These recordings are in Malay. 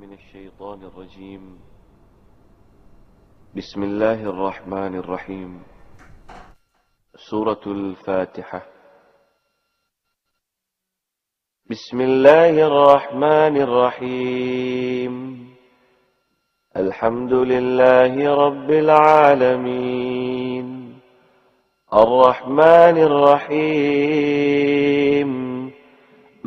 من الشيطان الرجيم. بسم الله الرحمن الرحيم. سورة الفاتحة. بسم الله الرحمن الرحيم. الحمد لله رب العالمين. الرحمن الرحيم.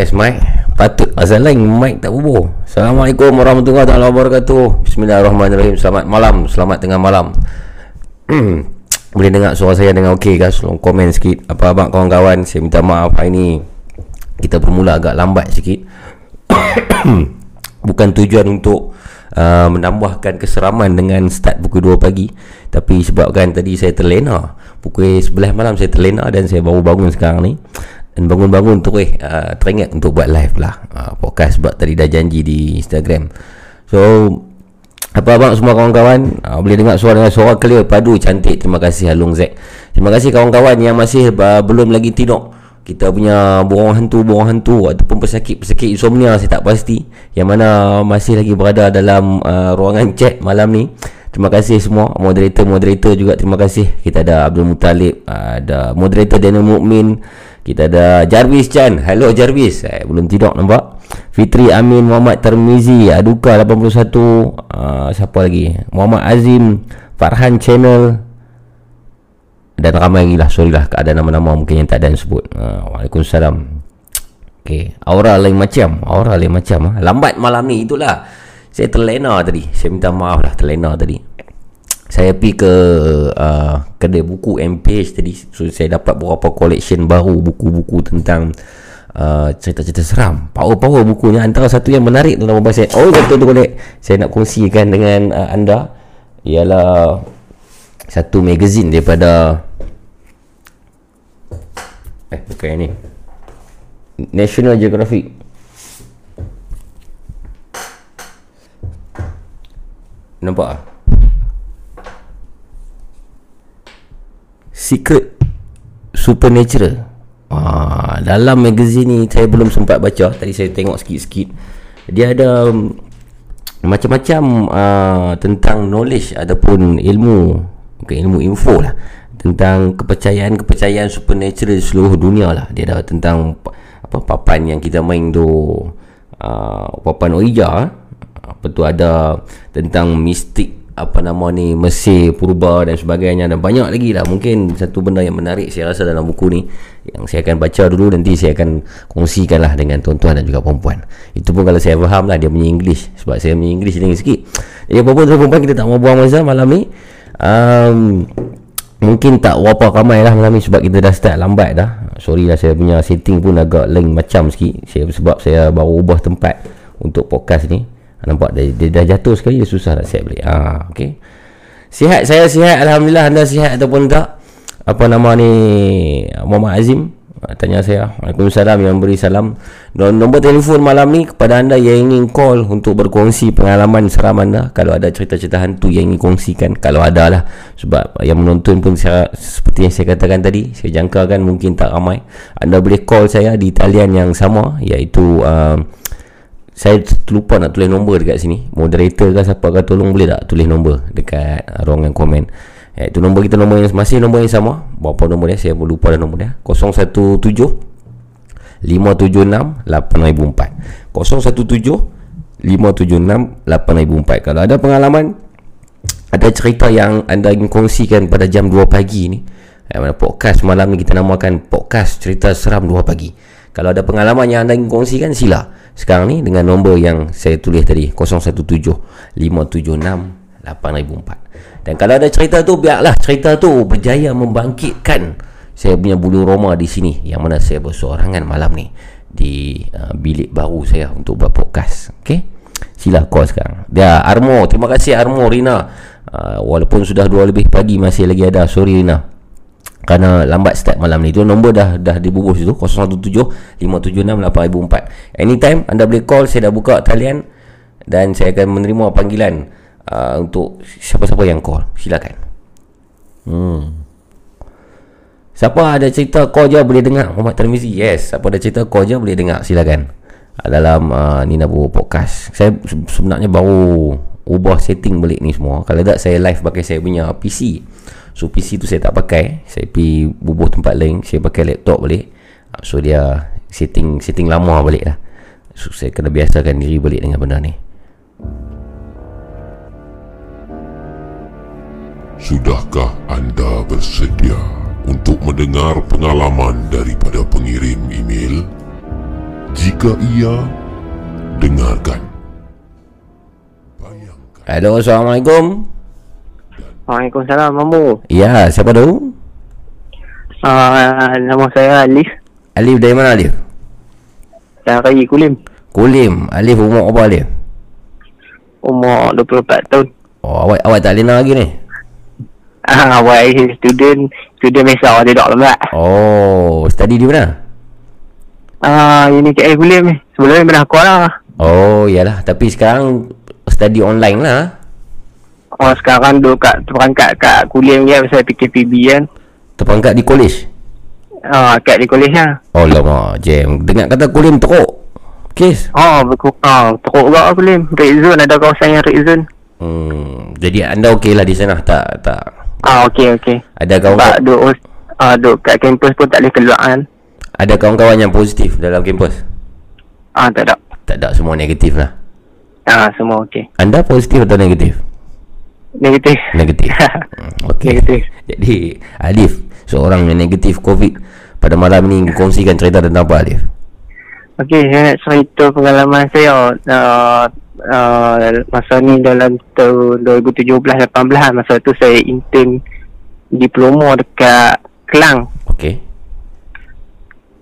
Test mic. Patut asal lain mic tak bubuh Assalamualaikum warahmatullahi wabarakatuh. Bismillahirrahmanirrahim. Selamat malam. Selamat tengah malam. Boleh dengar suara saya dengan okey guys tolong komen sikit. Apa abang kawan-kawan? Saya minta maaf hari ni. Kita bermula agak lambat sikit. Bukan tujuan untuk uh, menambahkan keseraman dengan start pukul 2 pagi. Tapi sebabkan tadi saya terlena. Pukul 11 malam saya terlena dan saya baru bangun sekarang ni dan bangun-bangun tu eh uh, teringat untuk buat live lah. Uh, podcast sebab tadi dah janji di Instagram. So apa abang semua kawan-kawan? Uh, boleh dengar suara dengan suara clear. Padu cantik. Terima kasih Halung Zack. Terima kasih kawan-kawan yang masih uh, belum lagi tidur kita punya borong hantu borong hantu ataupun pesakit-pesakit insomnia saya tak pasti. Yang mana masih lagi berada dalam uh, ruangan chat malam ni. Terima kasih semua. Moderator-moderator juga terima kasih. Kita ada Abdul Mutalib uh, ada moderator Daniel Mukmin kita ada Jarvis Chan. Hello Jarvis. Eh, belum tidur nampak? Fitri Amin Muhammad Termizi Aduka 81 uh, siapa lagi? Muhammad Azim Farhan Channel. Dan ramai lagi lah. Sorry lah ada nama-nama mungkin yang tak ada yang sebut. Uh, Waalaikumsalam. Okay, aura lain macam. Aura lain macam ha. lambat malam ni itulah. Saya terlena tadi. Saya minta maaf lah terlena tadi saya pergi ke uh, kedai buku MPH tadi. So saya dapat beberapa collection baru buku-buku tentang uh, cerita-cerita seram. Power-power bukunya antara satu yang menarik tuan-tuan puan saya oh betul tu boleh saya nak kongsikan dengan uh, anda ialah satu magazine daripada eh bukan yang ni. National Geographic. Nampak? ah Secret Supernatural. Ah, Dalam magazine ni Saya belum sempat baca. Tadi saya tengok sikit-sikit. Dia ada um, Macam-macam uh, Tentang knowledge Ataupun ilmu. Bukan ilmu info lah. Tentang kepercayaan-kepercayaan Supernatural di seluruh dunia lah. Dia ada tentang apa Papan yang kita main tu. Uh, Papan Ouija. Apa tu ada Tentang mistik apa nama ni Mesir purba dan sebagainya dan banyak lagi lah mungkin satu benda yang menarik saya rasa dalam buku ni yang saya akan baca dulu nanti saya akan kongsikan lah dengan tuan-tuan dan juga perempuan itu pun kalau saya faham lah dia punya English sebab saya punya English tinggi sikit jadi apa-apa tuan perempuan kita tak mau buang masa malam ni um, Mungkin tak berapa ramai lah malam ni sebab kita dah start lambat dah. Sorry lah saya punya setting pun agak lain macam sikit. Saya, sebab saya baru ubah tempat untuk podcast ni. Nampak dia, dia dah jatuh sekali dia susah nak set balik. Ha, okay. Sihat saya sihat Alhamdulillah anda sihat ataupun tak. Apa nama ni Muhammad Azim Ah, tanya saya Waalaikumsalam yang beri salam nombor telefon malam ni kepada anda yang ingin call untuk berkongsi pengalaman seram anda kalau ada cerita-cerita hantu yang ingin kongsikan kalau ada lah sebab yang menonton pun saya, seperti yang saya katakan tadi saya jangkakan mungkin tak ramai anda boleh call saya di talian yang sama iaitu uh, saya lupa nak tulis nombor dekat sini moderator ke siapa ke tolong boleh tak tulis nombor dekat ruangan komen Eh, itu nombor kita nombor yang masih nombor yang sama. Berapa nombor dia? Saya lupa dah nombor dia. 017 576 8004. 017 576 8004. Kalau ada pengalaman ada cerita yang anda ingin kongsikan pada jam 2 pagi ni eh, podcast malam ni kita namakan podcast cerita seram 2 pagi kalau ada pengalaman yang anda ingin kongsikan sila sekarang ni dengan nombor yang saya tulis tadi 017 576 8004 dan kalau ada cerita tu biarlah cerita tu berjaya membangkitkan saya punya bulu roma di sini yang mana saya bersorangan malam ni di uh, bilik baru saya untuk buat podcast. Okey. Sila call sekarang. Dia Armo, terima kasih Armo Rina. Uh, walaupun sudah dua lebih pagi masih lagi ada. Sorry Rina. Kerana lambat start malam ni. Tu nombor dah dah dibungkus tu 017 576 8004. Anytime anda boleh call, saya dah buka talian dan saya akan menerima panggilan uh, untuk siapa-siapa yang call. Silakan. Hmm. Siapa ada cerita call je boleh dengar Muhammad Tarmizi yes siapa ada cerita call je boleh dengar silakan. Uh, dalam uh, Nina Bu Podcast. Saya sebenarnya baru ubah setting balik ni semua. Kalau tak saya live pakai saya punya PC so PC tu saya tak pakai saya pergi bubuh tempat lain saya pakai laptop balik uh, so dia setting setting lama balik lah so saya kena biasakan diri balik dengan benda ni Sudahkah anda bersedia untuk mendengar pengalaman daripada pengirim email? Jika iya, dengarkan. Bayangkan. Hello, Assalamualaikum. Waalaikumsalam, Mamu. Ya, siapa tu? Uh, nama saya Alif. Alif dari mana Alif? Dari Kulim. Kulim. Alif umur apa Alif? Umur 24 tahun. Oh, awak awak tak lena lagi ni? Ah, awak student student mesra dia tak lama. Oh, study di mana? Ah, ini KL Kulim ni. Sebelum ni pernah sekolah. Oh, iyalah. Tapi sekarang study online lah. Oh, sekarang duduk kat terperangkat kat Kulim je pasal PKPB kan. Terperangkat di college. Ah, kat di kolej lah. Oh, lama. Jem. Dengar kata Kulim teruk. Kes. Oh, berku ah, teruk juga lah Kulim. Red zone ada kawasan yang red zone. Hmm. Jadi anda okey lah di sana. Tak, tak. Ah, okey okey. Ada kawan duduk ah, duduk kat kampus pun tak boleh keluar kan. ada kawan-kawan yang positif dalam kampus? Ah, tak ada. Tak ada semua negatif lah. Ah, semua okey. Anda positif atau negatif? Negatif. Negatif. Okey. Negatif. Jadi Alif seorang yang negatif COVID pada malam ni kongsikan cerita tentang apa Alif? Okey, saya nak cerita pengalaman saya uh, uh, masa ni dalam tahun 2017-18 lah. Masa tu saya intern diploma dekat Kelang. Okey.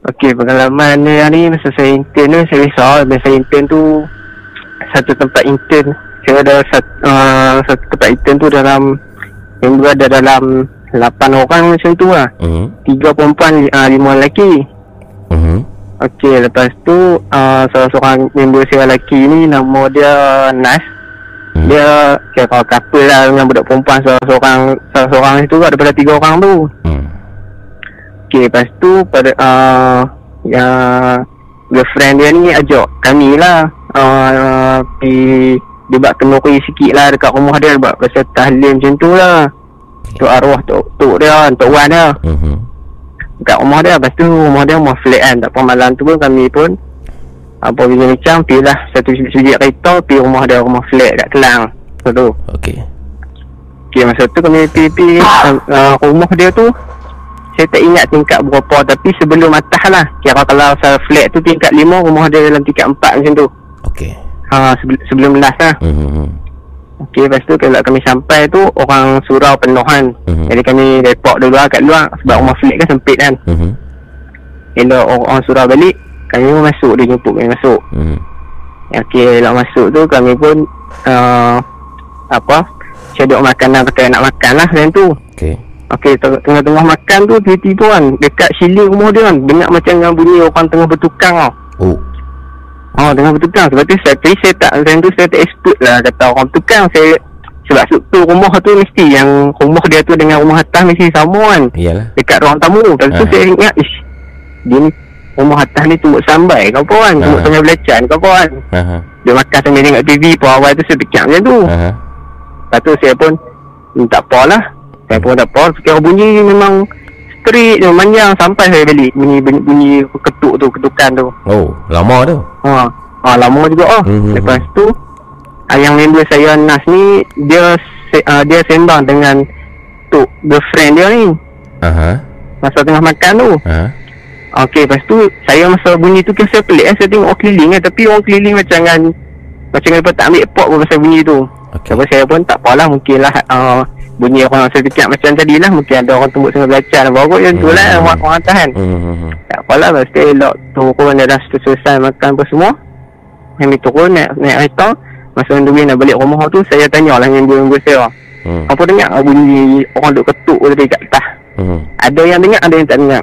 Okey, pengalaman ni hari ni masa saya intern tu saya risau. Masa saya intern tu satu tempat intern saya ada satu, uh, satu tempat intern tu dalam yang berada dalam 8 orang macam tu lah. Mhm. Tiga perempuan, uh, lima lelaki. Mhm. Okey, lepas tu uh, salah seorang member saya lelaki ni nama dia Nas. Hmm. Dia kira kalau couple lah dengan budak perempuan salah seorang salah seorang itu lah daripada tiga orang tu. Hmm. Okey, lepas tu pada uh, yang girlfriend dia ni ajak kami lah uh, pergi dia buat kenuri sikit lah dekat rumah dia buat pasal tahlil macam tu lah. Tok arwah tok tok dia, tok wan dia Mhm. kat rumah dia Lepas tu rumah dia rumah flat kan Tak apa malam tu pun kami pun Apa bila macam Pergi lah satu sujud kereta Pergi rumah dia rumah flat kat Kelang Masa tu Okey. Okay masa tu kami pergi-pergi uh, uh, Rumah dia tu Saya tak ingat tingkat berapa Tapi sebelum atas lah Kira kalau flat tu tingkat 5 Rumah dia dalam tingkat 4 macam tu Okey. Ha, sebelum, sebelum last lah Mhm. Okey, lepas tu kalau kami sampai tu orang surau penuh kan. Mhm. Jadi kami report dulu lah kat luar sebab rumah flat kan sempit kan. Mhm. Bila orang, orang surau balik, kami pun masuk dia jemput kami masuk. Mhm. Okey, elok masuk tu kami pun uh, apa? Cedok makanan kata nak makan lah macam tu. Okey. Okey, teng- tengah-tengah makan tu tiba-tiba kan dekat siling rumah dia kan dengar macam yang bunyi orang tengah bertukang tau. Oh. Oh, tengah bertukang. Sebab tu saya, saya tak, time tu saya tak expert lah kata orang bertukang. Saya, sebab tu rumah tu mesti yang rumah dia tu dengan rumah atas mesti sama kan. Iyalah. Dekat ruang tamu. Lepas tu Ah. saya ingat, ish, dia ni rumah atas ni tumbuk sambai kau apa kan. Tumbuk sambai belacan kau apa kan. Aha. Dia makan sambil tengok TV pun awal tu saya fikir macam tu. Aha. Lepas tu saya pun tak apa lah. Saya pun tak apa. Fikir bunyi memang straight je panjang sampai saya balik. Bunyi bunyi, bunyi ketuk tu, ketukan tu. Oh, lama tu. Ha, ha lama juga oh. Mhm. Lepas tu ah, yang member saya Nas ni dia se, uh, dia sembang dengan tu girlfriend dia ni Aha. masa tengah makan tu. Aha. Okey, lepas tu saya masa bunyi tu kisah pelik eh. Saya tengok orang keliling eh. Tapi orang keliling macam dengan macam mereka tak ambil pot pun pasal bunyi tu. Okey. Tapi saya pun tak apalah mungkin lah uh, bunyi orang fikir macam tadi lah. Mungkin ada orang tumbuk dengan belacan. Baru macam tu lah Hmm. orang, orang tahan. Mhm. Tak apalah lepas tu elok turun dia dah selesai makan apa semua Kami turun naik, naik kereta Masa on the way nak balik rumah tu Saya tanya lah member-member saya Mhm. Apa dengar ah, bunyi orang duk ketuk tadi kat atas Mhm. Ada yang dengar ada yang tak dengar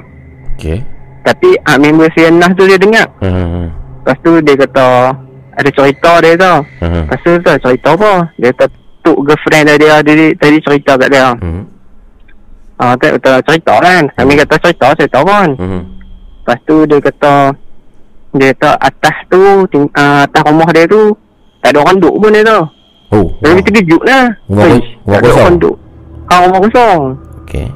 Okey. Tapi ah, member saya Nas tu dia dengar Mhm. Lepas tu dia kata Ada cerita dia tau Mhm. Lepas tu tu cerita apa Dia kata tuk girlfriend dia, dia tadi, tadi cerita kat dia Mhm. Ah, tak kata cerita kan Kami kata cerita cerita kan Mhm. Lepas tu dia kata dia kata atas tu ting, uh, atas rumah dia tu tak ada orang duduk pun dia tu. Oh. Jadi wow. terkejut lah. Rumah kos- rumah tak ada kosong? orang duduk. Ah rumah kosong. Okey.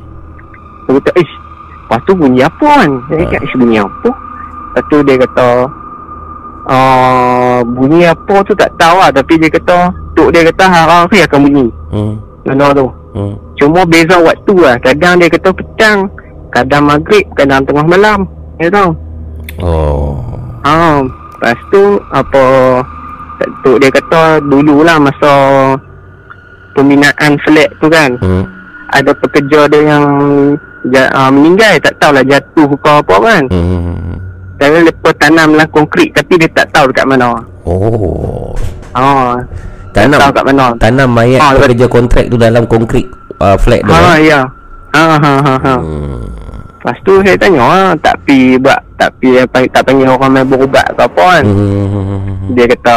Dia kata ish Lepas tu bunyi apa kan? Saya ingat ish bunyi apa? Lepas tu dia kata uh, bunyi apa tu tak tahu lah tapi dia kata tok dia kata hari-hari akan bunyi. Mhm. Benda tu. Mhm. Cuma beza waktu lah. Kadang dia kata petang, kadang maghrib, kadang tengah malam. Ya tahu. Oh. Ha, lepas tu apa tu dia kata dululah masa pembinaan flat tu kan Mhm. ada pekerja dia yang ja, uh, meninggal tak tahulah jatuh ke apa kan Mhm. Dan lepas tanamlah konkrit tapi dia tak tahu dekat mana Oh. ha Tanam tahu kat mana tanam mayat Ah, pekerja kontrak tu dalam konkrit uh, flat tu. ha eh? ya ha ha ha ha Hmm. lepas tu saya tanya ha, tak pi buat tak pi apa tak panggil orang main berubat ke apa kan Hmm. dia kata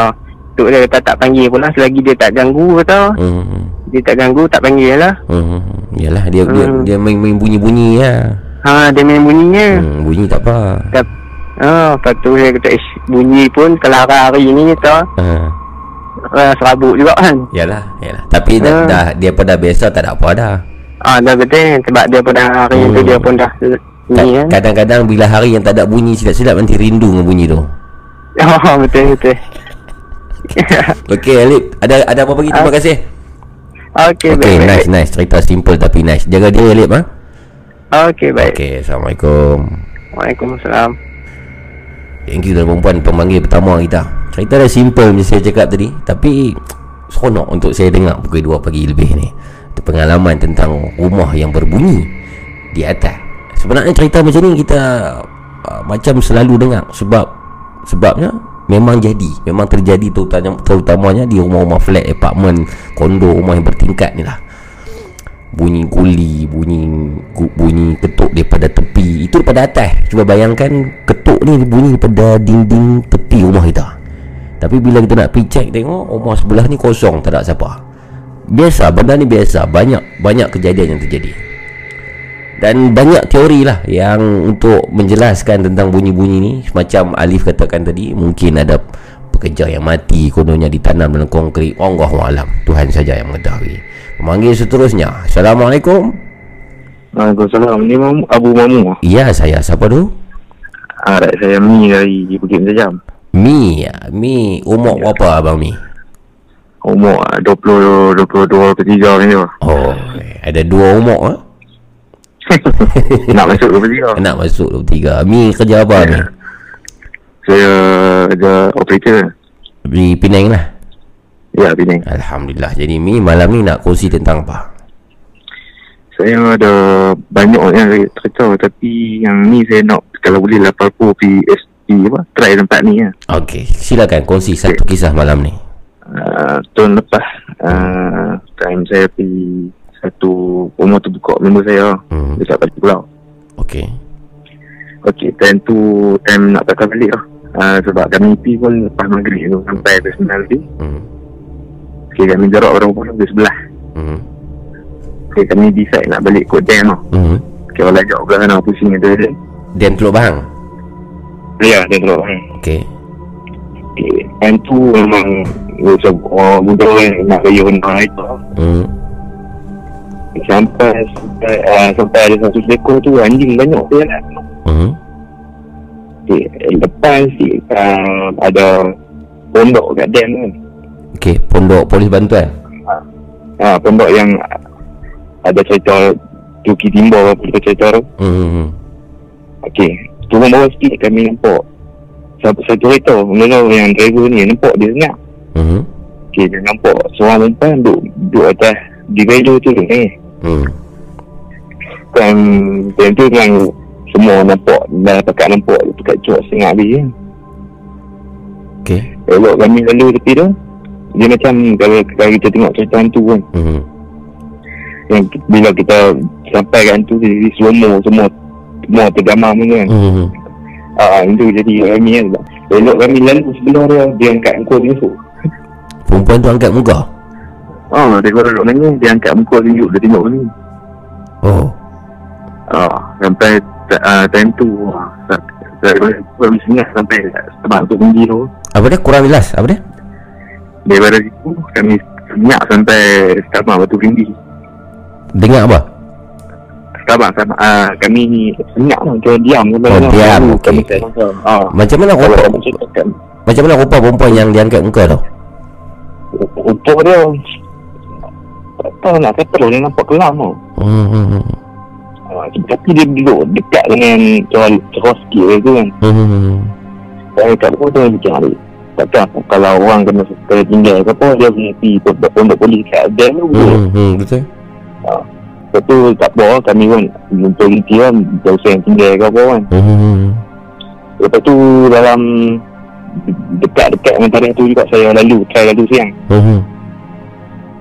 tu dia kata tak panggil pula selagi dia tak ganggu kata Hmm. dia tak ganggu tak panggil lah Hmm. Yalah dia dia Hmm. dia main main bunyi-bunyi lah. Ha, dia main bunyinya. Hmm. Bunyi tak apa. Tak, ha, lepas tu dia kata, ish, bunyi pun kalau hari-hari ni kita Ha. uh, serabut juga kan. Yalah, yalah. Tapi dah, Hmm. dah dia pun dah biasa tak ada apa dah. Ah, dah betul. Sebab dia pun dah hari Hmm. tu dia pun dah ni Ka- kan. Kadang-kadang bila hari yang tak ada bunyi silap-silap nanti rindu dengan bunyi tu. Oh, betul betul. Okey Alip, ada ada apa lagi? Terima Ah. kasih. Okey, Okey, baik. nice nice. Cerita simple tapi nice. Jaga diri Alip ha. Okey, baik. Okey, Assalamualaikum. Waalaikumsalam. Thank you tuan perempuan pemanggil pertama kita Cerita dah simple macam saya cakap tadi Tapi Seronok untuk saya dengar pukul 2 pagi lebih ni. Itu pengalaman tentang rumah yang berbunyi Di atas. Sebenarnya cerita macam ni kita uh, Macam selalu dengar. Sebab Sebabnya Memang jadi. Memang terjadi terutamanya, terutamanya di rumah-rumah flat, apartment, kondo, rumah yang bertingkat ni lah bunyi guli, bunyi bunyi ketuk daripada tepi. Itu daripada atas. Cuba bayangkan ketuk ni bunyi daripada dinding tepi rumah kita. Tapi bila kita nak pergi check tengok rumah sebelah ni kosong, tak ada siapa. Biasa, benda ni biasa. Banyak banyak kejadian yang terjadi. Dan banyak teori lah yang untuk menjelaskan tentang bunyi-bunyi ni Macam Alif katakan tadi Mungkin ada pekerja yang mati Kononnya ditanam dalam konkrit Allah alam Tuhan saja yang mengetahui Pemanggil seterusnya Assalamualaikum Waalaikumsalam. Ni Mamu, Abu Mamu. Ya saya siapa tu? Ah, saya Mi dari Bukit Menjam. Mi ya, Mi umur berapa abang Mi? Umur ah, 20, 22, 23 macam tu. Oh ada dua umur eh? Nak masuk 23. Nak masuk 23 Mi kerja apa Mi? Saya ada operator. Di Penang lah Ya Penang Alhamdulillah. Jadi Mi malam ni nak kongsi tentang apa? Saya ada banyak yang saya cerita Tapi yang ni saya nak Kalau boleh lah Palpo PSP apa Try tempat ni lah Okey, silakan kongsi satu kisah malam ni. uh, Tahun lepas uh, Time saya pergi Satu rumah tu buka member saya Hmm. Dekat Pati Pulau Okey. Okey, time tu Time nak patah balik lah uh, Sebab kami pergi pun Lepas maghrib tu Sampai ke sembilan lebih Hmm. Okey, kami jarak berapa pun Di sebelah Hmm. Okey, kami decide nak balik kot dam lah Hmm. Okey, orang ajak ke sana Pusing dam Dan Teluk Bahang. Ya, dia teruk Okey. Okey, time tu memang Macam orang muda kan Nak gaya benda itu Hmm. Sampai Sampai, uh, sampai ada satu seekor tu Anjing banyak dia lah Hmm. Okay, lepas si, uh, ada pondok kat dam kan. Okey, pondok polis bantuan. Ha, pondok yang ada cerita Tuki Timbo apa kita cerita tu. Hmm. Okey, turun bawah sikit kami nampak. Satu satu kereta, mula yang driver ni nampak dia senyap. Hmm. Okey, dia nampak seorang perempuan duduk, duduk atas divider tu ni. Hmm. Kan, time tu memang semua nampak, dah pakat nampak dekat cuak setengah habis kan. Okey. Elok kami lalu tepi tu, dia macam kalau, kalau kita tengok cerita hantu kan. Hmm. yang bila kita sampai kat tu jadi slow semua semua tergamam pun kan Hmm. ah itu jadi kami kan elok kami lalu sebelah dia dia angkat muka dia tu Perempuan tu angkat muka. ah dia baru duduk nangis dia angkat muka tunjuk dia tengok ni Oh. ah sampai uh, time tu ah, sa- saya baru singgah sampai sebab tu tinggi tu Apa dia? Kurang jelas. Apa dia? Daripada situ kami senyap sampai Starbucks batu tinggi Dengar apa? Starbucks sama ah, kami senyap lah macam diam Oh, sana. diam, Lalu okey, kami okey. tak ah Macam mana rupa Macam mana rupa perempuan yang dia angkat muka tu? Rupa dia Tak tahu nak kata dia nampak kelam tau Hmm. hmm, hmm. ha, Tapi dia duduk dekat dengan Cerah sikit dia tu kan Hmm. hmm. Saya kat pun tu macam Takkan kalau orang kena kena tinggal ke apa Dia punya pergi pondok pondok polis kat dam tu Hmm. hmm. Betul. Lepas tu tak apa kami pun Jumpa Riti kan Jauh saya tinggal ke apa kan Hmm. hmm. Lepas tu dalam Dekat-dekat dengan tarikh tu juga saya lalu Try lalu siang Hmm. hmm.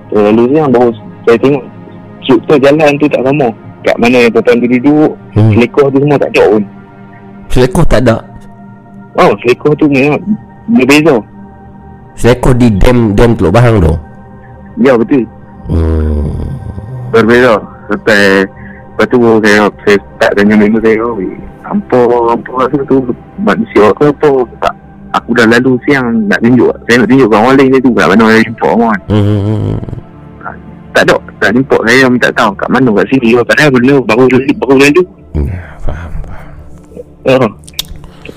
Saya lalu siang baru saya tengok Cuk tu jalan tu tak sama Kat mana yang perempuan tu duduk Hmm. Selekor tu semua tak ada pun Selekoh tak ada. Oh selekor tu memang Berbeza Selekoh di dam dam Teluk Bahang tu. Ya betul Hmm. Berbeza Sampai Lepas tu saya Saya start dengan member saya oh, "Weh, Apa Apa rasa tu Manusia ke apa tak Aku dah lalu siang Nak tunjuk Saya nak tunjuk kat orang lain ni tu Kat mana orang jumpa orang Hmm. hmm, hmm. Tak ada Tak jumpa Saya minta tahu Kat mana kat sini Padahal benda Baru lalu Baru lalu Hmm. Faham. faham. Ya.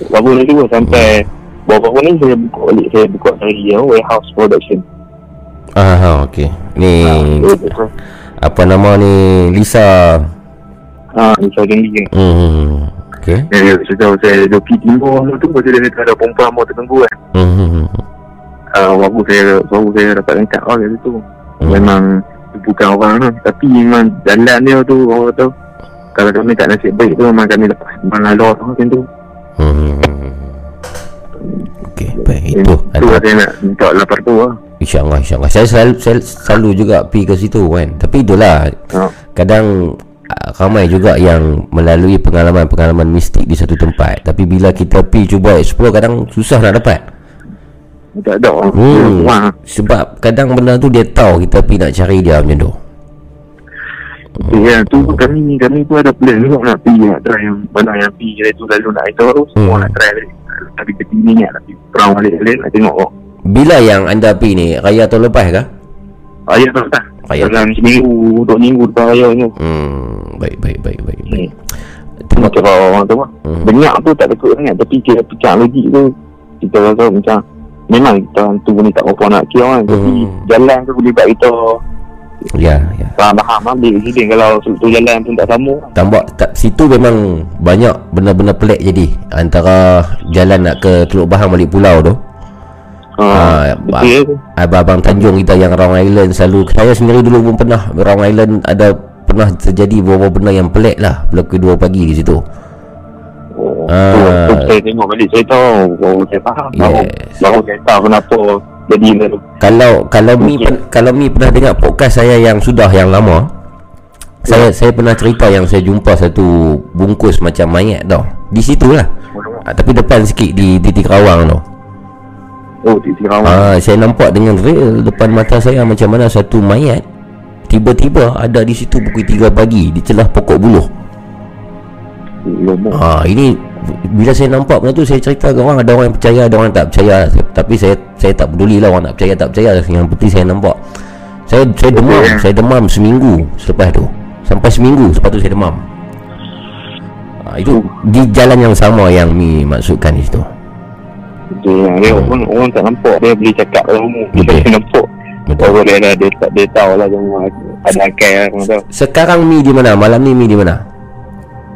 Baru lalu Sampai Baru-baru ni saya buka balik Saya buka cari ya, Warehouse Production Ah, ha, okey. Ni apa nama ni Lisa. Ha, ni saya tinggi kan Hmm. Okey. Dia cerita saya joki timur tu tu dia kata ada perempuan mau terganggu kan Hmm. uh, Baru saya Baru saya dapat angkat oh, dari tu Hmm. Memang Bukan orang tu Tapi memang Jalan dia tu Orang tu Kalau kami tak nasib baik tu Memang kami lepas Memang lalu tu Macam tu Hmm. Baik itu. Itu saya nak Minta lapar tu lah InsyaAllah, insyaAllah. Saya selalu, saya selalu juga pergi ke situ kan. Tapi itulah, ha. kadang ah, ramai juga yang melalui pengalaman-pengalaman mistik di satu tempat. Tapi bila kita pergi cuba explore, kadang susah nak dapat. Tak ada orang Hmm. Wah Sebab kadang benda tu dia tahu kita pergi nak cari dia macam tu. Ya tu pun kami Kami pun ada plan juga Nak pergi Nak try yang Mana yang pergi Saya tu lalu nak itu Semua Hmm. nak try balik Tapi kecil ni Tapi perang balik-balik Nak tengok oh. Bila yang anda pergi ni, raya tahun lepas ke? Ayah tak tak Ayah. Dalam seminggu Dua minggu Depan raya ni Hmm, baik, baik, baik, baik. baik. Hmm. Macam orang tu lah Hmm. Banyak tu tak takut sangat Tapi kira pecah logik tu Kita rasa macam Memang kita tu ni tak apa nak kira kan Tapi Hmm. jalan tu boleh buat kita Ya, ya. Faham-faham lah Ambil Kalau tu jalan pun tak sama Tambah tak, situ memang banyak benda-benda pelik jadi antara jalan nak ke Teluk Bahang balik pulau tu. Ah, ba- betul. Abang-abang Tanjung kita yang Round Island selalu Saya sendiri dulu pun pernah Round Island ada Pernah terjadi beberapa benda yang pelik lah Pukul 2 pagi di situ Oh, Ah. tu, tu saya tengok balik saya tahu. Oh, saya faham. Baru, Yes. baru saya tahu kenapa jadi. Kalau kalau Mi pen, kalau Mi pernah dengar podcast saya yang sudah yang lama saya saya pernah cerita yang saya jumpa satu bungkus macam mayat tau. Di situlah. Ah, tapi depan sikit di di Tikrawang tu. Oh, di. Ah, saya nampak dengan real depan mata saya macam mana satu mayat tiba-tiba ada di situ pukul 3 pagi di celah pokok buluh. Ha ini bila saya nampak benda tu saya cerita ke orang ada orang yang percaya ada orang yang tak percaya. Tapi saya saya tak peduli lah orang nak percaya tak percaya. Yang penting saya nampak. Saya saya demam saya demam seminggu selepas tu. Sampai seminggu selepas tu saya demam. Ha, itu di jalan yang sama yang Mi maksudkan di situ. Dia, dia orang, orang tak nampak dia boleh cakap orang umum. Dia tak nampak. Betul. Orang dia, dia, dia, dia tahu lah semua ada akal orang tahu. sekarang Mi di mana? Malam ni Mi di mana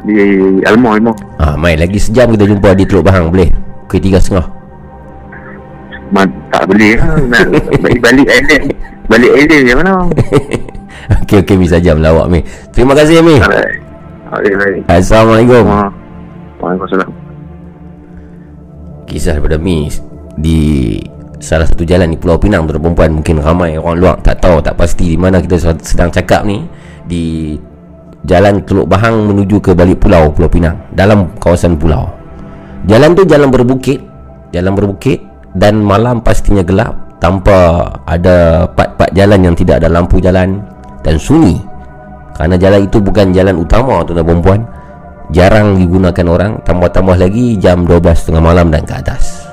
Di Almo, Almo. ha mai lagi sejam kita jumpa di Teluk Bahang boleh ke tiga setengah Man, tak boleh lah. Nak balik, balik island. Balik island je mana. okey okey Mi sajam lawak Mi terima kasih Mi baik. Assalamualaikum Ah. Waalaikumsalam. kisah daripada Mi di salah satu jalan di Pulau Pinang tu perempuan mungkin ramai orang luar tak tahu tak pasti di mana kita sedang cakap ni di jalan Teluk Bahang menuju ke balik pulau Pulau Pinang dalam kawasan pulau. Jalan tu jalan berbukit jalan berbukit dan malam pastinya gelap tanpa ada part-part jalan yang tidak ada lampu jalan dan sunyi. Kerana jalan itu bukan jalan utama tuan dan perempuan jarang digunakan orang tambah-tambah lagi jam 12.30 malam dan ke atas.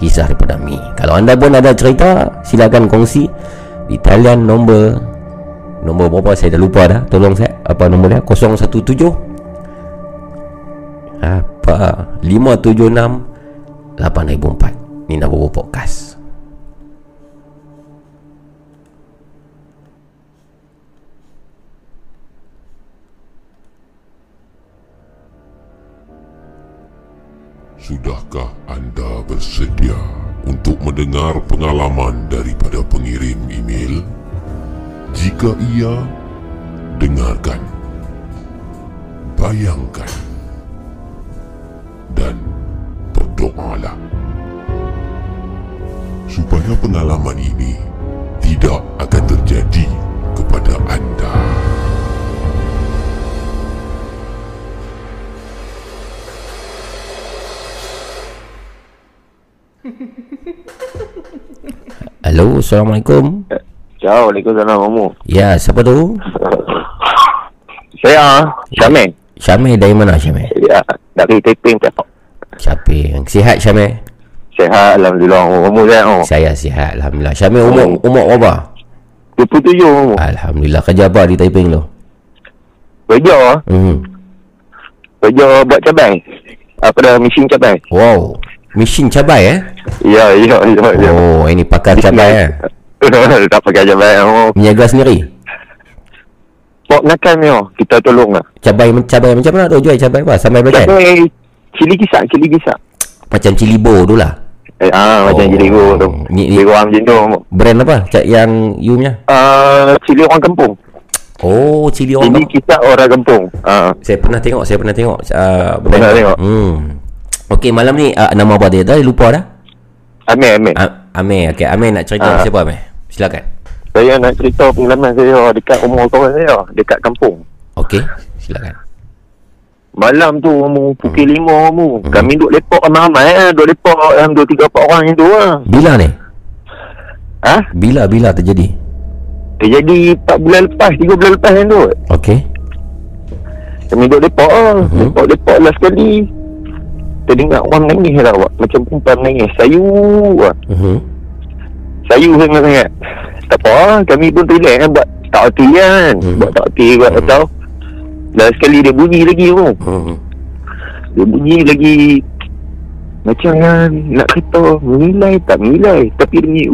Kisah daripada Mi kalau anda pun ada cerita silakan kongsi di talian nombor nombor berapa saya dah lupa dah. Tolong saya apa nombor dia? 017 apa? 576 8004 ni nak podcast. Sudahkah anda bersedia untuk mendengar pengalaman daripada pengirim? Jika iya, dengarkan. Bayangkan. Dan berdoalah. Supaya pengalaman ini tidak akan terjadi kepada anda. Halo Assalamualaikum Waalaikumsalam, Mamu. Ya siapa tu Saya, Syamil. Syamil dari mana Syamil Ya, dari Taiping, Pepok. Syamil sihat Syamil Sehat, Alhamdulillah. Mamu saya, oh. saya sihat Alhamdulillah Syamil umur umur berapa 27, Mamu. Alhamdulillah kerja apa di Taiping tu Kerja, hmm. kerja buat cabai. Apa dah, mesin cabai. Wow Mesin cabai eh Ya, ya, ya, ya. Oh ini pakar cabai eh tak pakai cabai, Mamu. Meniaga sendiri Pok nakal ni, oh. Kita tolong lah. Cabai cabai macam mana tu jual cabai apa Sampai belacan Cabai, cili kisar, cili kisar. Macam cilibo tu lah Eh, ah, macam Oh. cili go tu. Ni- ni- Cili go macam tu. Brand apa Cak yang you punya Ah, cili orang kampung. Oh cili orang Cili kisar orang kampung. Ah, Saya pernah tengok Saya pernah tengok uh, Pernah tengok? hmm. Okey malam ni uh, Nama apa dia Dah lupa dah Amir, Amir. uh, Amir Okey Amir nak cerita Ah. siapa Amir Silakan Saya nak cerita pengalaman saya dekat rumah kawan saya, dekat kampung. Okey Silakan Malam tu mu pukul Hmm. lima mu. Kami duduk lepak ramai-ramai eh. Duduk lepak dalam dua tiga empat orang macam tu lah. Bila ni Ha? Bila bila terjadi Terjadi 4 bulan lepas, 3 bulan lepas macam tu. Okey Kami duduk lepak lah. Mhm. Lepak-lepak last sekali. Terdengar orang menangis lah awak. Macam perempuan menangis. Sayu lah. uh-huh. Sayu sangat-sangat. Tak apa lah. Kami pun relax kan. Buat tak hati kan. Mhm. Buat tak hati buat tak tahu. Last sekali dia bunyi lagi tu. uh-huh. Dia bunyi lagi Macam yang nak kata Menilai tak menilai Tapi dia bunyi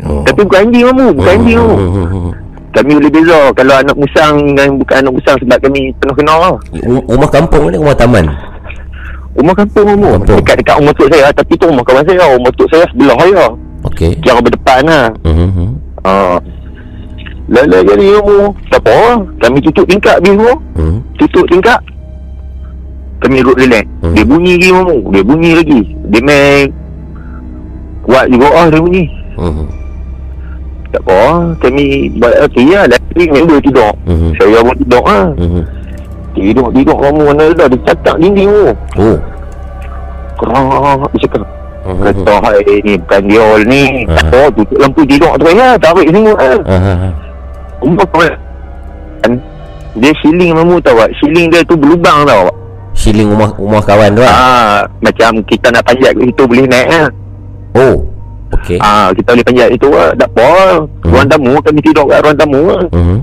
oh. Tapi bukan anjing kamu Bukan anjing kamu uh-huh. Kami boleh beza Kalau anak musang Dan bukan anak musang Sebab kami penuh kenal lah Ru- Rumah kampung ni Rumah taman Rumah kampung kamu. Kampung. Dekat-dekat rumah tok saya tapi tu rumah kawan saya. Rumah tok saya sebelah saya. Okey. Kira berdepan lah. Ha. Lala jadi kamu. Tak apa. Kami tutup tingkap bis tu. Mhm. Tutup tingkap. Kami duduk relax. Hmm. Dia bunyi lagi kamu. Dia bunyi lagi. Dia main kuat juga ah dia bunyi. Mhm. Tak apa. Kami buat okey lah. Lagi member tidur. Mhm. Saya pun tidur ah. Mhm. Tidur tidur kamu mana dah dia catak dinding tu. Oh. Kerak dia cakap. Mhm. Kata hai ni bukan dia ni. Ah. Tak apa tutup lampu tidur tu ya. Tarik semua ah. Ah, ah, ah. Umur kau kan. Dia siling mamu tahu tak? Siling dia tu berlubang tau. Shilling rumah rumah kawan tu ah. Macam kita nak panjat situ boleh naik ah. Oh. Okey. Ah, kita boleh panjat itu ah. Tak apa. Ruang tamu kami tidur kat ruang tamu ah. Mhm.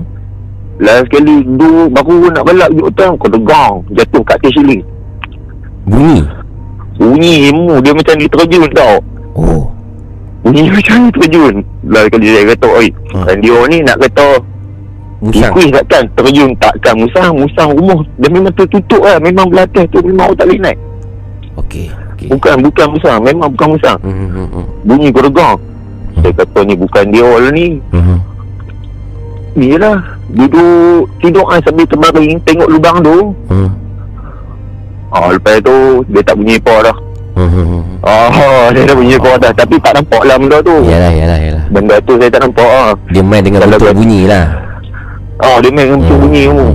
Last sekali du baru nak balak duduk tu kau degang jatuh kat atas. Bunyi. Bunyi ilmu dia macam dia terjun tau. Oh. Bunyi macam dia terjun. Last sekali saya kata, "Oi, Ah. dan dia ni nak kata Musang. Ikuis takkan terjun takkan musang musang rumah dia memang tertutup lah memang belatih tu memang orang tak boleh naik Okey. Okey. bukan bukan musang memang bukan musang Mhm. mhm. bunyi geregang saya kata ni bukan dia lah ni Mhm. Ni lah duduk tidur kan sambil terbaring tengok lubang tu Mhm. ah, lepas tu dia tak bunyi apa dah Mhm. ah, dia tak bunyi apa dah tapi tak nampak lah benda tu Yalah, yalah, yalah. benda tu saya tak nampak ah. Dia main dengan Kalau bentuk bunyi lah. ah, dia main dengan bunyi tu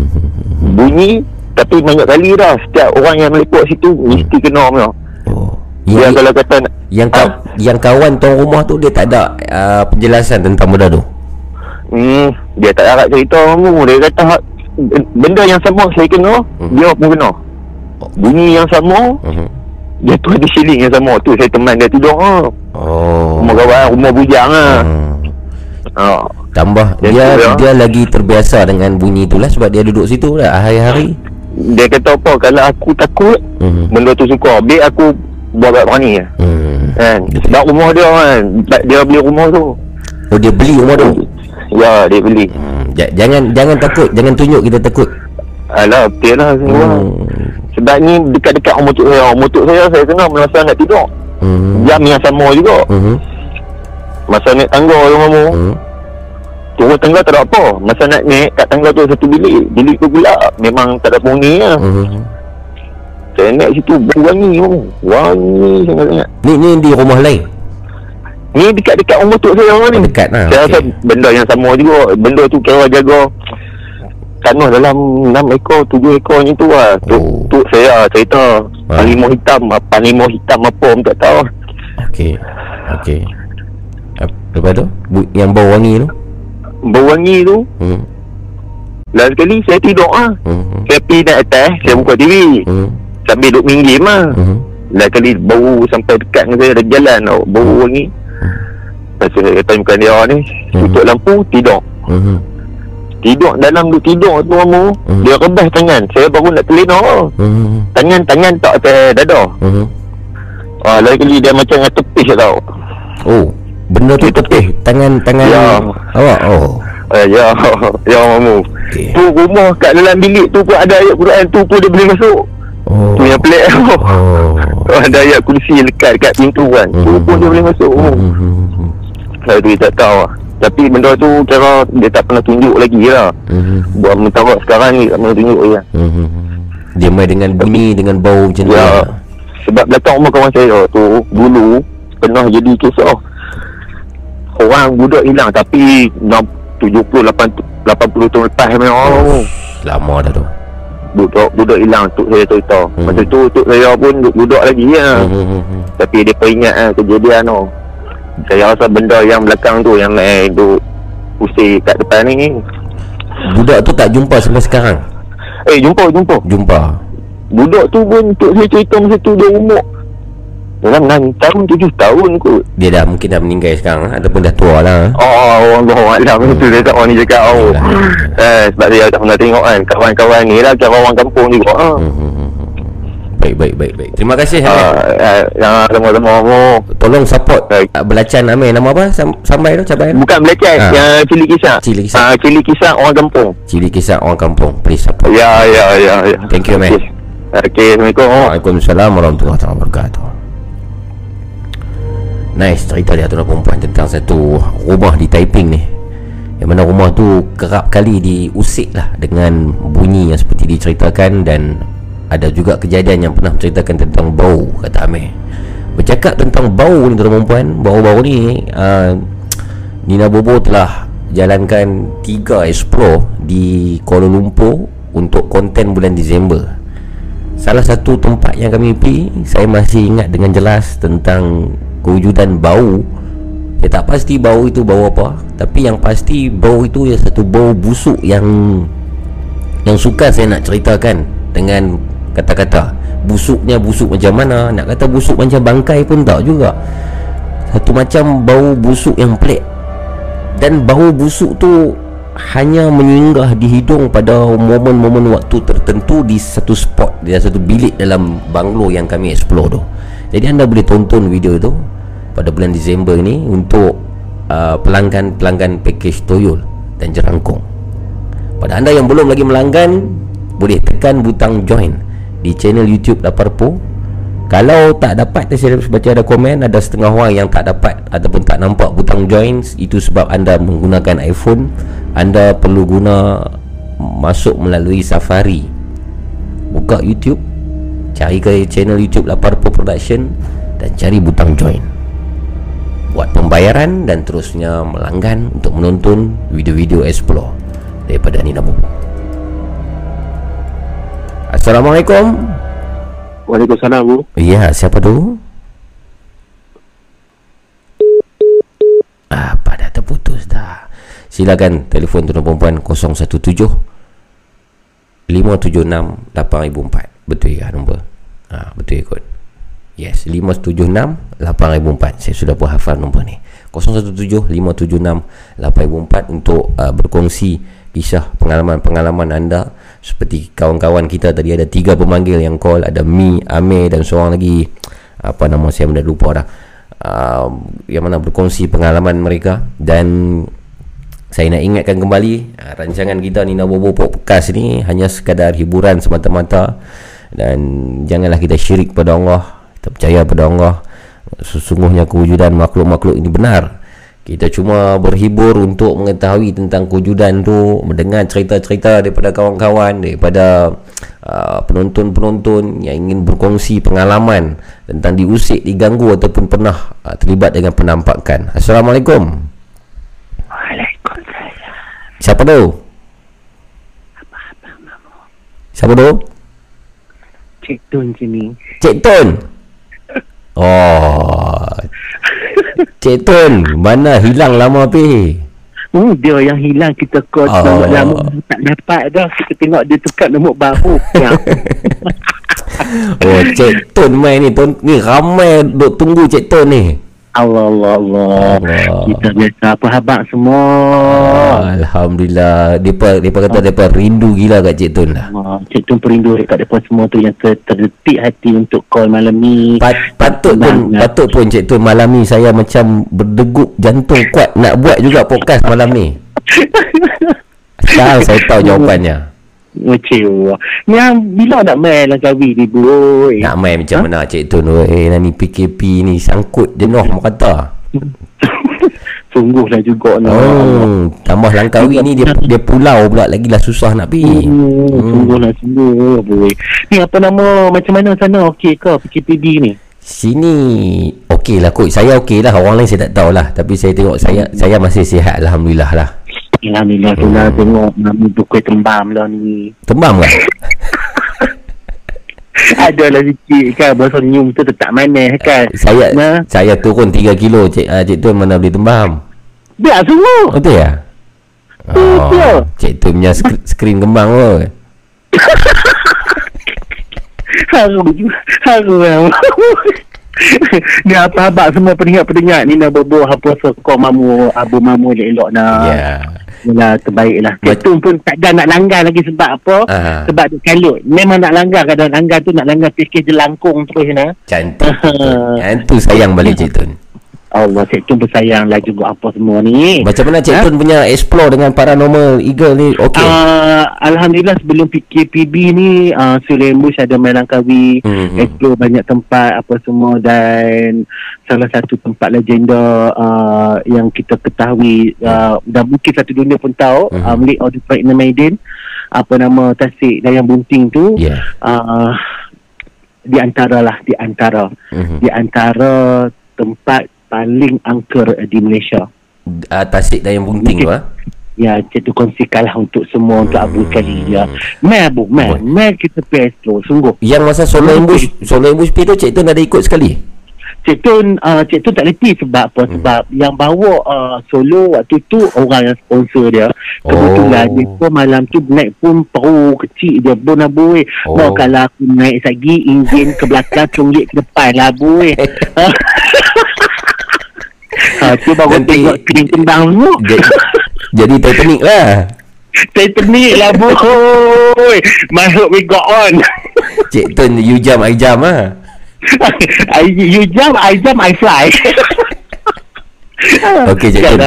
bunyi tapi banyak kali dah setiap orang yang meliput situ mesti kena punya Oh. dia Yang, kalau kata yang, ka, yang kawan tuan rumah tu dia tak ada uh, penjelasan tentang benda tu. Hmm, dia tak harap cerita kamu. Dia kata benda yang sama saya kena, Hmm. dia pun kena. Bunyi yang sama, Mhm. dia tu ada siling yang sama. Tu saya teman dia tidur ha. Oh. Rumah kawan, rumah bujang ha. Hmm. ha. Tambah Dia dia tu, ya. dia lagi terbiasa dengan bunyi tu lah sebab dia duduk situ dah hari-hari. Dia kata apa, kalau aku takut, Mhm. benda tu suka. Biar aku buat kat berani Hmm. kan. Sebab rumah dia kan, dia beli rumah tu. Oh dia beli rumah tu. Ya, dia beli. Hmm. Ja- jangan jangan takut, jangan tunjuk kita takut. Alah, betul lah semua. Hmm. Sebab ni dekat-dekat rumah tok saya. Rumah tok saya, saya kena masa nak tidur. Hmm. Jam yang sama juga. Mhm. Masa naik tangga tu kamu. Hmm. Turun tangga tak ada apa. Masa nak naik kat tangga tu satu bilik. Bilik tu pula memang tak ada penghuni lah. Mhm. Saya naik situ bau wangi tu. Wangi sangat-sangat. Ni ni di rumah lain. Ni dekat-dekat rumah tok saya ni. Dekat lah, Saya rasa okey. benda yang sama juga. Benda tu kira jaga tanah dalam 6 ekor, 7 ekor ni tu lah. Tok, Oh. tok saya cerita. Ah. Harimau hitam. Apa harimau hitam apa pun tak tahu. Okey. Okey. Lepas tu bu- yang bau wangi tu. Bau wangi tu. Hmm. Last sekali saya tidur lah. Hmm. Saya pergi naik atas. Saya buka TV. Hmm. Sambil duduk main game lah. Hmm. Lain kali bau sampai dekat dengan saya ada jalan tau Bau wangi Lepas tu saya kata bukan dia ni Tutup lampu tidur Hmm. Tidur dalam duduk tidur tu kamu Hmm. Dia rebah tangan Saya baru nak terlena Hmm. Tangan tangan tak atas dada Hmm. ah, kali dia macam dengan tepis tau Oh, benda tu Dia tepih tangan tangan Ya. awak. Oh. eh, Ya Ya kamu Okey. Tu rumah kat dalam bilik tu pun ada ayat Quran tu pun dia boleh masuk Oh. Tu yang pelik tau Oh. Ada ayat kursi lekat kat pintu kan Tu Hmm. pun dia boleh masuk Hmm. Hmm. Saya tu tak tahu lah Tapi benda tu kira dia tak pernah tunjuk lagi lah Hmm. Buat mentara sekarang ni tak pernah tunjuk lagi lah Hmm. Dia main dengan bunyi dengan bau macam tu. Ya lah. Sebab belakang rumah kawan saya tu Dulu pernah jadi kisah Orang budak hilang tapi 70, 80, 80 tahun lepas memang oh, Lama dah tu. Budak budak hilang tuk saya cerita Hmm. Masa tu tuk saya pun duduk lagi ya. Hmm. Hmm. Hmm. Tapi dia peringat eh, kejadian tu Saya rasa benda yang belakang tu Yang main duduk pusing kat depan ni Budak tu tak jumpa sampai sekarang. Eh jumpa jumpa Jumpa. Budak tu pun Tok saya cerita masa tu Dia umur Dalam 6 tahun 7 tahun kot Dia dah mungkin dah meninggal sekarang ataupun dah tua lah. Oh Allah Alam Itu dia tak orang ni cakap oh. Yalah. Eh sebab dia tak pernah tengok kan Kawan-kawan ni lah Kira orang kampung juga ha. Hmm. Baik baik baik baik. Terima kasih Hamid. Ah, eh, yang sama-sama kamu Tolong support uh, belacan Amir nama apa? Sam, sampai tu cabai tu. Bukan belajar Ah. Yang cili kisah Cili kisah. Ah, Cili kisah orang kampung Cili kisah orang kampung. Please support. Ya ya ya, ya. Thank you, man. Okey. Okey, Assalamualaikum. Waalaikumsalam warahmatullahi wabarakatuh. Nice cerita dia tuan perempuan tentang satu rumah di Taiping ni. Yang mana rumah tu kerap kali diusik lah dengan bunyi yang seperti diceritakan dan ada juga kejadian yang pernah menceritakan tentang bau kata Amir. Bercakap tentang bau ni tuan perempuan, bau-bau ni uh, Nina Bobo telah jalankan tiga explore di Kuala Lumpur untuk konten bulan Disember. Salah satu tempat yang kami pergi Saya masih ingat dengan jelas Tentang kewujudan bau Saya tak pasti bau itu bau apa Tapi yang pasti bau itu ya satu bau busuk yang Yang suka saya nak ceritakan Dengan kata-kata Busuknya busuk macam mana Nak kata busuk macam bangkai pun tak juga Satu macam bau busuk yang pelik Dan bau busuk tu hanya menyinggah di hidung pada momen-momen waktu tertentu di satu spot di satu bilik dalam banglo yang kami explore tu. Jadi anda boleh tonton video itu pada bulan Disember ini untuk uh, pelanggan-pelanggan package Toyol dan Jerangkong. Pada anda yang belum lagi melanggan, boleh tekan butang join di channel YouTube Laparpo. Kalau tak dapat saya baca ada komen ada setengah orang yang tak dapat ataupun tak nampak butang join itu sebab anda menggunakan iPhone. Anda perlu guna masuk melalui Safari. Buka YouTube cari ke channel YouTube Laparpo Production dan cari butang join. Buat pembayaran dan terusnya melanggan untuk menonton video-video explore daripada Nina Bobo Assalamualaikum Waalaikumsalam, Bu. Ya, siapa tu? Apa dah terputus dah. Silakan telefon tuan perempuan 017 576 8004. Betul ya nombor? Ha, betul ya kot. Yes, 576 8004. Saya sudah pun hafal nombor ni. 017 576 8004 untuk uh, berkongsi kisah pengalaman-pengalaman anda seperti kawan-kawan kita tadi ada tiga pemanggil yang call. Ada Mi, Amir dan seorang lagi. Apa nama saya dah lupa dah. Uh, yang mana berkongsi pengalaman mereka. Dan saya nak ingatkan kembali uh, rancangan kita Nina Bobo Podcast ni hanya sekadar hiburan semata-mata. Dan janganlah kita syirik pada Allah. Kita percaya pada Allah. Sesungguhnya kewujudan makhluk-makhluk ini benar kita cuma berhibur untuk mengetahui tentang kewujudan tu mendengar cerita-cerita daripada kawan-kawan daripada uh, penonton-penonton yang ingin berkongsi pengalaman tentang diusik, diganggu ataupun pernah uh, terlibat dengan penampakan Assalamualaikum Waalaikumsalam. Siapa tu? Siapa tu? Cik Tun sini. Cik Tun Oh Cik Tun Mana hilang lama pi Hmm, dia yang hilang kita call Oh. lama tak dapat dah. Kita tengok dia tukar nombor baru. Oh Cik Tun main ni Tun, Ni ramai duk tunggu Cik Tun ni Allah Allah Allah. Allah. Kita biasa apa habang semua. Alhamdulillah Depa depa kata depa rindu gila kat Cik Tun lah. Ah, Cik Tun perindu dekat depan semua tu yang ter- terdetik hati untuk call malam ni. Pat, patut pun Bangat. patut pun Cik Tun malam ni saya macam berdegup jantung kuat nak buat juga podcast malam ni. Sekarang saya tahu jawapannya. Kecewa. Yang bila nak main Langkawi ni bu? oi? Nak main macam mana Cik Tun weh ni PKP ni sangkut jenuh mak kata. Sungguhlah juga nak. Oh, tambah Langkawi ni dia dia pulau pula lagi lah susah nak pergi. Hmm, Hmm. sungguhlah sungguh boy. Ni apa nama macam mana sana okey ke PKPD ni? Sini okey lah kot Saya okey lah Orang lain saya tak tahulah Tapi saya tengok Saya saya masih sihat Alhamdulillah lah Alhamdulillah tu lah tengok nama tu kuih tembam lah ni. Tembam kan Adalah sikit kan bahasa senyum tu tetap manis kan. Saya Nah. Saya turun 3 kilo Cik, uh, Cik Tun mana boleh tembam Biar semua. Betul ya Betul. Cik Tun punya sk- skrin kembang kot Haru Haru lah. Ni apa abang semua pendengar-pendengar ni nak berbuah apa sokong mamu abu mamu elok-elok nak. Ya Yalah terbaik lah Ketum pun tak ada nak langgar lagi sebab apa? Ah. Sebab dia kalut. Memang nak langgar Kadang langgar tu nak langgar Fikir jelangkung terus nah. Cantik. Cik Tun. Yang tu sayang balik Cik Tun Allah Cik Tun bersayang lah juga apa semua ni Macam mana Cik Ha? Tun punya explore dengan paranormal eagle ni okey. Uh, Alhamdulillah sebelum PKPB ni uh, Sulen Bush ada main Langkawi Hmm, hmm. hmm. explore banyak tempat apa semua dan salah satu tempat legenda uh, yang kita ketahui uh, dan mungkin satu dunia pun tahu Hmm. uh, Malik Audi Praetna Maiden apa nama Tasik Dayang Bunting tu Ya. uh, di antara lah di antara Mhm. di antara tempat paling angker di Malaysia Uh, tasik dan yang bunting tu ah. Ya, cik tu kongsikan lah untuk semua untuk Abu sekali ya. Abu, mai. Boleh. Mai kita pesto, sungguh. Yang masa solo ambush, solo ambush tu Cik Tun ada ikut sekali. Cik Tun, uh, Cik Tun tak letih sebab apa? Hmm. Sebab yang bawa uh, solo waktu tu orang yang sponsor dia. Kebetulan Oh. dia pun malam tu naik pun peru kecil dia pun Abu. Eh. Oh. Kalau aku naik lagi, enjin ke belakang, cunggit ke depan lah Abu. Eh. Ha, tu baru Nanti- tengok kering tendang semua. Jadi, jadi Titanic lah. Titanic lah boy. Masuk we got on. Cik Tun you jump I jump ah. I, you jump, I jump, I fly. Okey, Cik Tun.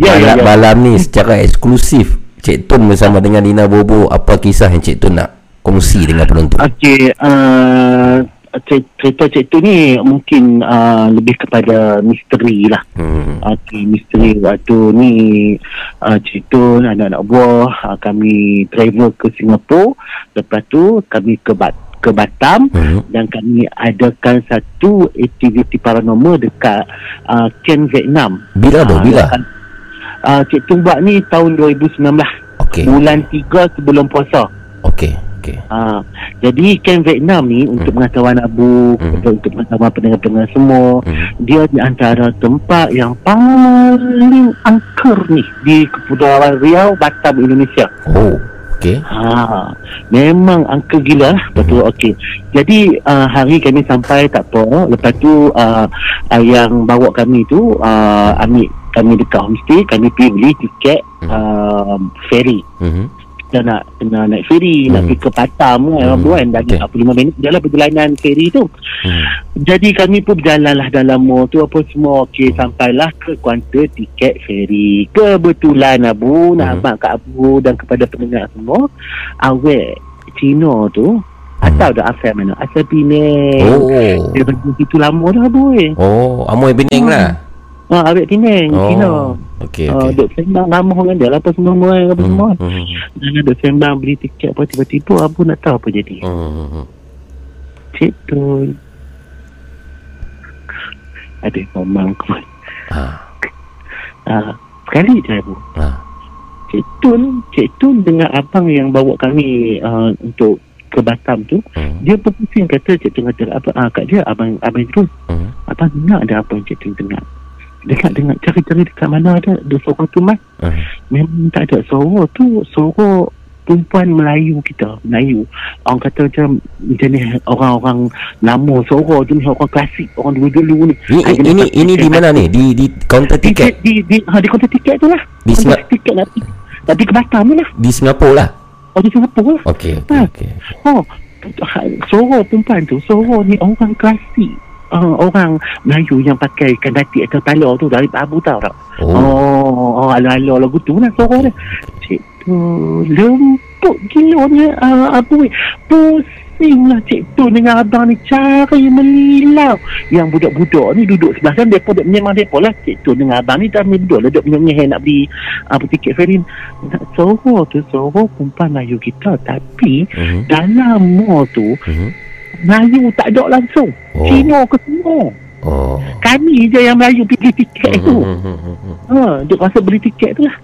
Ya, ya, ya, malam, ya. malam ni secara eksklusif Cik Tun bersama dengan Dina Bobo apa kisah yang Cik Tun nak kongsi dengan penonton? Okey, uh, cer- cerita Tu ni mungkin uh, lebih kepada misteri lah. Hmm. Okey, misteri waktu ni uh, Tu, anak-anak buah, uh, kami travel ke Singapura. Lepas tu kami ke Bat ke Batam Hmm. dan kami adakan satu aktiviti paranormal dekat uh, Ken Vietnam. Bila tu? Ah, Bila? Uh, Cik Tu buat ni tahun 2019 Okey. bulan 3 sebelum puasa. Okey. Okey. Ha, jadi Ken Vietnam ni untuk pengetahuan Abu, Hmm. untuk, pengetahuan pendengar-pendengar semua, Hmm. dia di antara tempat yang paling angker ni di Kepulauan Riau, Batam, Indonesia. Oh. Okey. Ha, memang angker gila lah. Betul, okey. Jadi uh, hari kami sampai tak apa. Lepas tu uh, uh, yang bawa kami tu uh, ambil kami dekat homestay, kami pergi beli tiket uh, ferry Hmm. Kita nak kena naik ferry hmm. nak Hmm. pergi ke Batam kan Hmm. hmm. kan Okey. okay. 45 minit jalan perjalanan ferry tu Hmm. jadi kami pun berjalan lah dalam mall tu apa semua okey sampailah ke kaunter tiket ferry kebetulan Abu nak Hmm. abang kat Abu dan kepada pendengar semua awet Cina tu atau dah asal mana asal Penang Oh. dia pergi situ lama dah Abu eh Oh, Amoy Penang lah. Ha, awet Penang Oh. Cina Okey, Ah, okey. duk sembang lama dengan dia lah apa semua semua apa semua Hmm. Hmm. dan ada sembang beli tiket apa tiba-tiba Abu nak tahu apa jadi Hmm. Hmm. Cik Tun Ada memang Ha. uh, Sekali je Abu Ha. Cik Tun Cik Tun dengan abang yang bawa kami uh, Untuk ke Batam tu Hmm. Dia berpusing kata Cik Tun kata apa ah, Kat dia abang abang terus Hmm. Abang dengar ada apa yang Cik Tun dengar Dekat dengar cari-cari dekat mana ada. Ada suara tu mas. Hmm. Memang tak ada. Suara tu Suara perempuan Melayu kita. Melayu. Orang kata macam Jenis orang-orang Lama. Suara jenis orang klasik. Orang dulu-dulu ni. Ini Ah, ini jenis ini di mana ni? Di di kaunter di, tiket? di, di, ha, di kaunter tiket tu lah. Di Kaunter Singa- tiket Nak pergi ke Batam ni lah. Di Singapura lah. Oh di Singapura. Lah Okey, okey, Ha. okey. Oh ha, Suara perempuan tu Suara ni orang klasik uh, Orang Melayu yang pakai Kandati atau tala tu Dari Abu tahu tak Oh. Oh, oh ala-ala lagu tu lah suara dia. Cik tu lembut gila ni uh, Abu. Pusing lah cik tu dengan abang ni cari melilau. Yang budak-budak ni duduk sebelah sana. Mereka duduk menyemang mereka lah. Cik tu dengan abang ni dah duduk lah. Duduk menyemang nak beli apa tiket ferry. Nak suara tu suara perempuan Melayu kita. Tapi Hmm. dalam mall tu Hmm. Melayu tak ada langsung. Oh. Cina ke semua. Oh. Kami je yang Melayu pergi tiket tu. Hmm. Hmm. Hmm. Ha, duk rasa beli tiket tu lah.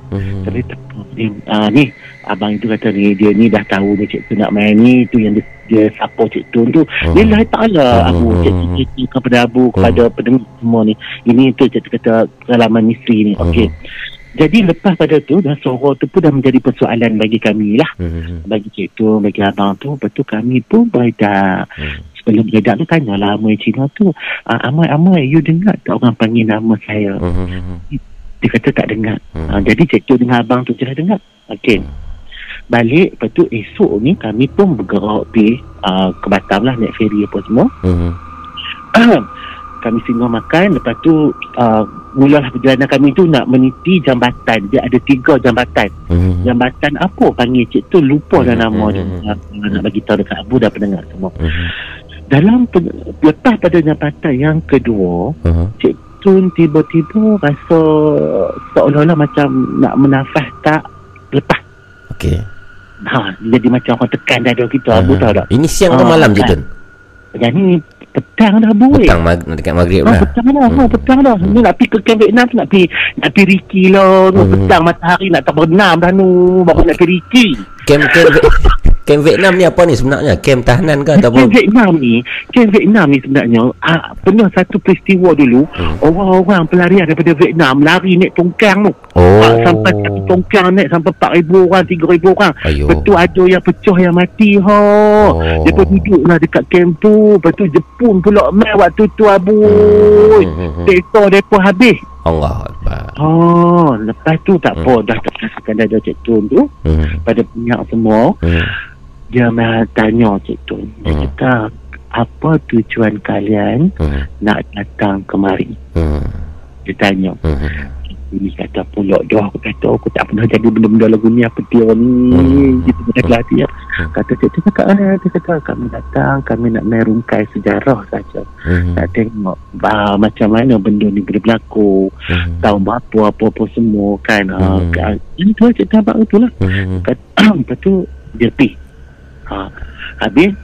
Tapi tak apa. Ni, ni, abang itu kata ni, dia ni dah tahu ni cik tu nak main ni, tu yang dia, dia siapa cik tu tu. Hmm. Lillahi ta'ala Hmm. aku cik tu kepada Abu, kepada pendengar semua ni. Ini tu cik tu kata pengalaman misteri ni. Okey. Jadi lepas pada tu, dah suara tu pun dah menjadi persoalan bagi kami lah. Hmm. Bagi cik tu, bagi abang tu. Lepas tu kami pun beredar. Hmm. Sebelum beredar tu tanyalah Amoy Cina tu. Ah, Amoy, Amoy, you dengar tak orang panggil nama saya? Hmm. Dia kata tak dengar. Hmm. Ha, jadi cik tu dengan abang tu je lah dengar. Okey. Balik, lepas tu esok ni kami pun bergerak pergi uh, ke Batam lah naik ferry apa semua. Hmm. kami singgah makan lepas tu uh, mulalah perjalanan kami tu nak meniti jambatan dia ada tiga jambatan Mhm. jambatan apa panggil cik tu lupa dah Hmm, nama hmm, dia hmm, nak, nak bagi tahu dekat Abu dah pendengar semua Mhm. dalam lepas pada jambatan yang kedua Mhm. Cik Tun tiba-tiba rasa seolah-olah macam nak menafas tak lepas Okey. ha, jadi macam orang tekan dada kita Abu Ah. tahu tak Ini siang atau Ah, malam je. Tun? yang ni petang dah Abu weh. Petang mag- dekat maghrib Oh, lah. petang dah, Hmm. oh, petang dah. Ni nak pergi ke Camp Vietnam tu nak pergi nak pergi Riki lah. Hmm. Hmm. Petang matahari nak tak berenam dah nu. Baru nak pergi Riki. Kem kem kem Vietnam ni apa ni sebenarnya? Kem tahanan ke ataupun Camp Vietnam ni, Camp Vietnam ni sebenarnya ah, pernah satu peristiwa dulu, Hmm. orang-orang pelarian daripada Vietnam lari naik tongkang tu. Oh. Ah, sampai satu tongkang naik sampai 4,000 orang, 3,000 orang. Ayo. Betul ada yang pecah yang mati ha. Oh. Dia pun duduk lah dekat camp tu. Lepas tu Jepun pula mai waktu tu abu. Hmm, hmm, hmm. Tektor mereka habis. Allah Akbar. Oh, lepas tu tak apa. Dah tak kasihkan dada Cik Tun tu. Hmm. Pada pihak semua. Hmm. Dia mai tanya Cik Tun. Dia Hmm. kata, apa tujuan kalian Hmm. nak datang kemari? Hmm. Dia tanya. Hmm. Ini kata pula dah aku kata aku tak pernah jadi benda-benda lagu ni apa dia ni Hmm. gitu pada kelas dia Hmm. kata cik tu cakap ah dia kata kami datang kami nak merungkai sejarah saja Hmm. nak tengok bah, macam mana benda ni boleh berlaku Hmm. tahu apa apa-apa semua kan Hmm. ha, ini tu cik tabak tu lah Hmm. Lepas, lepas tu dia pergi ha, habis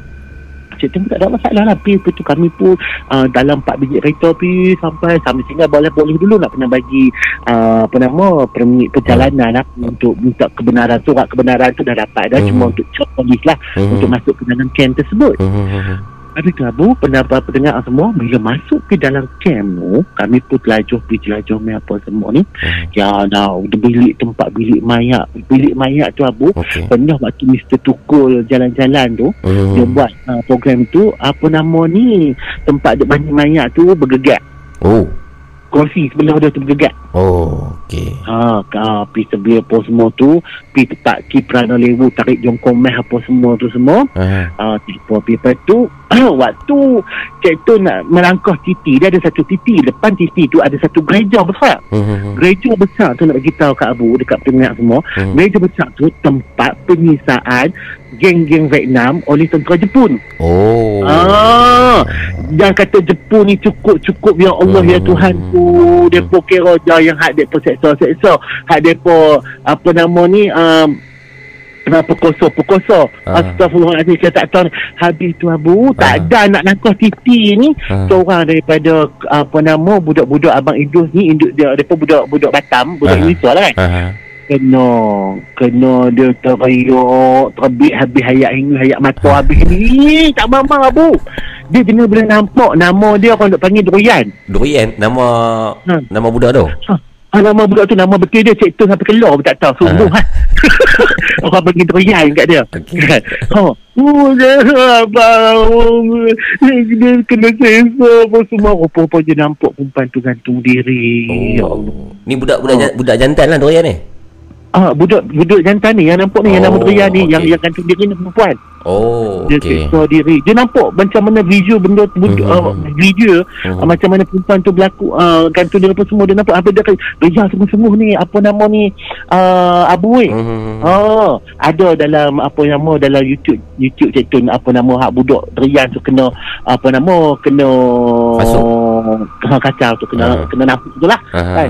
Cik Tengku tak ada masalah lah Pergi tu kami pun uh, Dalam 4 biji kereta pergi Sampai Sampai sehingga boleh boleh dulu Nak pernah bagi uh, Apa nama Permit perjalanan lah Untuk minta kebenaran Surat kebenaran tu dah dapat dah Hmm. Cuma untuk cek polis lah Hmm. Untuk masuk ke dalam camp tersebut Hmm. Habis tu Abu Pendapat pendengar semua Bila masuk ke dalam camp tu Kami pun telajuh Pergi jelajah main apa semua ni Hmm. Ya dah Udah bilik tempat bilik mayat Bilik mayat tu Abu Okey. Pernah waktu Mr. Tukul jalan-jalan tu Hmm. dia buat uh, program tu apa nama ni tempat dia bani mayat tu bergegat Oh. kursi sebelah dia tu bergegat Oh, okey. ha ka pi sebelah apa semua tu pi tempat kiprana lewu tarik jongkong meh apa semua tu semua Ah. ha tipu pi lepas tu waktu cik tu nak melangkah titi dia ada satu titi depan titi tu ada satu gereja besar Hmm. gereja besar tu nak bagi tahu kat Abu dekat pendengar semua Hmm. gereja besar tu tempat penyisaan geng-geng Vietnam oleh tentera Jepun Oh. Ah, yang kata Jepun ni cukup-cukup ya Allah ya Hmm. Tuhan ku depo kira je yang hak depo seksa-seksa hak depo apa nama ni um, Kenapa koso Pekoso Ah. Astagfirullahaladzim Saya tak tahu Habis tu Abu Tak Ah. ada anak langkah titi ni Ah. Seorang daripada Apa nama Budak-budak Abang Idus ni induk dia Mereka budak-budak Batam Budak Ah. Indonesia lah kan Ah. Kena Kena dia teriak Terbit habis hayat hingga Hayat mata habis ni Tak mamang Abu Dia jenis boleh nampak Nama dia orang nak panggil Durian Durian nama Ha. nama budak tu. ha. Ah, nama budak tu nama betul dia Cik tu sampai keluar pun tak tahu Sungguh Ah. ha. Orang panggil Durian kat dia Okey. Kan? Ha. Oh, abang Dia kena sensor apa semua Rupa-rupa dia nampak perempuan tu gantung diri Ya Allah Oh. Ni budak-budak Oh. budak jantan lah Durian ni. Ah, budak budak jantan ni yang nampak ni yang nama Oh, Durian ni yang okey. yang gantung diri ni perempuan. Oh, Dia okey. seksa diri. Dia nampak macam mana visual benda tu Mhm. uh, video Mhm. uh, macam mana perempuan tu berlaku uh, gantung diri apa semua dia nampak apa dia kata dia sungguh-sungguh ni apa nama ni uh, Abu Wei. Hmm. Oh, ada dalam apa nama dalam YouTube YouTube cetun apa nama hak budak Rian tu kena apa nama kena Masuk. ha, kacau tu kena Ah. kena nampak tu lah. Ah. Kan?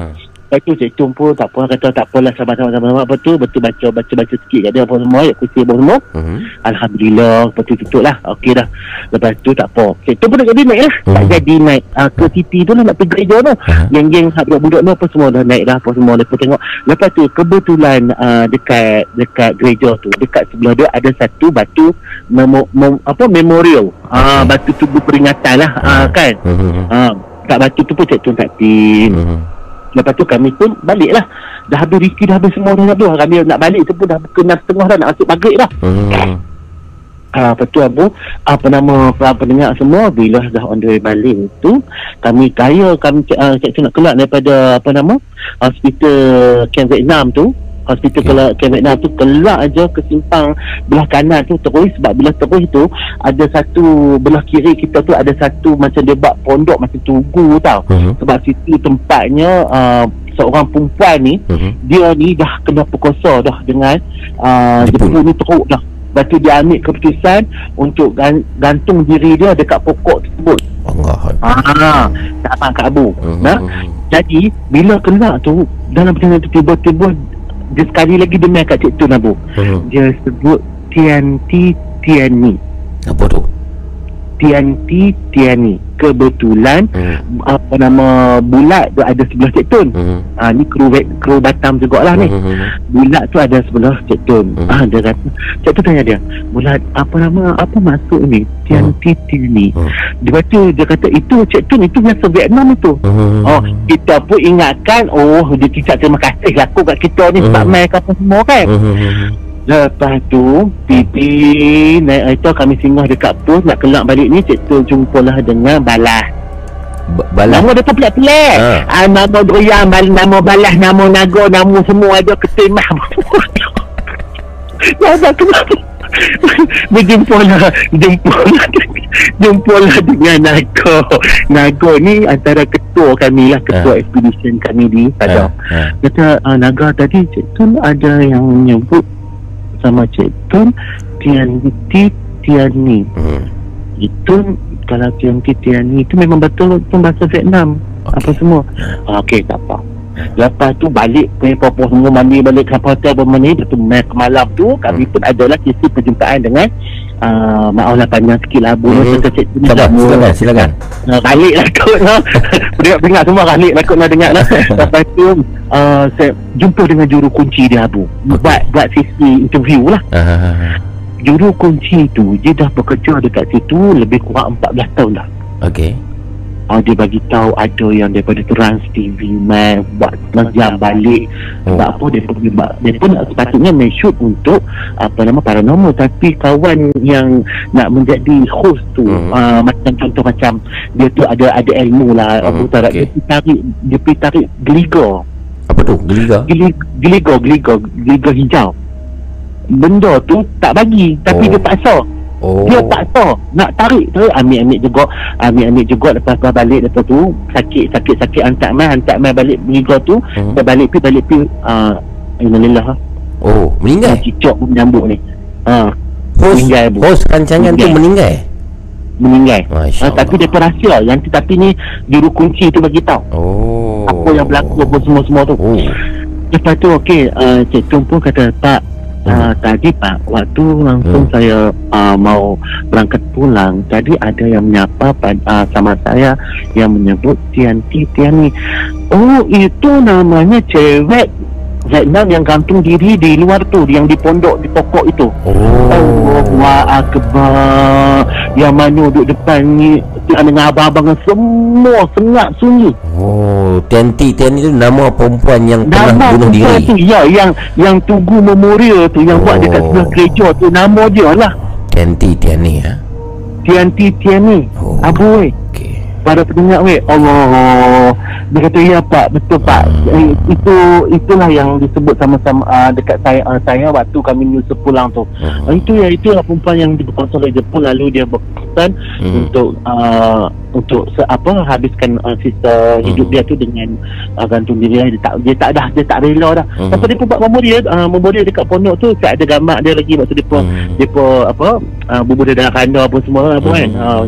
Lepas tu Cik Tung pun tak apa kata tak apalah sabar-sabar apa tu? Betul baca baca baca sikit. Kat dia apa semua? Ayat kursi apa semua? Hmm. Alhamdulillah lepas tu tutup lah okey dah. Lepas tu tak apa. Cik Tung pun nak jadi naik lah. Hmm. tak jadi naik uh, ke titi tu lah nak pergi gereja tu. Ah. geng-geng hak budak-budak tu apa semua dah naik dah apa semua. Lepas tengok. Lepas tu kebetulan uh, dekat dekat gereja tu dekat sebelah dia ada satu batu memo, mem, apa memorial. Uh, batu tubuh peringatan lah. Uh, kan? Hmm. uh, kat batu tu pun Cik Tung tak tin Hmm. Lepas tu kami pun balik lah Dah habis Ricky dah habis semua dah habis. Kami nak balik tu pun dah kena setengah dah Nak masuk maghrib dah. Hmm. ha, Lepas tu Abu Apa nama para pendengar semua Bila dah on the way balik tu Kami kaya Kami uh, cik tu nak keluar daripada Apa nama Hospital Camp Vietnam tu Hospital okay. Camp Vietnam tu keluar aja ke simpang belah kanan tu terus sebab belah terus tu ada satu belah kiri kita tu ada satu macam dia buat pondok macam tugu tau. Mhm. Sebab situ tempatnya uh, seorang perempuan ni Mhm. dia ni dah kena perkosa dah dengan uh, Jepun. Jepun ni teruk dah. Lepas tu dia ambil keputusan untuk gan- gantung diri dia dekat pokok tersebut. Allah. Ah, tak apa kat Abu. Mhm. Nah, jadi bila keluar tu dalam perjalanan tu tiba-tiba dia sekali lagi dia main kat Cik Tun Abu. Mhm. Dia sebut Tian Ti Tian Ni. Apa tu? Tian Ti Tian Ni. Kebetulan Mhm. apa nama bulat tu ada sebelah Cik Tun. Mhm. Ah ni kru kru Batam jugalah ni. Mhm. Bulat tu ada sebelah Cik Tun. Hmm. Ah dia kata Cik Tun tanya dia, "Bulat apa nama apa maksud ni? Tian Hmm. Ti Tian Ni." Hmm. Dia kata dia kata itu Cik Tun itu biasa Vietnam itu. Mhm. Oh, kita pun ingatkan oh dia tidak terima kasih laku kat kita ni sebab Hmm. main apa semua kan. Mhm. Lepas tu pipi naik itu kami singgah dekat pos nak kelak balik ni Cik Tun jumpalah dengan balas. Ba- Balas. Nama dia tu pelik-pelik. Ha. Ah, nama Durian, bal, nama Balas, nama Naga, nama semua ada ketimah. Ya, tak kenapa. Berjumpalah, jumpalah, jumpalah dengan Naga. Naga ni antara ketua kami lah, ketua Ha. expedition kami di Padang. Ha. Kata uh, Naga tadi Cik Tun ada yang menyebut sama Cik Tun Tian Ti Tian Ni. Mhm. Itu kalau Tian Ti Tian Ni itu memang betul itu bahasa Vietnam. Okey. Apa semua. Ah, Okey tak apa. Lepas tu balik ke Popo semua mandi balik ke hotel bermeni Lepas tu malam tu Kami pun adalah kisi perjumpaan dengan uh, Maaflah panjang sikit lah Bu Mhm. Cik Cik Tun Sabar, silakan, silakan. Uh, balik lah kot lah dengar semua balik lah kot lah dengar lah. Lepas tu uh, Saya jumpa dengan juru kunci dia Abu. Buat buat sesi interview lah. Ah, Juru kunci tu Dia dah bekerja dekat situ Lebih kurang 14 tahun dah. Okey. Uh, Dia bagi tahu ada yang daripada Trans TV main Buat jam balik Oh. Sebab apa dia pun, dia pun nak sepatutnya main shoot untuk Apa nama paranormal Tapi kawan yang nak menjadi host tu Mhm. uh, Macam contoh macam Dia tu ada ada ilmu lah Abu Tarak okey. Dia tarik Dia pergi tarik geliga Apa tu? Geliga? Geli- Geliga Geliga Geliga hijau Benda tu tak bagi Tapi Oh. dia paksa Oh. dia paksa nak tarik tu ambil-ambil juga ambil-ambil juga lepas tu balik lepas tu sakit sakit sakit hantar mai hantar mai balik geliga tu Mhm. Dia balik pi balik pi uh, Alhamdulillah Oh, meninggal. Cicok pun menyambut ni ha, Hos, meninggal, Bu. hos rancangan tu Meninggal. meninggal. Meninggal ha, Tapi dia rahsia Yang tapi ni Juru kunci tu bagi tahu Oh. Apa yang berlaku Apa semua-semua tu Oh. Lepas tu okey uh, Cik Tung pun kata Pak Uh, tadi Pak Waktu langsung Hmm. saya uh, Mau berangkat pulang Tadi ada yang menyapa pad, uh, Sama saya Yang menyebut Tian Ti Tian ni Oh itu namanya Cewek Vietnam yang gantung diri di luar tu Yang di pondok Di pokok itu Oh. Allah Akbar Yang mana duduk depan ni Dengan abang-abang Semua sengak sunyi Oh, Tianti Tianti tu nama perempuan yang pernah Nama bunuh perempuan diri. tu Ya yang Yang Tugu Memorial tu Yang buat dekat Oh. sebelah gereja tu Nama dia lah Tianti Tiani ha. Tian Ti Tian ni Oh. Abu weh Pada pendengar weh Allah Dia kata ya pak Betul pak eh, Itu Itulah yang disebut sama-sama uh, Dekat saya uh, Saya waktu kami nyusul pulang tu Hmm. uh, Itu ya Itulah perempuan yang berkuasa oleh Jepun Lalu dia berkesan Hmm. Untuk uh, Untuk se, apa Habiskan uh, sisa hidup Hmm. dia tu Dengan uh, Gantung diri dia tak Dia tak dah Dia tak rela dah Hmm. Lepas dia pun buat memorial uh, Memorial dekat pondok tu Tak ada gambar dia lagi Maksud dia pun Hmm. Dia pun apa uh, Bubur dia dalam kandar apa semua apa kan Hmm. uh,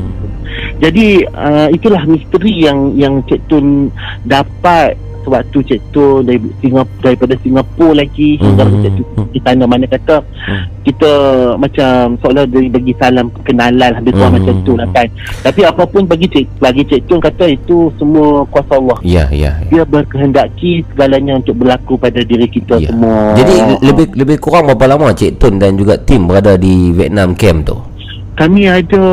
jadi uh, itulah misteri yang yang Cik Tun dapat sewaktu Cik Tun dari Singapura, daripada Singapura lagi hingga Hmm. Cik Tun di sana mana kata Hmm. kita macam seolah dia bagi salam perkenalan lebih kurang Hmm. macam tu lah kan tapi apapun bagi Cik bagi Cik Tun kata itu semua kuasa Allah Ya, ya. ya. dia berkehendaki segalanya untuk berlaku pada diri kita Ya. semua Jadi lebih lebih kurang berapa lama Cik Tun dan juga tim berada di Vietnam camp tu? Kami ada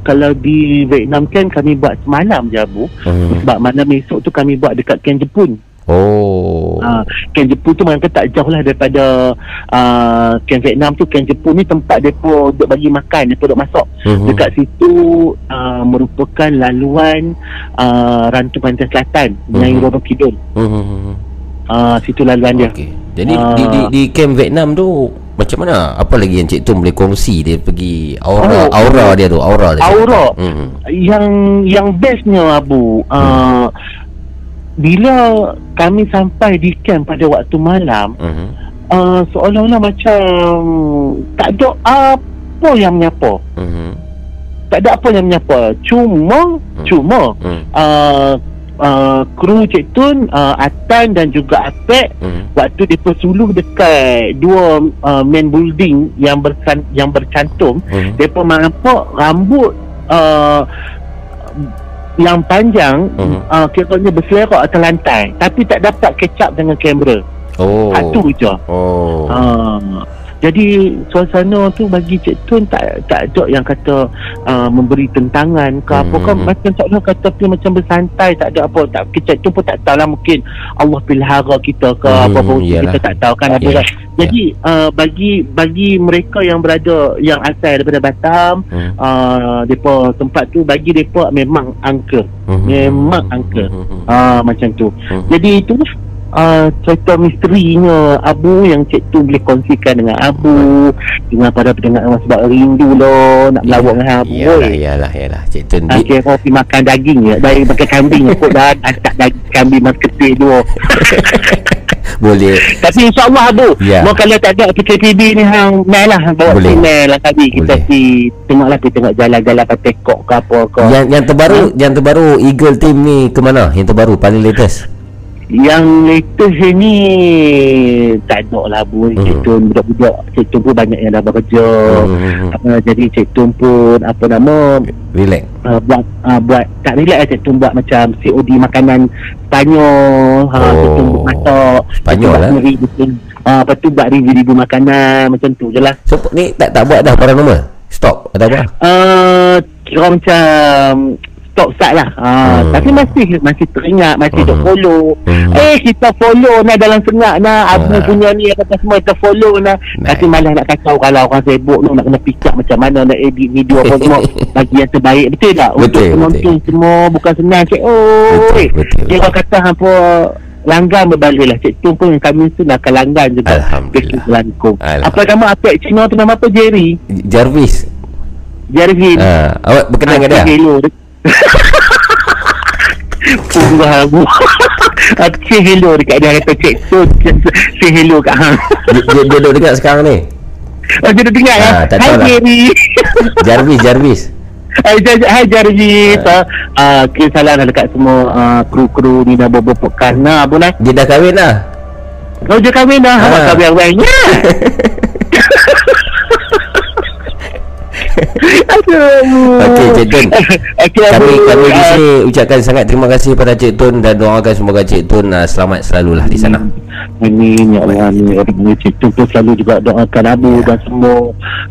kalau di Vietnam kan kami buat semalam je Abu Hmm. sebab malam esok tu kami buat dekat Ken Jepun Oh. Ha, Ken Jepun tu kata tak jauh lah daripada uh, Ken Vietnam tu Ken Jepun ni tempat mereka duk bagi makan mereka duk masak Mhm. dekat situ uh, merupakan laluan uh, rantu pantai selatan Nyai Mhm. Roro Kidul Hmm. uh, situ laluan dia Okey. Jadi Ah. di, di di camp Vietnam tu macam mana? Apa lagi yang Cik Tun boleh kongsi dia pergi aura Oh, aura dia tu, aura dia. aura Hmm. yang yang bestnya Abu uh, bila kami sampai di camp pada waktu malam Hmm. uh, seolah-olah macam tak ada apa yang menyapa Hmm. tak ada apa yang menyapa cuma Hmm. cuma Hmm. uh, uh, kru Cik Tun uh, Atan dan juga Apek Hmm. waktu dia suluh dekat dua uh, main building yang bersan, yang bercantum Hmm. Mereka nampak rambut uh, yang panjang Mhm. uh, kiranya berselerak atas lantai tapi tak dapat catch up dengan kamera. Oh. Satu je. Oh. Uh, jadi suasana tu bagi Cik Tun tak tak ada yang kata uh, memberi tentangan ke apa kan macam tak ada kata dia macam bersantai tak ada apa tak Cik Tun pun tak tahu lah mungkin Allah pelihara kita ke Hmm, apa pun kita tak tahu kan apa Ya. kan jadi uh, bagi bagi mereka yang berada yang asal daripada Batam Hmm. uh, depa tempat tu bagi depa memang angka Hmm. memang angka Hmm. ah macam tu Hmm. jadi itu uh, cerita misterinya Abu yang Cik Tu boleh kongsikan dengan Abu dengan para pendengar yang sebab rindu loh nak melawak dengan Abu Iyalah, oi. iyalah, iyalah. Cik Tun di, Akhirnya kau pergi makan daging ya Dari makan kambing ya Kau dah acak daging kambing Mas ketik dua boleh Tapi insyaAllah Abu Ya. Mau kalau tak ada PKPB ni hang Naik lah Bawa Boleh. Boleh. lah tadi Kita Boleh. pergi Tengoklah pergi tengok jalan-jalan Pakai kok ke apa ke yang yang terbaru yang terbaru Eagle team ni ke mana? Yang terbaru paling latest. Yang latest ni Tak ada lah Bu Hmm. Cik Tun Budak-budak Cik Tun pun banyak yang dah bekerja Hmm. uh, Jadi Cik Tun pun Apa nama Relax. uh, Buat uh, buat Tak relax lah Cik Tun buat macam COD makanan Spanyol ha, Oh. Cik Tun buat masak Spanyol lah. lah uh, Lepas tu buat review-review makanan Macam tu je lah So ni tak tak buat dah paranormal. Stop atau apa? uh, Kira macam Stop start lah uh, Hmm. Tapi masih Masih teringat Masih duk Hmm. follow Hmm. Eh kita follow nah dalam sengak nah Abu Ah. punya ni apa semua kita follow nah Nice. Tapi malah nak kacau kalau orang sibuk tu nak kena pick up macam mana nak edit video apa semua bagi yang terbaik betul tak? Untuk Betul, penonton semua bukan senang cik oh. Betul, betul. Dia orang kata hampa langgan berbalik lah cik tu pun kami tu nak akan langgan juga. Alhamdulillah. Apa nama apek Cina tu nama apa Jerry? Jarvis. Jervin. Ah, awak berkenan dengan dia? Hello. Punggah aku Aku say hello dekat dia Kata cik tu Say hello kat hang Dia, dia, dia duduk dekat sekarang ni. Oh, dia dah dengar ya? Ah, tak Hai lah. Jerry Jarvis, Jarvis. Hai, hai Jerry uh. uh, Kira salam lah dekat semua uh, Kru-kru ni dah berbepokan Nah Abu Nas Dia dah kahwin dah. Kau je kahwin dah Ah. Abang kahwin Aduh Okey, Cik Tun. Okey, Abu. Kami kami di Ah, sini ucapkan sangat terima kasih pada Cik Tun dan doakan semoga Cik Tun uh, selamat selalulah di sana. Amin ya Allah amin ya Rabbi Cik Tun pun selalu juga doakan Abu Ya. dan semua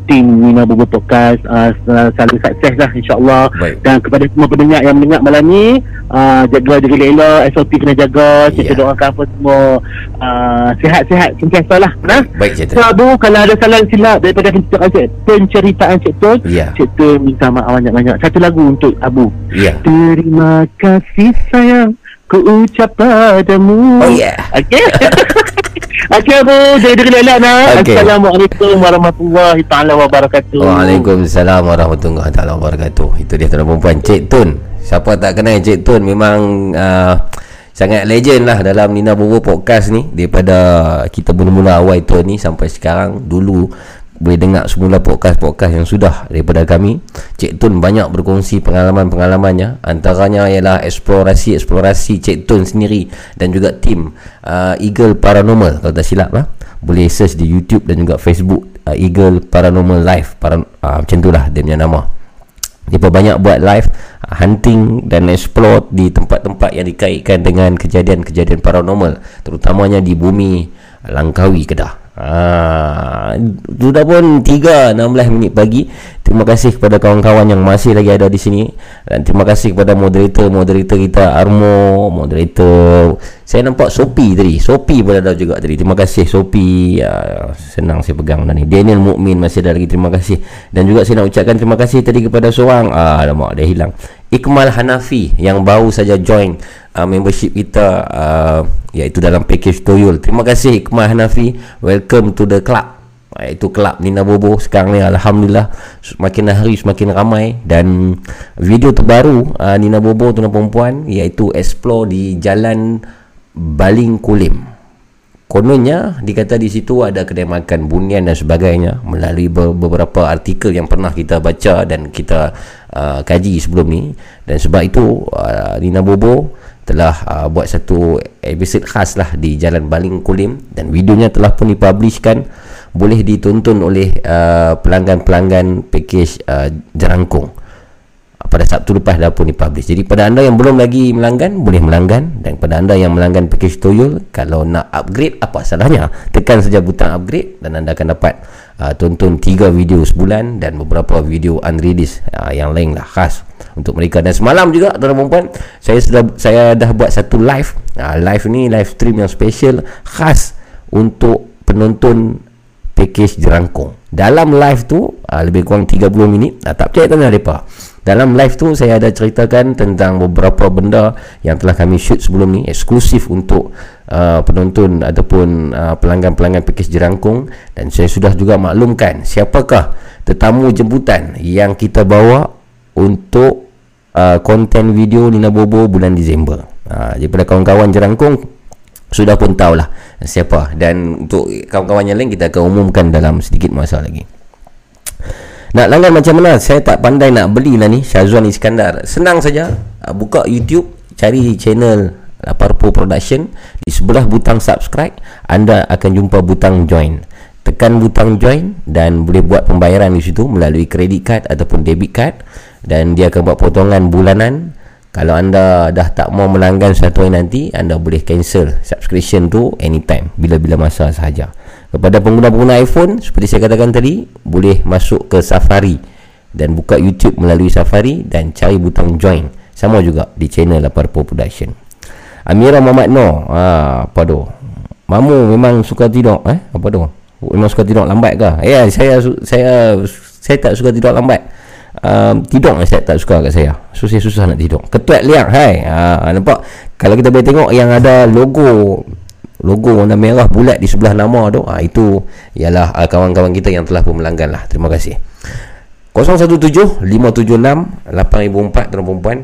tim Nina Bubu Podcast uh, sel- selalu sukses lah insyaAllah dan kepada semua pendengar yang mendengar malam ni uh, jaga diri elok SOP kena jaga kita Ya. doakan apa semua uh, sihat-sihat sentiasa lah nah? Baik Cik Tun. Abu kalau ada salah silap daripada penceritaan Cik, penceritaan Cik Tun Ya. Cik Tun minta maaf banyak-banyak. Satu lagu untuk Abu. Ya. Terima kasih sayang Ku ucap padamu. Oh, yeah. Okey. Okey Abu. Jadi diri lelak nak Okey. Assalamualaikum warahmatullahi taala wabarakatuh. Waalaikumsalam warahmatullahi taala wabarakatuh. Itu dia tuan perempuan Cik Tun. Siapa tak kenal Cik Tun? Memang uh, sangat legend lah dalam Nina Bobo podcast ni. Daripada kita mula-mula awal tu ni sampai sekarang dulu boleh dengar semula podcast-podcast yang sudah daripada kami. Cik Tun banyak berkongsi pengalaman-pengalamannya antaranya ialah eksplorasi-eksplorasi Cik Tun sendiri dan juga tim uh, Eagle Paranormal. Kalau tak silap lah boleh search di YouTube dan juga Facebook uh, Eagle Paranormal Live para, uh, macam itulah dia punya nama. Dia banyak buat live uh, hunting dan explore di tempat-tempat yang dikaitkan dengan kejadian-kejadian paranormal terutamanya di bumi Langkawi Kedah Ah, sudah pun 3.16 minit pagi. Terima kasih kepada kawan-kawan yang masih lagi ada di sini dan terima kasih kepada moderator-moderator kita Armo, moderator saya nampak Sopi tadi. Sopi pun ada juga tadi. Terima kasih Sopi. Ah, senang saya pegang dah ni. Daniel Mukmin masih ada lagi. Terima kasih. Dan juga saya nak ucapkan terima kasih tadi kepada seorang ah alamak dia hilang. Ikmal Hanafi yang baru saja join uh, membership kita uh, iaitu dalam package Toyol. Terima kasih Ikmal Hanafi. Welcome to the club. Uh, Itu kelab Nina Bobo sekarang ni Alhamdulillah semakin hari semakin ramai dan video terbaru uh, Nina Bobo tuan perempuan iaitu explore di jalan Baling Kulim kononnya dikata di situ ada kedai makan bunian dan sebagainya melalui be- beberapa artikel yang pernah kita baca dan kita uh, kaji sebelum ni. Dan sebab itu uh, Nina Bobo telah uh, buat satu episode khas lah di Jalan Baling Kulim dan videonya telah pun dipublishkan. Boleh ditonton oleh uh, pelanggan-pelanggan package uh, Jerangkung pada Sabtu lepas dah pun dipublish. Jadi pada anda yang belum lagi melanggan, boleh melanggan. Dan pada anda yang melanggan package Toyol, kalau nak upgrade apa salahnya? Tekan saja butang upgrade dan anda akan dapat uh, tonton 3 video sebulan dan beberapa video unreleased uh, yang lain lah khas untuk mereka. Dan semalam juga tuan-tuan puan saya sudah saya dah buat satu live. Uh, live ni live stream yang special khas untuk penonton package jerangkung dalam live tu uh, lebih kurang 30 minit. Uh, tak percaya tanya mereka dalam live tu saya ada ceritakan tentang beberapa benda yang telah kami shoot sebelum ni eksklusif untuk uh, penonton ataupun uh, pelanggan-pelanggan package jerangkung. Dan saya sudah juga maklumkan siapakah tetamu jemputan yang kita bawa untuk uh, konten video Nina Bobo bulan Disember. Uh, daripada kawan-kawan jerangkung sudah pun tahulah siapa. Dan untuk kawan-kawan yang lain kita akan umumkan dalam sedikit masa lagi nak langgan macam mana? Saya tak pandai nak beli lah ni Syazwan Iskandar. Senang saja. Uh, buka YouTube cari channel Laparpo Production. Di sebelah butang subscribe anda akan jumpa butang join. Tekan butang join dan boleh buat pembayaran di situ melalui credit card ataupun debit card. Dan dia akan buat potongan bulanan. Kalau anda dah tak mau melanggan satu hari nanti anda boleh cancel subscription tu anytime bila-bila masa sahaja kepada pengguna-pengguna iPhone seperti saya katakan tadi boleh masuk ke Safari dan buka YouTube melalui Safari dan cari butang join. Sama juga di channel Laparpo Production. Amira Muhammad Noor. Ha, apa tu? Mamu memang suka tidur eh? Apa tu? Memang suka tidur lambat ke ya saya su- saya saya tak suka tidur lambat. Um, tidur saya tak suka kat saya. Susah susah nak tidur. Ketuat liang hai. Ha, nampak? Kalau kita boleh tengok yang ada logo logo warna merah bulat di sebelah nama tu ha, itu ialah uh, kawan-kawan kita yang telah pun melanggan lah. Terima kasih. 017 576 8004 tuan perempuan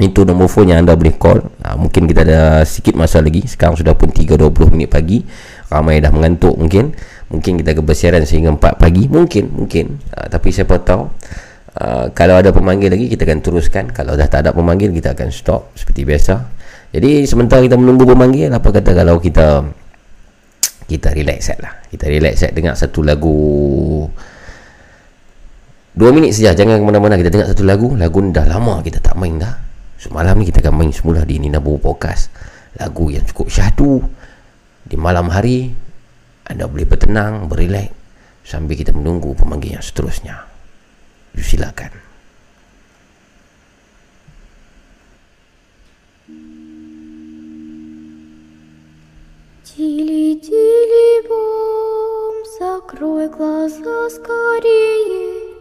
itu nombor phone yang anda boleh call. Ha, mungkin kita ada sikit masa lagi. Sekarang sudah pun 3.20 minit pagi. Ramai dah mengantuk mungkin. Mungkin kita akan bersiaran sehingga 4 pagi. Mungkin mungkin. Ha, tapi siapa tahu uh, kalau ada pemanggil lagi kita akan teruskan. Kalau dah tak ada pemanggil kita akan stop. Seperti biasa jadi sementara kita menunggu pemanggil apa kata kalau kita kita relax set lah. Kita relax set dengar satu lagu. Dua minit saja Jangan ke mana-mana. Kita dengar satu lagu Lagu ni dah lama Kita tak main dah. Semalam ni kita akan main semula Di Nina Bobo Podcast. Lagu yang cukup syahdu. Di malam hari Anda boleh bertenang Berilek Sambil kita menunggu Pemanggil yang seterusnya You silakan Тили-тили-бом, закрой глаза скорее.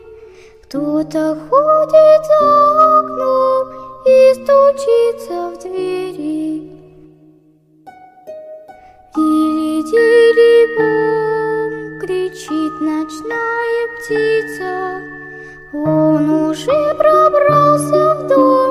Кто-то ходит за окном и стучится в двери. Тили-тили-бом, кричит ночная птица. Он уже пробрался в дом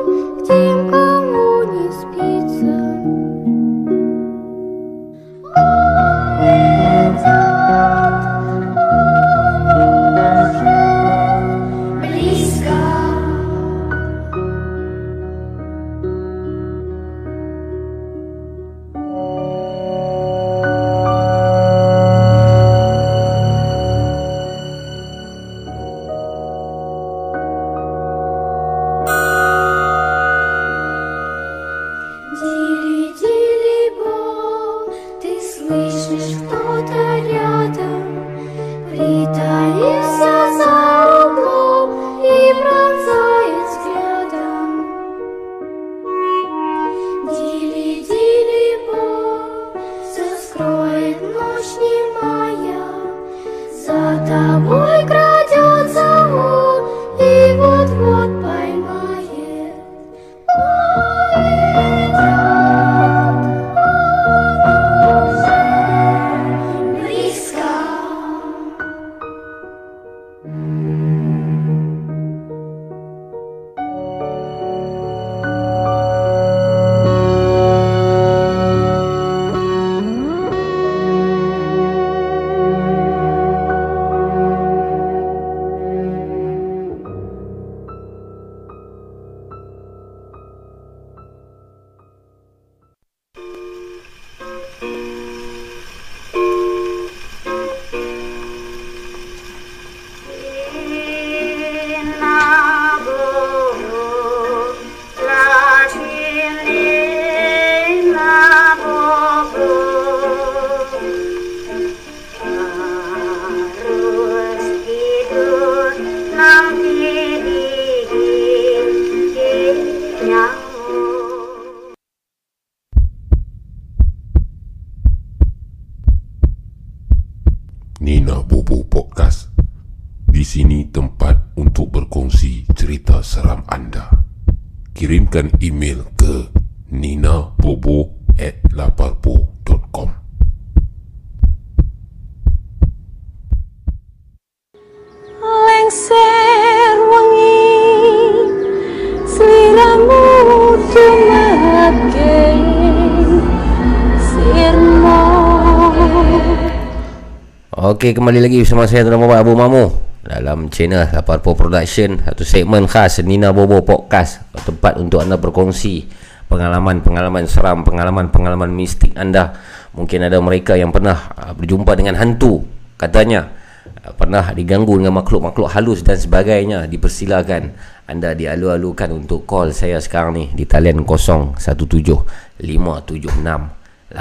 Okey, kembali lagi bersama saya Tuan Muhammad Abu Mamu. Dalam channel Laparpo Production satu segmen khas Nina Bobo Podcast. Tempat untuk anda berkongsi pengalaman-pengalaman seram, pengalaman-pengalaman mistik anda. Mungkin ada mereka yang pernah uh, berjumpa dengan hantu. Katanya uh, pernah diganggu dengan makhluk-makhluk halus dan sebagainya. Dipersilakan anda dialu-alukan untuk call saya sekarang ni di talian 017 576 8004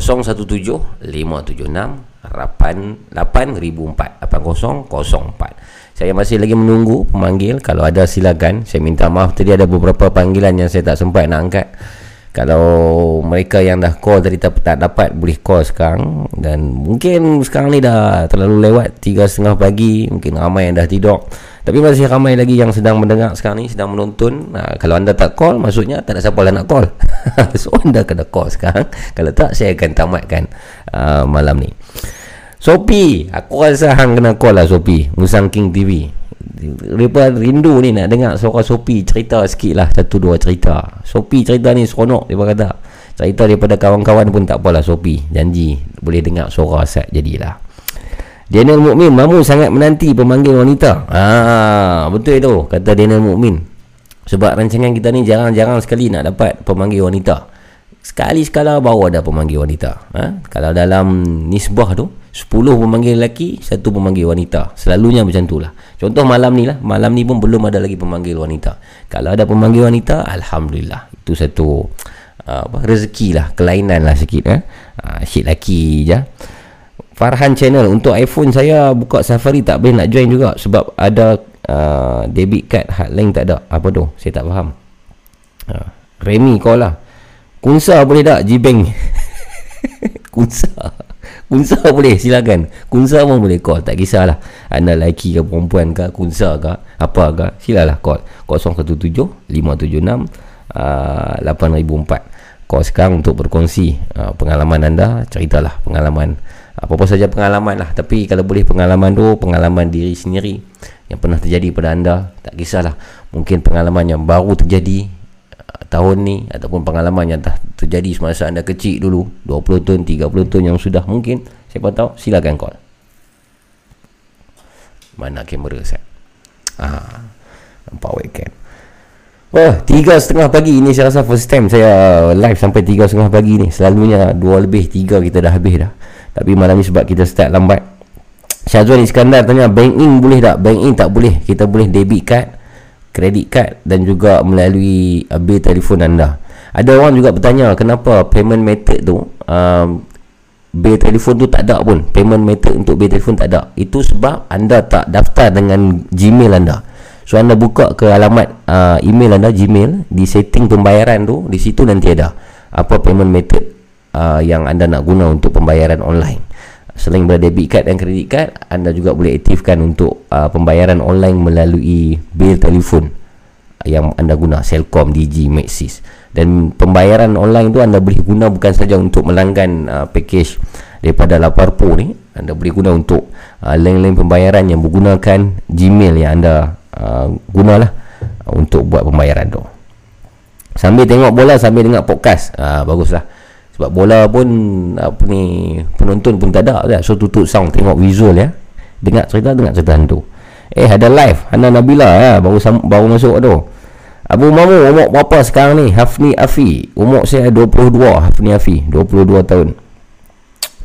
017 576 8004 saya masih lagi menunggu pemanggil. Kalau ada silakan. Saya minta maaf. Tadi ada beberapa panggilan yang saya tak sempat nak angkat. Kalau mereka yang dah call tadi tak, tak dapat boleh call sekarang. Dan mungkin sekarang ni dah terlalu lewat. 3.30 pagi. Mungkin ramai yang dah tidur tapi masih ramai lagi yang sedang mendengar sekarang ni sedang menonton. Ha, kalau anda tak call maksudnya tak ada siapa lah nak call. So anda kena call sekarang. Kalau tak saya akan tamatkan uh, malam ni. Sopi aku rasa hang kena call lah Sopi Musang King TV Mereka rindu ni nak dengar suara Sopi cerita sikit lah. Satu dua cerita. Sopi cerita ni seronok dia kata cerita daripada kawan-kawan pun tak apalah Sopi janji boleh dengar suara set jadilah Daniel Mukmin mamu sangat menanti pemanggil wanita. Ah betul tu kata Daniel Mukmin. Sebab rancangan kita ni jarang-jarang sekali nak dapat pemanggil wanita. Sekali sekala baru ada pemanggil wanita. Ha? kalau dalam nisbah tu 10 pemanggil lelaki satu pemanggil wanita. Selalunya macam tu lah. Contoh malam ni lah malam ni pun belum ada lagi pemanggil wanita. Kalau ada pemanggil wanita Alhamdulillah itu satu uh, apa, rezeki lah kelainan lah sikit eh? asyik lelaki je Farhan channel untuk iPhone saya buka Safari tak boleh nak join juga sebab ada uh, debit card hotline tak ada. Apa tu? Saya tak faham. Uh, Remy call lah. Kunsa boleh tak? G-Bank. Kunsa. Kunsa boleh silakan. Kunsa pun boleh call Tak kisahlah. Anda lelaki ke perempuan ke Kunsa ke Apa ke Silalah call. 017 576 uh, 8004 Call sekarang untuk berkongsi uh, Pengalaman anda Ceritalah pengalaman Apa-apa saja pengalaman lah. Tapi kalau boleh pengalaman tu Pengalaman diri sendiri Yang pernah terjadi pada anda Tak kisahlah. Mungkin pengalaman yang baru terjadi uh, tahun ni ataupun pengalaman yang dah terjadi semasa anda kecil dulu 20 tahun 30 tahun yang sudah mungkin siapa tahu silakan call. Mana kamera set ah nampak webcam. Wah, tiga setengah pagi ni saya rasa first time saya live sampai tiga setengah pagi ni. Selalunya dua lebih, tiga kita dah habis dah. Tapi malam ni sebab kita start lambat. Syazwan Iskandar tanya, bank in boleh tak? Bank in tak boleh. Kita boleh debit card, credit card dan juga melalui uh, bil telefon anda. Ada orang juga bertanya, kenapa payment method tu, um, bil telefon tu tak ada pun. Payment method untuk bil telefon tak ada. Itu sebab anda tak daftar dengan Gmail anda. So anda buka ke alamat uh, email anda Gmail di setting pembayaran tu di situ nanti ada apa payment method uh, yang anda nak guna untuk pembayaran online. Selain daripada debit card dan kredit card, anda juga boleh aktifkan untuk uh, pembayaran online melalui bil telefon yang anda guna Selcom, Digi, Maxis. Dan pembayaran online tu anda boleh guna bukan saja untuk melanggan uh, package daripada Laparpo ni, anda boleh guna untuk uh, lain-lain pembayaran yang menggunakan Gmail yang anda uh, gunalah untuk buat pembayaran tu sambil tengok bola sambil dengar podcast uh, baguslah sebab bola pun apa ni penonton pun tak ada lah. so tutup sound tengok visual ya. Dengar cerita dengar cerita hantu. Eh ada live. Hana Nabila ya baru baru masuk tu. Abu Mamu umur berapa sekarang ni? Hafni Afi. Umur saya 22 Hafni Afi. 22 tahun.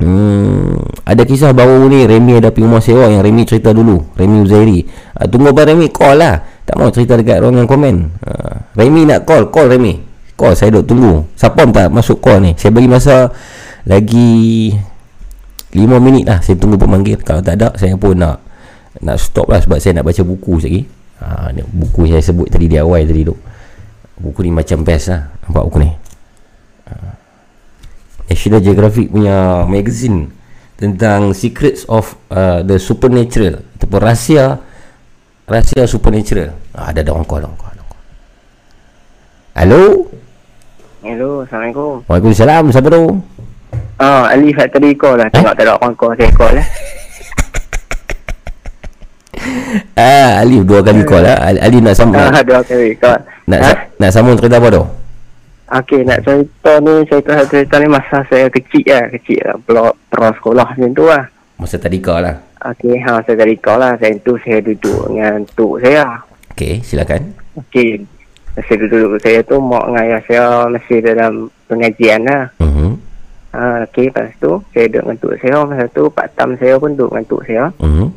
Hmm, ada kisah baru ni. Remy ada pergi rumah sewa. Yang Remy cerita dulu. Remy Uzairi. Uh, tunggu abang Remy call lah. Tak mau cerita dekat ruangan komen. Uh, Remy nak call. Call Remy call saya duduk tunggu siapa tak masuk call ni saya bagi masa lagi 5 minit lah saya tunggu pemanggil kalau tak ada saya pun nak nak stop lah sebab saya nak baca buku sekali uh, buku yang saya sebut tadi di awal tadi tu buku ni macam best lah nampak buku ni National Geographic punya magazine tentang secrets of uh, the supernatural ataupun rahsia rahsia supernatural. Ah, ada ada orang call. orang call. Hello. Hello, Assalamualaikum. Waalaikumsalam. Siapa tu? Ah, Ali Factory call lah. Tengok tak ada orang call, saya call lah. Ah, Ali dua kali call lah. Ali, Ali nak sambung. Ah, dua kali call. nak, Ha? nak sambung cerita apa tu? Okey, nak cerita ni, cerita cerita ni masa saya kecil lah, kecil lah. Belum pra sekolah macam tu lah. Masa tadika lah. Okey, ha, saya dari call lah. Saya tu saya duduk dengan tok saya. Okey, silakan. Okey, masa duduk saya tu, mak dengan ayah saya masih dalam pengajian lah. Mhm. Ha, Okey, lepas tu saya duduk dengan tok saya. Masa tu Pak Tam saya pun duduk dengan tok saya. Mhm.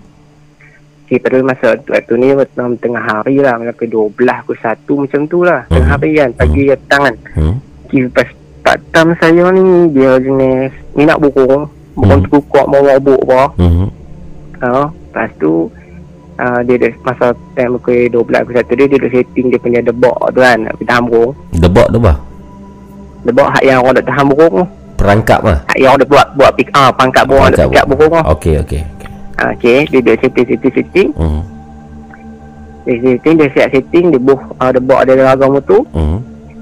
Okey, pada masa waktu ni dalam tengah hari lah. Sampai 12 ke 1 macam tu lah. Tengah hari kan, pagi petang kan. Mhm. Okey, lepas Pak Tam saya ni, dia jenis minat burung. Burung Hmm. terkukuk, mau wabuk apa. Mhm. Ha, lepas tu uh, dia dah masa time pukul 12 ke 1 dia dia dah setting dia punya debak tu kan tahan burung. Debak tu bah. Debak hak yang orang nak tahan burung tu. Perangkap lah. Hak yang orang nak buat buat pick ah pangkat burung nak pick up burung tu. Okey, okey. okey. Okey, dia dah setting setting setting. Mhm. Dia setting dia siap setting dia buh uh, debak dia dalam agama tu. Mhm.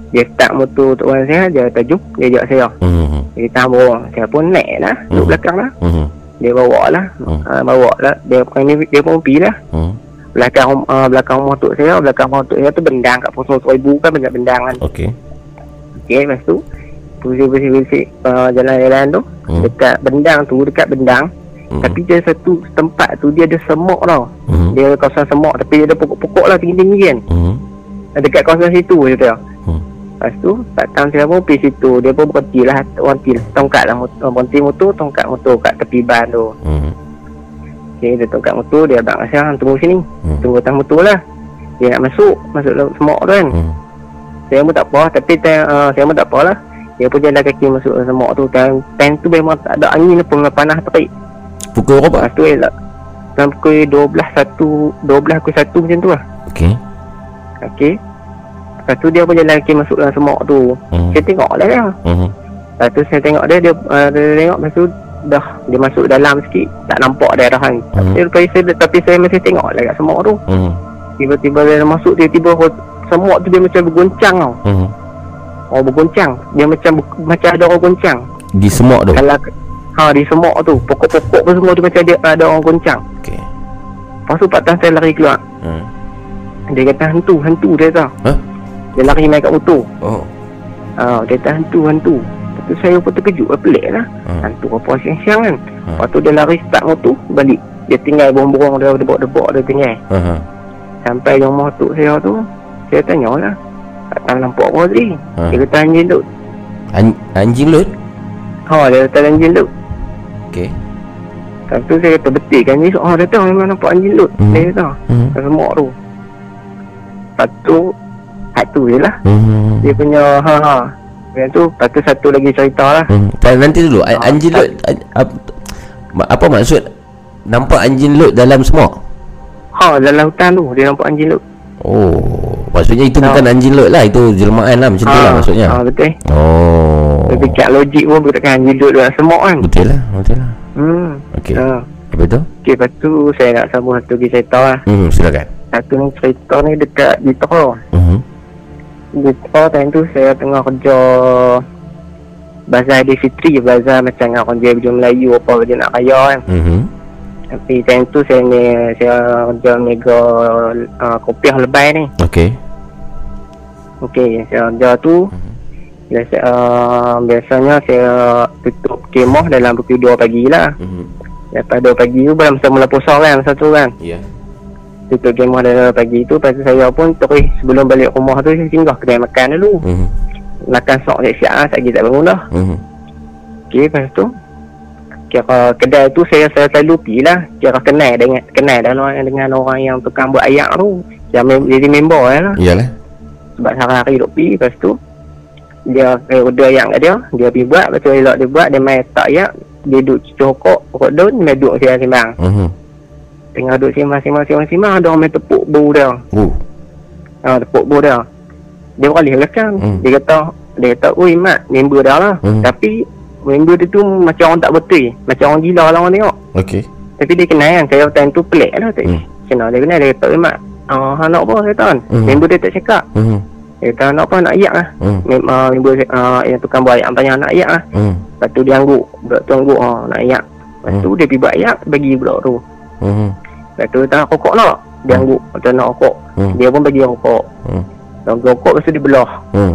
Dia start motor tu orang saya dia tajuk dia ajak saya. Mhm. Dia tahan burung. Saya pun naik lah duduk Hmm. belakang lah. Mhm. Dia bawa lah. Hmm. Uh, bawa lah. Dia bukan ni dia pun pergi lah. Mhm. Belakang uh, belakang rumah tok saya, belakang rumah tok saya tu bendang kat pos ibu kan banyak bendang kan. Okey. Okey, lepas tu Bersih-bersih uh, jalan-jalan tu Hmm. Dekat bendang tu, dekat bendang Mhm. Tapi dia satu tempat tu dia ada semok tau Mhm. Dia kawasan semok tapi dia ada pokok-pokok lah tinggi-tinggi kan Mhm. Dekat kawasan situ je tu Hmm. Lepas tu, Tam saya pun pergi situ. Dia pun berhenti lah, berhenti tongkat lah motor, Berhenti motor, tongkat motor kat tepi ban tu. Mhm. Okey, dia tongkat motor, dia abang saya tunggu sini. Hmm. Tunggu atas motor lah. Dia nak masuk, masuk dalam semok tu kan. Mhm. Saya pun tak apa Tapi uh, saya pun tak apa lah. Dia pun jalan kaki masuk dalam semok tu. Time, time tu memang tak ada angin pun panas terik Pukul berapa? Lepas tu elak Dalam pukul 12, 1 12 ke 1 macam tu lah. Okey. Okey Lepas tu dia pun jalan kaki masuk dalam semok tu Mhm. Saya tengok lah dia Mhm. Lepas tu saya tengok dia Dia, uh, dia tengok Lepas tu dah Dia masuk dalam sikit Tak nampak dia dah kan Hmm. Tapi, saya, tapi saya masih tengok lah kat semok tu Mhm. Tiba-tiba dia masuk Tiba-tiba semok tu dia macam bergoncang tau Mhm. Oh bergoncang Dia macam macam ada orang goncang Di semok tu. Kalau Ha di semok tu Pokok-pokok pun semua tu macam ada, ada orang goncang Okey. Lepas tu Pak Tan saya lari keluar Hmm. Dia kata hantu Hantu dia tahu Hah? Dia lari naik kat motor Oh. ha, Dia kata hantu Hantu Lepas tu saya pun terkejut lah Pelik lah Hmm. Hantu apa siang-siang kan Hmm. Lepas tu dia lari start motor Balik Dia tinggal borong-borong dia Debok-debok dia tinggal Aha. Sampai yang rumah tok saya tu Saya tanya lah Pak Tan nampak apa tadi Ha. Dia kata anjing tu An- anjing lut. Ha dia kata anjing tu Okey. Lepas tu saya kata betul kan ni Oh dia tahu memang nampak anjing lut Hmm. Dia kata Mhm. Kat semua tu Lepas tu Hak tu je lah. Mhm. Dia punya ha ha. Lepas tu Lepas tu satu lagi cerita lah. Hmm. Tak, nanti dulu Ah, Anjing lut an- ap- ma- Apa maksud? Nampak anjing lut dalam semok Ha dalam hutan tu Dia nampak anjing lut. Oh Maksudnya itu Tak. bukan anjing lut lah Itu jelmaan lah Macam tu lah maksudnya. Ha, Betul. Oh. Tapi kat logik pun Bukan anjing lut dalam semua kan. Betul lah Betul lah. Hmm. Okey. Ha. Apa tu? Okay lepas tu Saya nak sambung satu lagi cerita lah. Hmm silakan. Satu ni cerita ni dekat di Tero Di Tero time tu Saya tengah kerja Bazar Adi Fitri Bazar macam orang jual baju Melayu Apa baju nak kaya kan Mhm. Tapi time tu saya ni Saya kerja mega uh, Kopiah lebay ni Okey Okey, saya kerja tu biasa, uh, biasanya saya tutup kemah dalam pukul 2 pagi lah. Mhm. Lepas 2 pagi tu masa mula puasa kan masa tu kan. Ya Tutup kemah dalam pagi tu lepas tu saya pun terus sebelum balik rumah tu saya singgah kedai makan dulu. Mhm. Makan sok siap-siap lah, tak tak bangun dah. Mhm. Okey, lepas tu kira kedai tu saya saya selalu pergi lah. Kira kenal dengan kenal dengan, dengan orang yang tukang buat ayak tu. Yang mem- jadi member lah. Iyalah Sebab sehari-hari duk pergi Lepas tu Dia eh, order yang kat dia Dia pergi buat Lepas tu elok dia buat Dia main tak ayak Dia duduk cokok Pokok daun Dia duduk simbang-simbang Mhm. Tengah duduk simbang-simbang-simbang Ada orang main tepuk bau dia. Oh. Ha, Tepuk bau dia. Dia balik belakang. Hmm. Dia kata Dia kata Oi mat Member dah lah. Hmm. Tapi member dia tu macam orang tak betul. Macam orang gila lah orang tengok. Okey. tapi dia kenal kan saya time tu pelik lah tak Hmm. kenal dia kenal. Dia kata eh mak ah uh, nak apa? Kata kan Hmm. member dia tak cakap. Hmm. dia kata nak apa? Nak ayak lah. Hmm. Mem, uh, member uh, yang tukang buat ayak tanya nak ayak lah? Hmm. lepas tu dia angguk budak tu angguk oh, nak ayak lepas tu dia pergi buat ayak bagi budak tu Hmm. lepas tu tak nak rokok nak dia Hmm. angguk kata nak rokok Hmm. dia pun bagi rokok Hmm. dan rokok lepas tu dia belah Hmm.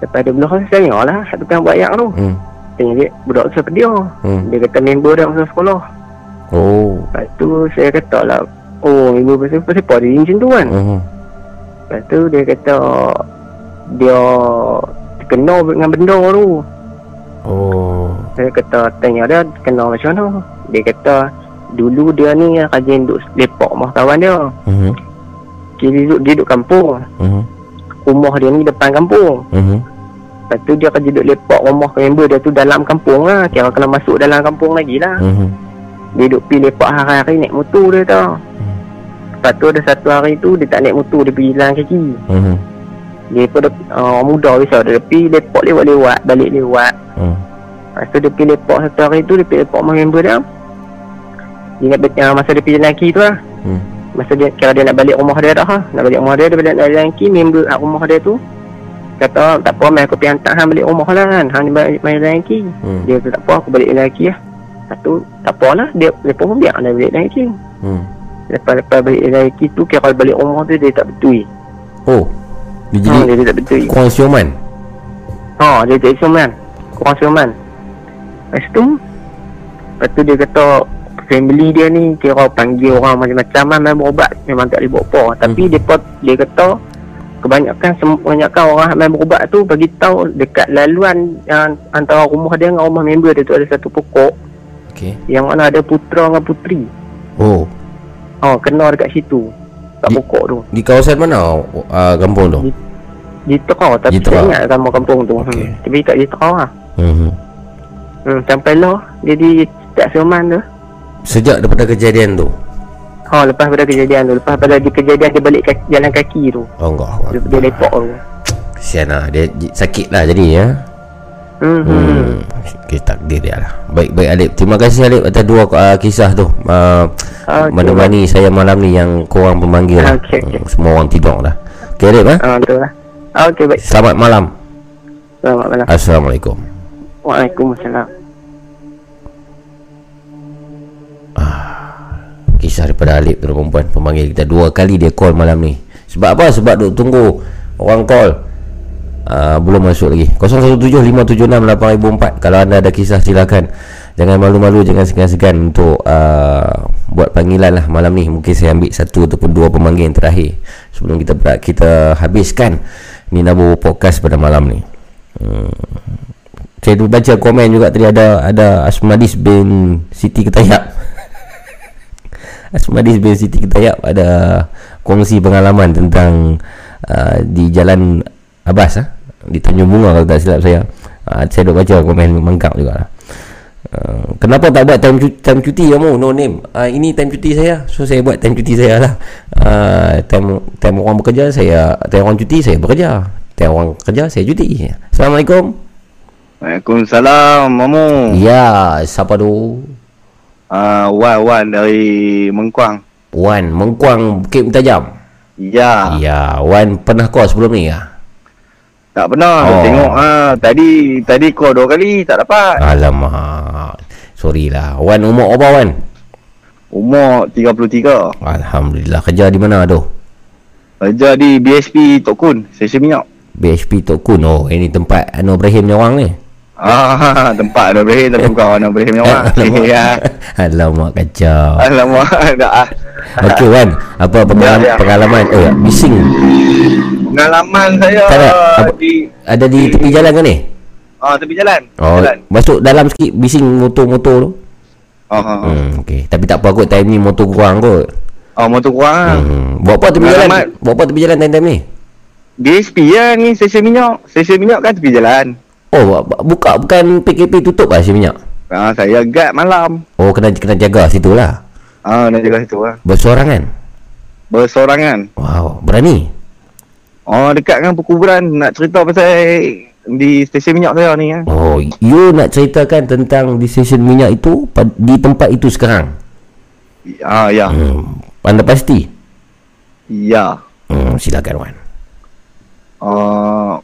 lepas dia belah saya lah tukang buat ayak tu Hmm. tanya dia budak tu siapa dia Hmm. dia kata member dia masa sekolah Oh. lepas tu saya kata lah oh member pasal pasal apa dia macam tu kan Hmm. lepas tu dia kata dia terkena dengan benda tu Oh. saya kata tanya dia kena macam mana dia kata dulu dia ni rajin duduk lepak rumah kawan dia Hmm. dia duduk, dia duduk kampung Hmm. rumah dia ni depan kampung Hmm. lepas tu dia kerja duduk lepak rumah member dia tu dalam kampung lah kira kena masuk dalam kampung lagi lah Hmm. dia duduk pergi lepak hari-hari naik motor dia tau lepas tu ada satu hari tu dia tak naik motor dia pergi jalan kaki Hmm. dia pun uh, orang muda bisa dia pergi lepak lewat-lewat balik lewat Hmm. lepas tu dia pergi lepak satu hari tu dia pergi lepak rumah member dia dia nak uh, masa dia pergi kaki tu lah Hmm. masa dia kira dia nak balik rumah dia dah ha. nak balik rumah dia dia balik kaki member kat rumah dia tu kata tak apa mai aku pergi hantar hang balik rumah lah kan hang ni balik main kaki Hmm. dia kata tak apa aku balik kaki lah lepas tu tak apa lah dia lepas pun biar dia balik kaki Hmm. lepas-lepas balik kaki tu kira balik rumah tu dia tak betul Oh. Dia ha, jadi dia tak betul kurang siuman. Ha, dia jadi siuman. Kurang siuman. Lepas tu, lepas tu dia kata family dia ni kira panggil orang macam-macam lah main berubat memang tak boleh buat apa. Tapi Mhm. dia dia kata kebanyakan kebanyakan orang main berubat tu bagi tahu dekat laluan yang antara rumah dia dengan rumah member dia tu ada satu pokok Okey. yang mana ada putra dengan puteri. Oh. Ha, kena dekat situ. Kat Di- pokok tu. Di kawasan mana uh, kampung tu? Di- Jitra tapi Jitra. saya ingat nama kampung tu. Okey. Hmm. Tapi tak Jitra lah. Hmm. Hmm, sampai lah jadi tak siuman tu. Sejak daripada kejadian tu. Ha lepas pada kejadian tu, lepas pada di kejadian dia balik kaki, jalan kaki tu. Oh enggak. Dia, dia lepak tu. Kesian lah Dia sakit lah jadi ya Hmm. hmm. Hmm Okay takdir dia lah Baik baik Alip Terima kasih Alip atas dua uh, kisah tu uh, Okey. Menemani saya malam ni yang korang pemanggil lah Okey, okey. Hmm, Semua orang tidur dah Okay Alip eh? Ha betul lah. Ah, Okey baik. Selamat malam Selamat malam. Assalamualaikum Waalaikumsalam. Kisah daripada Alip tu perempuan Pemanggil kita dua kali dia call malam ni. Sebab apa? Sebab duk tunggu Orang call. Uh, Belum masuk lagi. 0175768004 Kalau anda ada kisah silakan. Jangan malu-malu Jangan segan-segan Untuk uh, Buat panggilan lah malam ni. Mungkin saya ambil satu Ataupun dua pemanggil yang terakhir Sebelum kita berat, kita habiskan Ni Nabu Podcast pada malam ni. Hmm. Saya baca komen juga tadi ada Ada Asmadis bin Siti Ketayak Asmadis bin Siti Ketayak ada kongsi pengalaman tentang uh, di Jalan Abbas ah. Di Tanjung Bunga kalau tak silap saya. Uh, saya duk baca komen mengkap juga lah. Uh, kenapa tak buat time cuti, time cuti kamu no name. Uh, ini time cuti saya. So saya buat time cuti saya lah. Uh, time time orang bekerja saya time orang cuti saya bekerja. Time orang kerja saya cuti. Assalamualaikum. Waalaikumsalam, Mamu. ya siapa tu Ah, Wan Wan dari Mengkuang. Wan Mengkuang Bukit Tajam Ya, ya Wan pernah kau sebelum ni ya tak pernah Oh. tengok ah tadi tadi call dua kali tak dapat. Alamak Sorry lah Wan umur apa Wan? Umur 33. Alhamdulillah Kerja di mana tu? Kerja di BSP Tok Kun, stesen minyak. BHP Tok Kun Oh ini tempat Anu Ibrahim ni orang ni Ah, tempat Anak Ibrahim tapi bukan Anak Ibrahim ni orang. Alamak kacau Alamak, dah ah. Okey Wan Apa pengalaman, Ya, ya. pengalaman Oh bising Pengalaman saya Tak ada. Apa- di Ada di tepi jalan kan ni? ah tepi jalan. Oh Jalan. Masuk dalam sikit Bising motor-motor tu ah. hmm, Okey Tapi tak apa kot Time ni motor kurang kot Ah, motor kurang. hmm. Buat apa tepi jalan? Buat apa tepi jalan time-time ni? BSP ya ni stesen minyak. Stesen minyak kan tepi jalan. Oh bu- buka Bukan PKP tutup lah si minyak Ah, saya guard malam. Oh kena kena jaga situ lah Ah, nak jaga situ lah. Bersorangan Bersorangan. Wow Berani Oh, dekat dengan perkuburan nak cerita pasal di stesen minyak saya ni kan. Oh, you nak ceritakan tentang di stesen minyak itu di tempat itu sekarang? Ah ya. Hmm, anda pasti? Ya. Hmm, silakan Wan. Uh,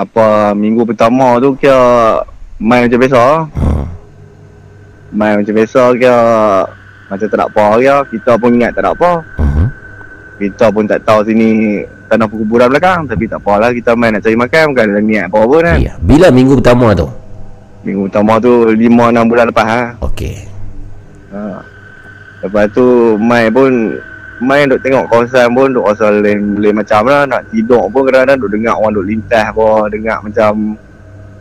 apa minggu pertama tu kira main macam biasa. Hmm. Main macam biasa kira macam tak ada apa kira. Kita pun ingat tak ada apa. Hmm. Kita pun tak tahu sini tanah perkuburan belakang. Tapi tak apalah kita main nak cari makan. Bukan ada niat apa pun kan. Ya. Bila minggu pertama tu? Minggu pertama tu 5-6 bulan lepas ha. Okey. ha. Lepas tu main pun Main duk tengok kawasan pun Duk rasa lain, lain macam lah Nak tidur pun kadang-kadang duk dengar orang duk lintas apa Dengar macam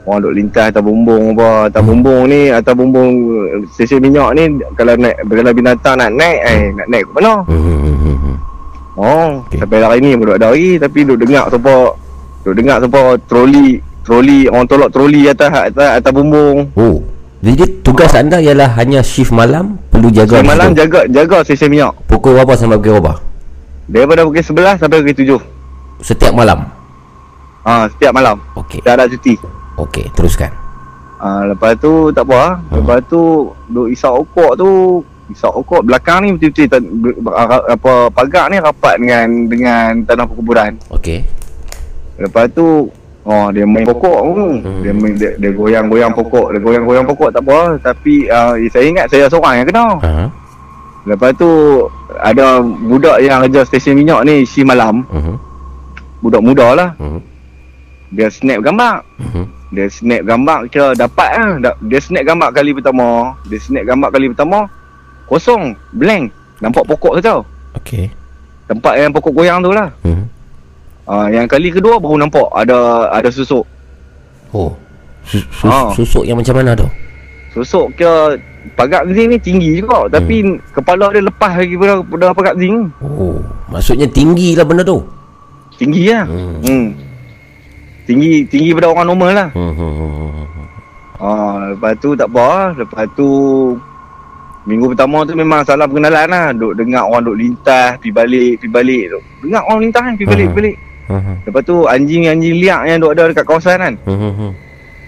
Orang duk lintas atas bumbung apa Atas bumbung ni Atas bumbung stesen minyak ni Kalau naik Kalau binatang nak naik eh, Nak naik ke mana. Oh Okey. Sampai hari ni pun duk ada lagi Tapi duk dengar siapa Duk dengar siapa Troli Troli Orang tolak troli atas Atas, atas bumbung Oh. Jadi tugas anda ialah hanya shift malam perlu jaga Siang malam situ. jaga Jaga stesen minyak pukul berapa sampai pukul berapa? Daripada pukul 11 sampai pukul 7 Setiap malam. Ah, setiap malam. Okey. Tak ada cuti. Okey, teruskan. Ah, lepas tu tak apa ah. Lepas tu duk isap okok tu, isap okok belakang ni betul-betul ber- apa pagar ni rapat dengan dengan tanah perkuburan. Okey. Lepas tu Oh dia main pokok tu. Hmm. Dia main dia, dia goyang-goyang pokok, dia goyang-goyang pokok tak apa tapi uh, saya ingat saya seorang yang kena. Ha. Lepas tu ada budak yang kerja stesen minyak ni si malam, Mhm. budak muda lah. Mhm. Dia snap gambar. Mhm. Dia snap gambar kira dapat lah. Dia snap gambar kali pertama. Dia snap gambar kali pertama. Kosong. Blank. Nampak pokok saja. Okey. Tempat yang pokok goyang tu lah. Mhm. Uh, yang kali kedua baru nampak ada ada susuk. Oh. Sus- sus- Ah. Susuk yang macam mana tu? Susuk kira pagar zinc ni tinggi juga. Tapi kepala dia lepas lagi pada, pada pagar zinc. Oh, maksudnya tinggi lah benda tu. Tinggi lah. Hmm. Hmm. Tinggi tinggi pada orang normal lah. Hmm. hmm, hmm, hmm. Ah, lepas tu tak apa lah. Lepas tu Minggu pertama tu memang salah pengenalan lah Duk dengar orang duk lintas Pergi balik Pergi balik duk. Dengar orang lintas kan Pergi balik Hmm. pergi balik Hmm. Lepas tu anjing-anjing liak yang duk ada dekat kawasan kan hmm.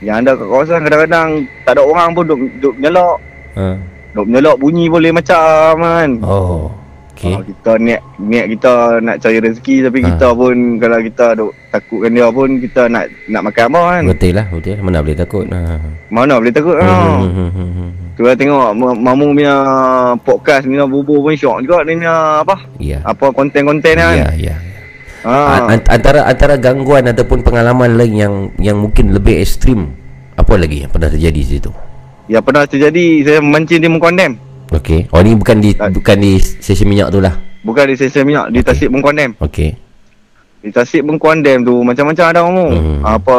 Yang ada kat kawasan kadang-kadang Tak ada orang pun duk, duk menyelok Ha. Duk menyelok bunyi boleh macam kan Oh. Okey. Ah, kita niat niat kita nak cari rezeki tapi Ha. kita pun kalau kita duk takutkan dia pun kita nak nak makan apa kan. Betul lah, betul. Mana boleh takut. Ha. Mana boleh takut Hmm. kan. hmm, hmm, hmm, hmm. Tu lah tengok Ma- Mamu punya podcast punya bubur pun syok juga dia punya apa? Ya. Apa konten-konten kan. Ya, ya. Ha. An- antara antara gangguan ataupun pengalaman lain yang yang mungkin lebih ekstrim apa lagi yang pernah terjadi di situ? Ya pernah terjadi saya memancing di Mengkondem. Okey. Oh ni bukan di Tak. bukan di stesen minyak tu lah. Bukan di stesen minyak di Tasik Mengkondem. Okey. Di Tasik Mengkondem tu macam-macam ada kamu. Hmm. Apa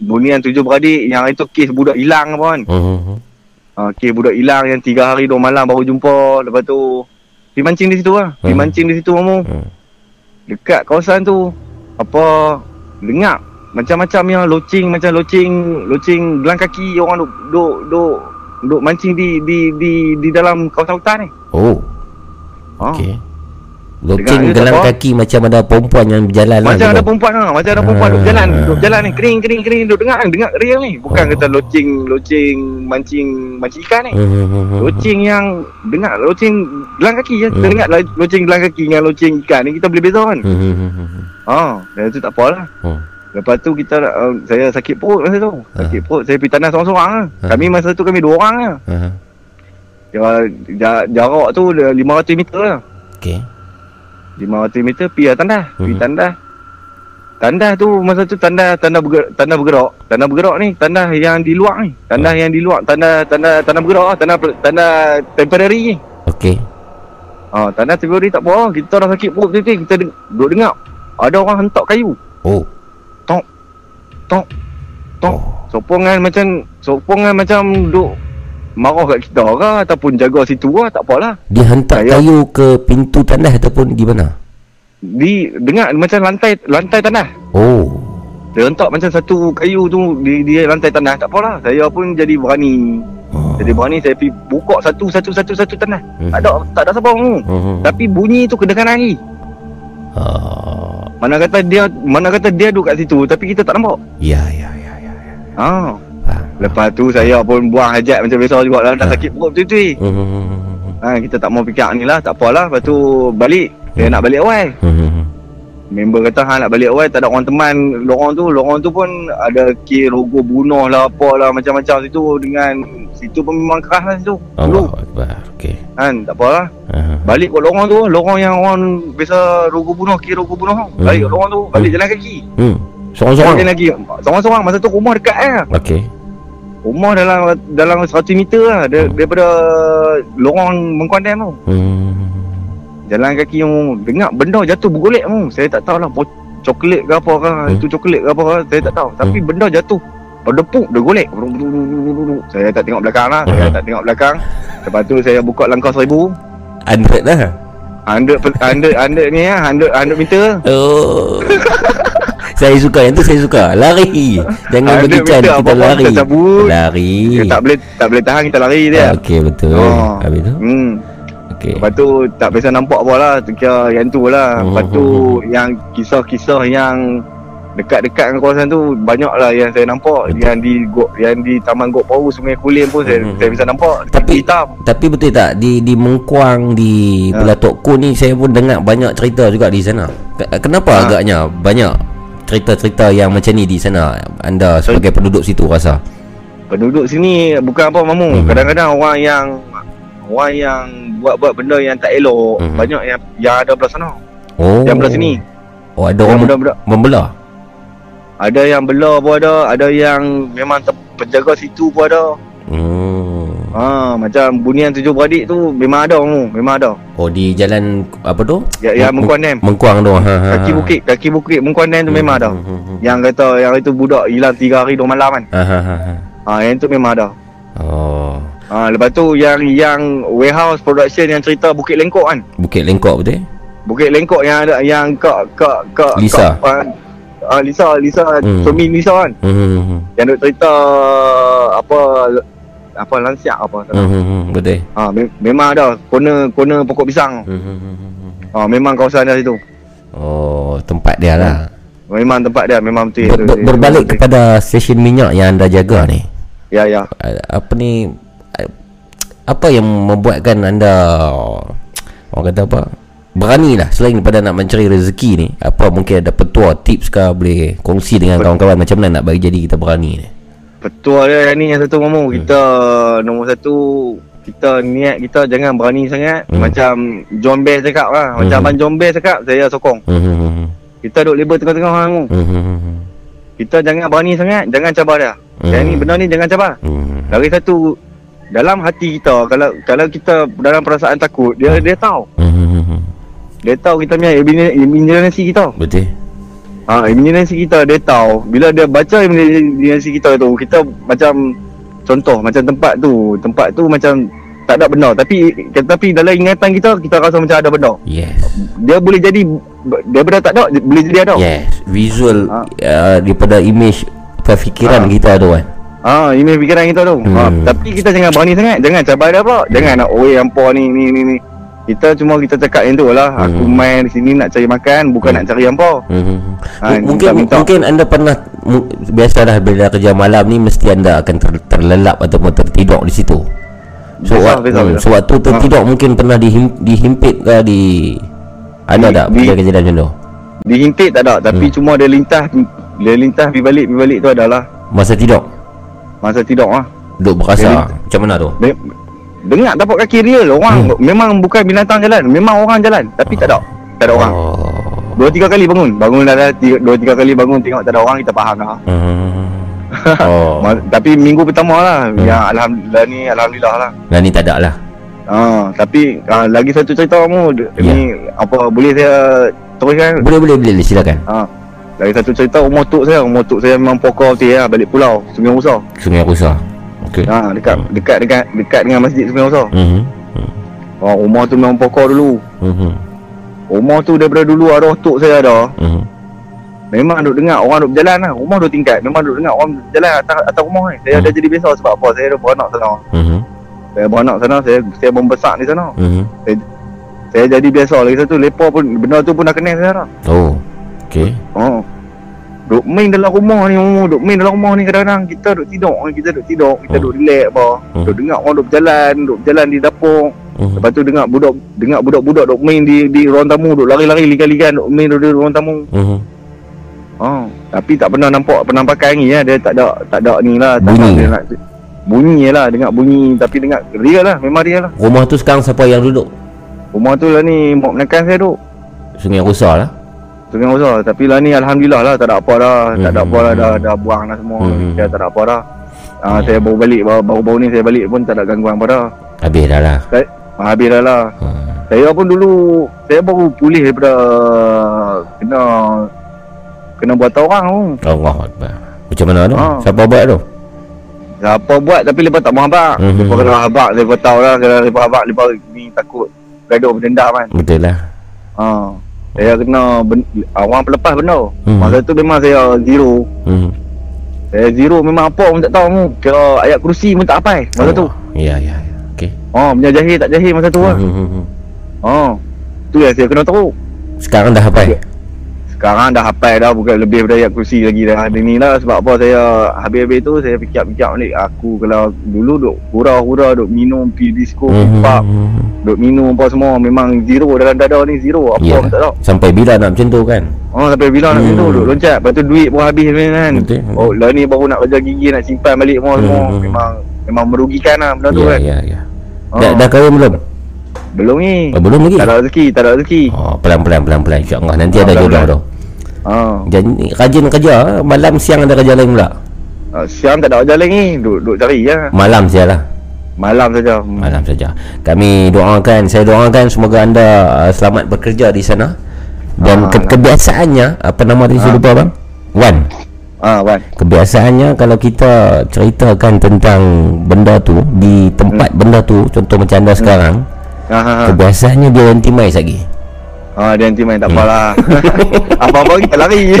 bunian tujuh beradik yang itu kes budak hilang apa kan. Hmm. Ha, kes budak hilang yang tiga hari dua malam baru jumpa. Lepas tu pergi mancing di situ lah. Pergi Hmm. mancing di situ kamu. Hmm. Dekat kawasan tu apa dengar macam-macam yang loceng macam loceng loceng gelang kaki orang duk duk duk duk mancing di di di di dalam kawasan hutan ni. Oh. Ha. Okey. Loceng dia gelang apa? kaki macam ada perempuan yang berjalan Macam lah. ada perempuan ha, macam ada perempuan duk Ah. jalan, duk jalan ni kering kering kering duk dengar dengar real ni. Bukan Oh. kata loceng loceng mancing mancing ikan ni. Hmm, hmm, hmm. Loceng yang dengar loceng gelang kaki ya. Kita dengar lo- loceng gelang kaki dengan loceng ikan ni kita boleh beza kan. Hmm. Ha, dan itu tak apalah. Hmm. Lepas tu kita uh, saya sakit perut masa tu. Sakit perut saya pergi tandas seorang-seorang lah. Ah. Kami masa tu kami dua orang lah. Ha. Jarak, tu dia 500 meter lah. Okey. 500 meter pergi lah tandas. Pergi Mhm. tandas. Tandas tu masa tu tandas tandas bergerak, tandas bergerak. Tandas bergerak ni tandas yang di luar ni. Tandas yang di luar, tandas tandas tandas bergerak lah. Tandas tandas temporary ni. Okey. Ha, tandas temporary tak apa. Kita dah sakit perut tu kita deng- duduk dengar. Ada orang hentak kayu. Oh. Tok. Tok. Tok. Oh. Sopongan macam sopongan macam duk marah kat kita ke ataupun jaga situ ke tak apalah. Dia hantar Saya- kayu ke pintu tandas ataupun di mana? Di dengar macam lantai lantai tanah. Oh. Dia hentak macam satu kayu tu di di lantai tanah tak apalah. Saya pun jadi berani. Oh. Jadi berani saya pergi buka satu satu satu satu tanah. Mhm. Tak ada tak ada siapa hmm. Hmm. Tapi bunyi tu kedengaran lagi. Ah, Mana kata dia mana kata dia duduk kat situ tapi kita tak nampak. Ya, ya, ya, ya. ya. Ha. Lepas tu saya pun buang hajat macam biasa juga lah. Dah Ha. sakit perut betul-betul. Hmm, hmm, hmm, hmm, Ha, kita tak mau fikir ni lah. Tak apalah. Lepas tu balik. Saya nak balik awal. hmm. Member kata ha nak balik awal tak ada orang teman lorong tu. Lorong tu pun ada kes rogo bunuh lah apa lah macam-macam situ dengan situ pun memang keras lah situ. Allah Akbar. Okey. Kan tak apalah. Ha. Balik kat lorong tu, lorong yang orang biasa rogo bunuh, kira rogo bunuh tu. Balik kat lorong tu, balik Hmm. jalan kaki. Hmm. Seorang-seorang. Jalan lagi. Seorang-seorang masa tu rumah dekat eh. Okey. Rumah dalam dalam 100 meter lah Dar- daripada lorong mengkondem tu. Hmm. Jalan kaki yang dengar benda jatuh bergolek tu. Saya tak tahu lah coklat ke apa ke. Hmm. Itu coklat ke apa ke. Saya tak tahu. Tapi benda jatuh. Berdepuk, dia golek. Saya tak tengok belakang lah. Saya Hmm. tak tengok belakang. Lepas tu saya buka langkah seribu. Android dah. 100 per- 100 100 ni ya, 100 100 meter. Oh. saya suka yang tu saya suka. Lari. Jangan Ada berkecan kita apa-apa lari. kita cabut. Lari. Kita tak boleh tak boleh tahan kita lari dia. Okey betul. Oh. Habis tu. Hmm. Okey. Lepas tu tak biasa nampak apa lah Kira yang tu lah Lepas tu Hmm. yang kisah-kisah yang Dekat-dekat dengan kawasan tu Banyak lah yang saya nampak Betul. Yang di yang di Taman Gok Paru Sungai Kulim pun saya, Hmm. saya bisa nampak Tapi- hitam Tapi betul tak di di Mengkuang di Ha. Pulau Tok Kun ni saya pun dengar banyak cerita juga di sana. Ke- Kenapa Ha. agaknya banyak cerita-cerita yang macam ni di sana anda sebagai penduduk situ rasa? Penduduk sini bukan apa mamu Hmm. Kadang-kadang orang yang Orang yang buat-buat benda yang tak elok Hmm. Banyak yang yang ada belah sana Oh. Yang belah sini Oh ada orang mem- budak-budak membelah. Ada yang belah pun ada Ada yang memang ter- penjaga situ pun ada Hmm. Ha, macam bunian tujuh beradik tu memang ada mu, memang ada. Oh di jalan apa tu? Ya, yang Meng- Mengkuandem. Mengkuang tu. Ha ha. Kaki bukit, kaki bukit Mengkuandem tu memang ada. Hmm, hmm, hmm. Yang kata yang itu budak hilang tiga hari dua malam kan. Ha ha ha. ha. Ha, yang tu memang ada. Oh. Ha, lepas tu yang yang warehouse production yang cerita Bukit Lengkok kan. Bukit Lengkok betul? Bukit Lengkok yang ada yang kak kak kak Lisa. Kak, uh, uh, Lisa Lisa Hmm. suami Lisa kan. Hmm, hmm. hmm. Yang duk cerita apa apa lansiak apa tak Hmm. Betul. Ha, me- memang ada kona kona pokok pisang. Hmm. Ha, memang kawasan dia situ. Oh, tempat dia lah. Memang tempat dia memang betul. Ber, tu. ber, berbalik Betul. kepada stesen minyak yang anda jaga ni. Ya ya. Apa ni apa yang membuatkan anda orang kata apa? Berani lah selain daripada nak mencari rezeki ni. Apa mungkin ada petua, tips ke boleh kongsi dengan kawan-kawan macam mana nak bagi jadi kita berani ni. Betul dia yang ni yang satu mamu. Kita nombor satu kita niat kita jangan berani sangat Hmm. macam John Bear cakap lah. Macam Hmm. Abang John Bear cakap saya sokong. Hmm, hmm, hmm, hmm. Kita duduk label tengah-tengah mamu. Hmm, hmm, hmm, hmm. Kita jangan berani sangat, jangan cabar dia. Hmm. Yang ni benda ni jangan cabar. Hmm. Lagi satu dalam hati kita kalau kalau kita dalam perasaan takut dia dia tahu. Hmm, hmm, hmm, hmm. Dia tahu kita punya imajinasi kita. Betul. Ha, imajinasi kita dia tahu. Bila dia baca imajinasi kita tu, kita macam contoh macam tempat tu, tempat tu macam tak ada benda tapi tapi dalam ingatan kita kita rasa macam ada benda. Yes. Dia boleh jadi daripada tak ada dia boleh jadi ada. Yes. Visual Ha. uh, daripada image fikiran Ha. kita tu kan. Ha, imej fikiran kita tu. Ha, Hmm. tapi kita jangan berani sangat, jangan cabar dia pula. Jangan nak oi hampa ni ni ni ni. Kita cuma kita cakap yang tu lah. Aku Hmm. main di sini nak cari makan, bukan Hmm. nak cari hampa. Hmm. Ha, M- mungkin minta-minta. mungkin anda pernah mu- biasalah bila kerja malam ni mesti anda akan ter, terlelap ataupun tertidur di situ. So, Biasa, wa- biasa, hmm, biasa. sewaktu tertidur mungkin pernah dihim, dihimpit ke di ada Di- tak di- kejadian macam tu? Dihimpit tak ada, tapi Hmm. cuma dia lintas dia lintas pergi balik pergi balik tu adalah Masa tidur masa tidur ah. duk berasa Dia- macam mana tu? De- dengar tapak kaki real orang Hmm. memang bukan binatang jalan, memang orang jalan, tapi tak ada. Tak ada orang. Oh. Dua tiga kali bangun, bangun dah, dah tiga, dua tiga kali bangun tengok tak ada orang kita faham dah. Hmm. oh. Tapi minggu pertama lah Hmm. yang alhamdulillah ni alhamdulillah lah. Dan ni tak ada lah. Ha, tapi ha, lagi satu cerita kamu Ya. ni apa boleh saya teruskan? Boleh boleh boleh silakan. Ha. Lagi satu cerita rumah tok saya, rumah tok saya memang pokok ya, balik pulau Sungai Rusa. Sungai Rusa. Okey. Ha, dekat Hmm. dekat dekat dekat dengan masjid Sungai Rusa. Mhm. Ha, rumah tu memang pokok dulu. Mhm. Rumah tu daripada dulu arwah tok saya ada. Mhm. Memang duk dengar orang duk berjalan lah. Rumah dua tingkat. Memang duk dengar orang berjalan atas atas rumah ni. Saya Hmm. dah jadi biasa sebab apa? Saya ada beranak sana. Mhm. Saya beranak sana, saya saya membesar di sana. Mhm. Saya jadi biasa lagi satu lepa pun benda tu pun dah kenal saya dah. Oh. Okey. Oh. Duk main dalam rumah ni, oh, duk main dalam rumah ni kadang-kadang kita duk tidur, kita duk tidur, kita Hmm. duk relax apa. Hmm. Duk dengar orang duk berjalan, duk berjalan di dapur. Mhm. Lepas tu dengar budak dengar budak-budak duk main di di ruang tamu, duk lari-lari ligan-ligan duk main di ruang tamu. Mhm. Oh, tapi tak pernah nampak penampakan ni ya. Dia tak ada tak ada ni lah. Tak Bunyi. ada dia nak, bunyi lah, dengar bunyi tapi dengar real lah, memang real lah. Rumah tu sekarang siapa yang duduk? Rumah tu lah ni mak menekan saya duk. Sungai Rosa lah. Sungai Rosa Tapi lah ni Alhamdulillah lah Tak ada apa dah Tak ada Hmm, apa dah hmm, Dah, hmm. dah buang dah semua Hmm. Dah tak ada apa dah Ah, Hmm. Saya baru balik baru- Baru-baru ni saya balik pun Tak ada gangguan apa dah Habis dah lah. saya, ah, Habis dah lah Hmm. Saya pun dulu Saya baru pulih daripada Kena Kena buat orang tu Allah Akbar. Macam mana tu? Ah. Siapa buat tu? Siapa buat tapi lepas tak mau habak Hmm. Lepas kena habak Lepas tahu lah Kalau lepas habak Lepas ni takut Gaduh berdendam kan Betul lah. ha. Saya kena ben, Orang pelepas benda Hmm. Masa tu memang saya zero Hmm. Saya zero memang apa pun tak tahu mu. Kira ayat kursi pun tak apa masa tu. Ya, ya, ya. Okey. Oh, punya jahil tak jahil masa tu lah. Hmm, hmm, hmm. Oh. Tu yang saya kena tahu. Sekarang dah hafal. Sekarang dah hafal dah bukan lebih daripada ayat kursi lagi dah. Ada ni lah sebab apa saya habis-habis tu saya fikir-fikir balik aku kalau dulu duk hura-hura duk minum pi disco Hmm, pub, hmm, hmm. duk minum apa semua memang zero dalam dada ni zero apa Ya. pun tak tahu. Sampai bila nak macam tu kan? Oh sampai bila nak Hmm. minum duk loncat lepas tu duit pun habis kan. Betul. Oh lah ni baru nak belajar gigi nak simpan balik semua Hmm, semua hmm. memang memang merugikan lah benda tu Ya, kan. ya, ya. Oh. Dah, dah kahwin belum? Belum ni. Oh, belum lagi? Tak ada rezeki, tak ada rezeki. Oh, pelan-pelan, pelan-pelan. InsyaAllah. Nanti Ah, ada jodoh tu. Ha. Jadi, rajin kerja. Malam, siang ada kerja lain pula. Uh, siang tak ada jalan ni, duk duk cari ya. Malam saja lah. Malam saja. Malam saja. Kami doakan, saya doakan semoga anda uh, selamat bekerja di sana. Dan Ah, ke- kebiasaannya, apa nama tadi saya Ah. lupa bang? Wan. Ah, Wan. Kebiasaannya kalau kita ceritakan tentang benda tu di tempat benda tu, contoh macam anda sekarang, Ha ha ha. kebiasaannya dia anti mais lagi. Ah, dia nanti main tak apalah. Apa-apa kita lari.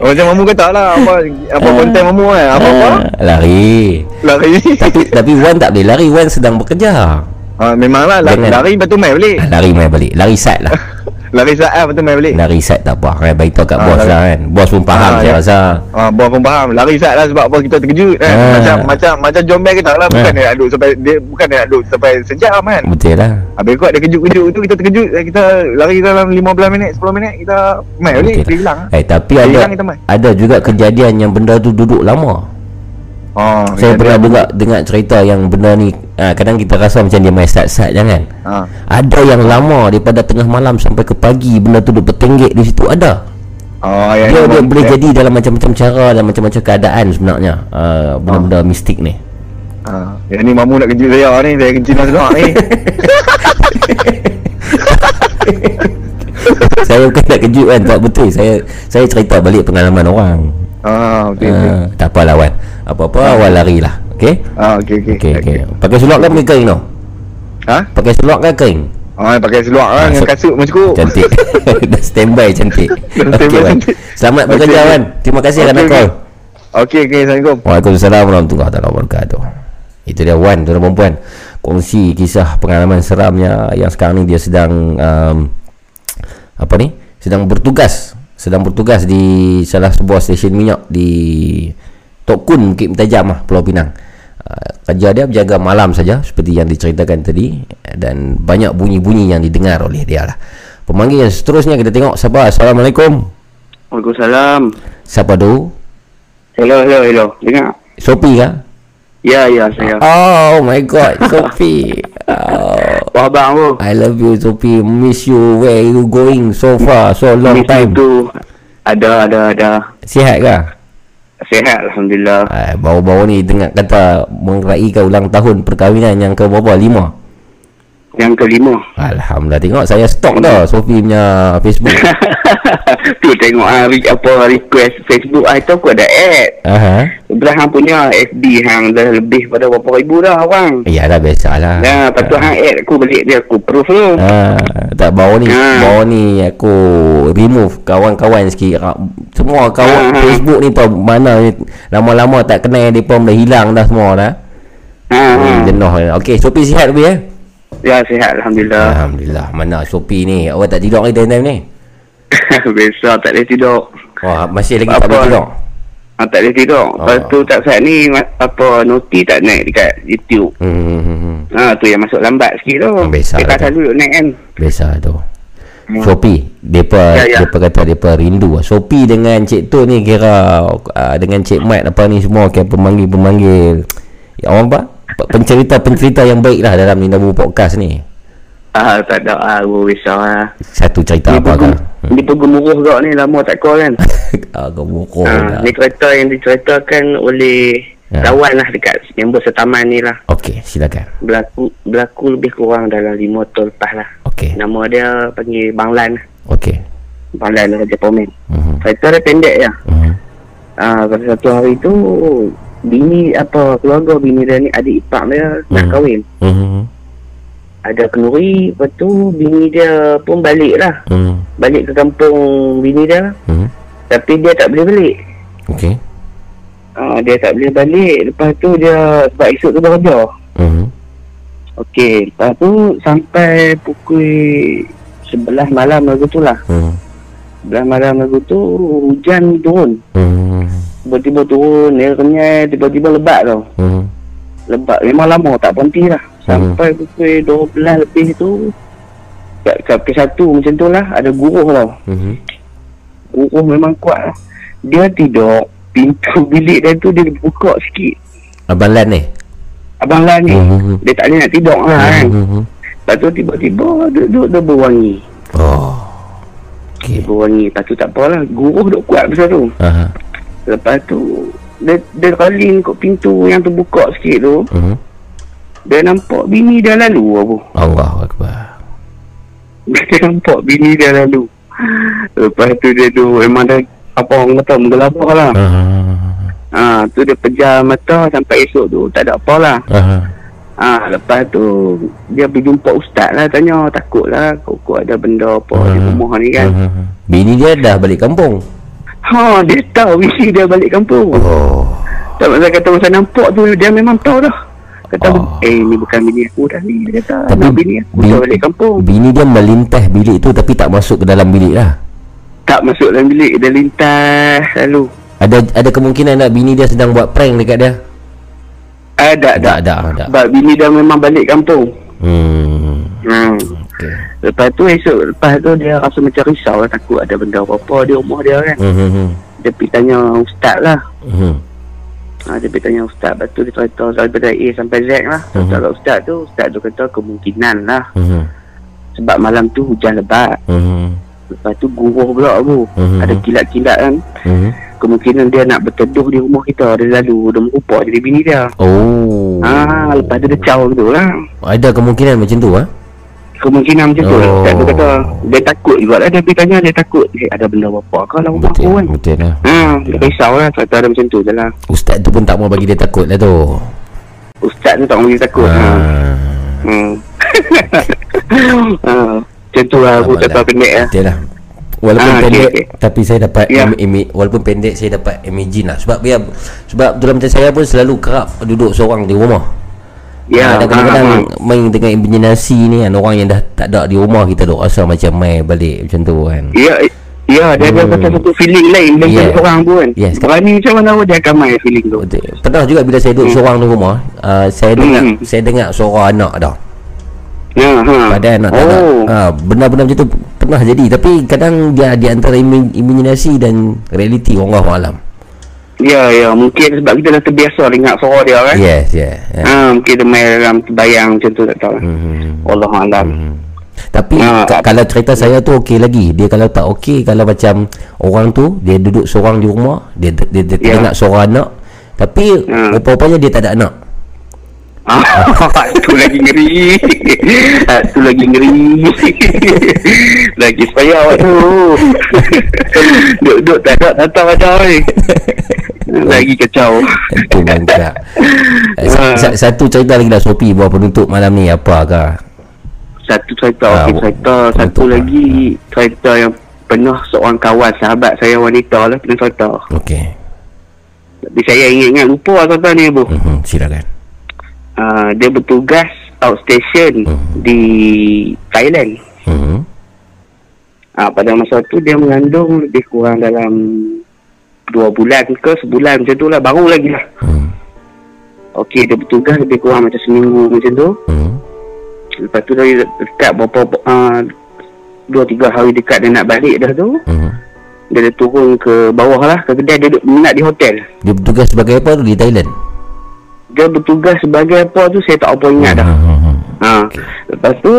Oh, macam mamu kata lah apa apa konten mamu kan apa-apa Ah, lari. lari. tapi tapi Wan tak boleh lari, Wan sedang bekerja. Ah, memanglah lari, lari lepas tu main balik. Ah, lari mai balik. Lari sat lah. Lari saat lepas tu main balik. Lari sat tak apa. Kan tahu kat Ah, bos lari. lah kan. Bos pun faham Ah, saya ya. rasa. Ah, bos pun faham. Lari saat lah sebab apa kita terkejut kan. Ah. Macam macam macam jombel kita lah bukan Ah. dia nak duduk sampai dia bukan dia nak duduk sampai sejam kan. Betul lah. Habis kuat dia kejut-kejut tu kita terkejut eh, kita lari dalam 15 minit 10 minit kita main balik Okey dia lah. hilang. Eh tapi Dia ada hilang ada juga kejadian yang benda tu duduk lama. Oh, Saya pernah dia- dengar dengar cerita yang benda ni ah, kadang kita rasa macam dia main sat-sat jangan. Ah. Ada yang lama daripada tengah malam sampai ke pagi benda tu duduk bertenggek di situ ada. Oh, yang Dia, dia memang- boleh eh, jadi dalam macam-macam cara dan macam-macam keadaan sebenarnya. Uh, benda-benda mistik ni. Ah, yang ni mamu nak kejut saya ni, saya kencing nak ni. saya bukan nak kejut kan tak betul saya saya cerita balik pengalaman orang. Ah, okey okey. Uh, tak apalah Wan. Apa-apa awal lari lah. Okey? Ah, okey okey. Okey okey. Pakai seluar kan pakai kering tu? Ha? Pakai seluar kan kering? Ah, pakai seluar kan Ah, dengan so- kasut pun cukup. Cantik. Dah standby cantik. Dah Okey standby Wan. cantik. Selamat Okey, bekerja. Wan. Terima kasih Okey, kerana okey. call. Okey okey, Assalamualaikum. Waalaikumsalam warahmatullahi wabarakatuh. Itu dia Wan tuan dan puan. Kongsi kisah pengalaman seramnya yang sekarang ni dia sedang um, apa ni? Sedang bertugas, sedang bertugas di salah sebuah stesen minyak di Tok Kun Bukit Mentajam lah Pulau Pinang. Uh, kerja dia berjaga malam saja seperti yang diceritakan tadi dan banyak bunyi-bunyi yang didengar oleh dia lah. Pemanggil yang seterusnya kita tengok siapa? Assalamualaikum. Waalaikumsalam. Siapa tu? Hello, hello, hello. Dengar? Sophie kah? Ya, ya, saya. Oh my god, Sophie. Oh, Apa abang tu? I love you, Sophie. Miss you. Where you going so far? So long Miss time. you tu. Ada, ada, ada. Sihat kah? Sehat, Alhamdulillah. Ah, baru-baru ni dengar kata meraihkan ulang tahun perkahwinan yang ke berapa? Lima? Yang kelima. Alhamdulillah. Tengok saya stok dah Sophie punya Facebook. tu tengok ah, re- apa request Facebook ah, itu aku ada ad. Aha. Sebelah hang punya FB hang dah lebih pada berapa ribu dah orang. Ya dah biasalah. Nah, lepas tu hang add aku balik dia aku proof tu. Ah, tak baru ni Ah. baru ni aku remove kawan-kawan sikit semua kawan Ah. Facebook ni pun mana ni, lama-lama tak kenal dia pun dah hilang dah semua dah Ha, ha. hmm, jenuh okey Sophie sihat lebih eh Ya, sihat Alhamdulillah. Alhamdulillah mana Sophie ni awak tak tidur lagi time-time ni Besar tak boleh tidur. Wah, masih lagi tak Apa? boleh tidur. Ah, tak boleh tidur. Lepas Ah. tu tak saat ni apa noti tak naik dekat YouTube. Hmm, hmm, hmm, hmm. Ha tu yang masuk lambat sikit tu. Biasa lah tak tu. selalu naik kan. Biasa tu. Shopee Depa Hmm. Ya, ya. depa kata depa rindu. Shopee dengan Cik Tu ni kira uh, dengan Cik Mat apa ni semua kira pemanggil-pemanggil ya orang apa? Pe- Pencerita-pencerita yang baik lah dalam Nina Bu Podcast ni. Ah tak ada ah gua risau lah. Satu cerita Ni apa kan? ni pegemuruh gak ni lama tak call kan. Agak buku ha, lah. ni cerita yang diceritakan oleh Ya. kawan lah dekat member setaman ni lah. Okey, silakan. Berlaku berlaku lebih kurang dalam lima tahun lepas lah. Okey. Nama dia panggil Bang Lan. Okey. Bang Lan Raja Pomen. Mhm. Cerita dia pendek ya. Mhm. Ah, pada satu hari tu bini apa keluarga bini dia ni adik ipar dia nak Hmm. kahwin. Mhm. Ada kenduri, lepas tu bini dia pun balik lah. Mhm. Balik ke kampung bini dia. Mhm. Tapi dia tak boleh balik. Okey. Ah, dia tak boleh balik. Lepas tu dia sebab esok tu bekerja. Mhm. Okey, lepas tu sampai pukul 11 malam lagu tu lah. Mhm. 11 malam lagu tu hujan turun. Mhm. Tiba-tiba turun, dia kenyai, tiba-tiba lebat tau. Mhm. Lebat memang lama tak berhenti lah. Sampai pukul 12 lebih tu kat, kat pukul 1 macam tu lah ada guruh tau. Mhm. Guruh memang kuat lah. Dia tidur pintu bilik dia tu dia buka sikit. Abang Lan ni. Abang Lan ni Mhm. dia tak boleh nak tidur lah kan. Mhm. Lepas tu tiba-tiba duduk dia berwangi. Oh. Dia berwangi. Lepas tu tak apalah. Guruh duk kuat pasal tu. Aha. Lepas tu dia, dia calling kat pintu yang terbuka sikit tu. Mhm. Dia nampak bini dia lalu apa. Allahu akbar. Dia nampak bini dia lalu. Lepas tu dia tu memang dah apa orang kata menggelabah lah. Aha. Ha, tu dia pejam mata sampai esok tu tak ada apa lah. Aha. Ha, lepas tu dia pergi jumpa ustaz lah tanya takut lah kok ada benda apa di Aha. rumah ni kan. Aha. Bini dia dah balik kampung. Ha, dia tahu bini dia balik kampung. Oh. Tak masa kata masa nampak tu dia memang tahu dah. Kata eh ni bukan bini aku dah ni dia kata Tapi nak bini aku bi- dah balik kampung. Bini dia melintas bilik tu tapi tak masuk ke dalam bilik lah. Tak masuk dalam bilik dia lintas lalu. Ada ada kemungkinan tak bini dia sedang buat prank dekat dia? Ada ada. ada ada. Sebab bini dia memang balik kampung. Hmm. Hmm. Okey. Lepas tu esok lepas tu dia rasa macam risau lah takut ada benda apa-apa di rumah dia kan. Hmm. hmm, Dia pergi tanya ustaz lah. Hmm. Ha, dia pergi tanya ustaz Lepas tu dia cerita daripada A sampai Z lah Mhm. Ustaz kat ustaz tu Ustaz tu kata kemungkinan lah Hmm. Sebab malam tu hujan lebat Hmm. Lepas tu guruh pula tu Mhm. Ada kilat-kilat kan Hmm. Kemungkinan dia nak berteduh di rumah kita Dia lalu Dia merupa jadi bini dia Oh. Ah, Lepas tu dia caw gitu lah Ada kemungkinan macam tu ah? Kemungkinan macam tu Oh. lah Ustaz tu kata Dia takut juga lah Dia pergi tanya dia takut eh, Ada benda apa kau dalam rumah aku kan Betul lah. Ha, dia risau lah Kata ada macam tu je lah Ustaz tu pun tak mau bagi dia takut lah tu. Ustaz tu tak mahu dia takut ha. Ah. Hmm. ha. Macam tu lah aku tak tahu pendek lah Betul lah. Walaupun Ah, pendek okey. tapi saya dapat Ya. im- imi- walaupun pendek saya dapat imagine lah sebab dia sebab dalam macam saya pun selalu kerap duduk seorang di rumah. Ya, Ada kadang-kadang ah, main dengan imajinasi ni kan orang yang dah tak ada di rumah kita duk rasa macam main balik macam tu kan. Ya, ya dia ada Hmm. pasal satu feeling lain Dia Yeah. yeah. orang pun Yes. Berani macam mana dia akan main feeling tu Pernah juga bila saya duduk Hmm. seorang di rumah uh, saya dengar Hmm. saya dengar suara anak dah. Ya, ha. Padahal anak tak. Oh. Ha, benda-benda macam tu pernah jadi tapi kadang dia di antara imajinasi dan realiti Allah malam. Ya, ya Mungkin sebab kita dah terbiasa dengar suara dia kan Yes, yeah. yeah. Ha, mungkin dia main dalam terbayang macam tu tak tahu lah. Hmm. Allah Alam. Tapi ka- kalau cerita saya tu okey lagi. Dia kalau tak okey kalau macam orang tu dia duduk seorang di rumah, dia dia, dia, dia Ya. dengar suara anak tapi rupa-rupanya dia tak ada anak. Ah, tu lagi ngeri. Ah, tu lagi ngeri. lagi supaya awak tu. Duk-duk tak ada tahu ada ni. Lagi kacau. Itu sa- satu cerita lagi dah Sopi buat penutup malam ni apakah? Satu cerita Ah, okey cerita satu lagi cerita yang pernah seorang kawan sahabat saya wanita lah pernah cerita. Okey. Tapi saya ingat-ingat lupa lah cerita ni bu. Hmm, silakan. Uh, dia bertugas outstation di Thailand. Hmm. Ah, pada masa tu dia mengandung lebih kurang dalam dua bulan ke sebulan macam tu lah. Baru lagi lah. Hmm. Okey, dia bertugas lebih kurang macam seminggu macam tu. Hmm. Lepas tu dari dekat berapa uh, dua tiga hari dekat dia nak balik dah tu. Hmm. Dia dah turun ke bawah lah ke kedai dia duduk minat di hotel. Dia bertugas sebagai apa tu di Thailand? Dia bertugas sebagai apa tu saya tak apa ingat dah. Hmm, hmm, hmm. Ha. Lepas tu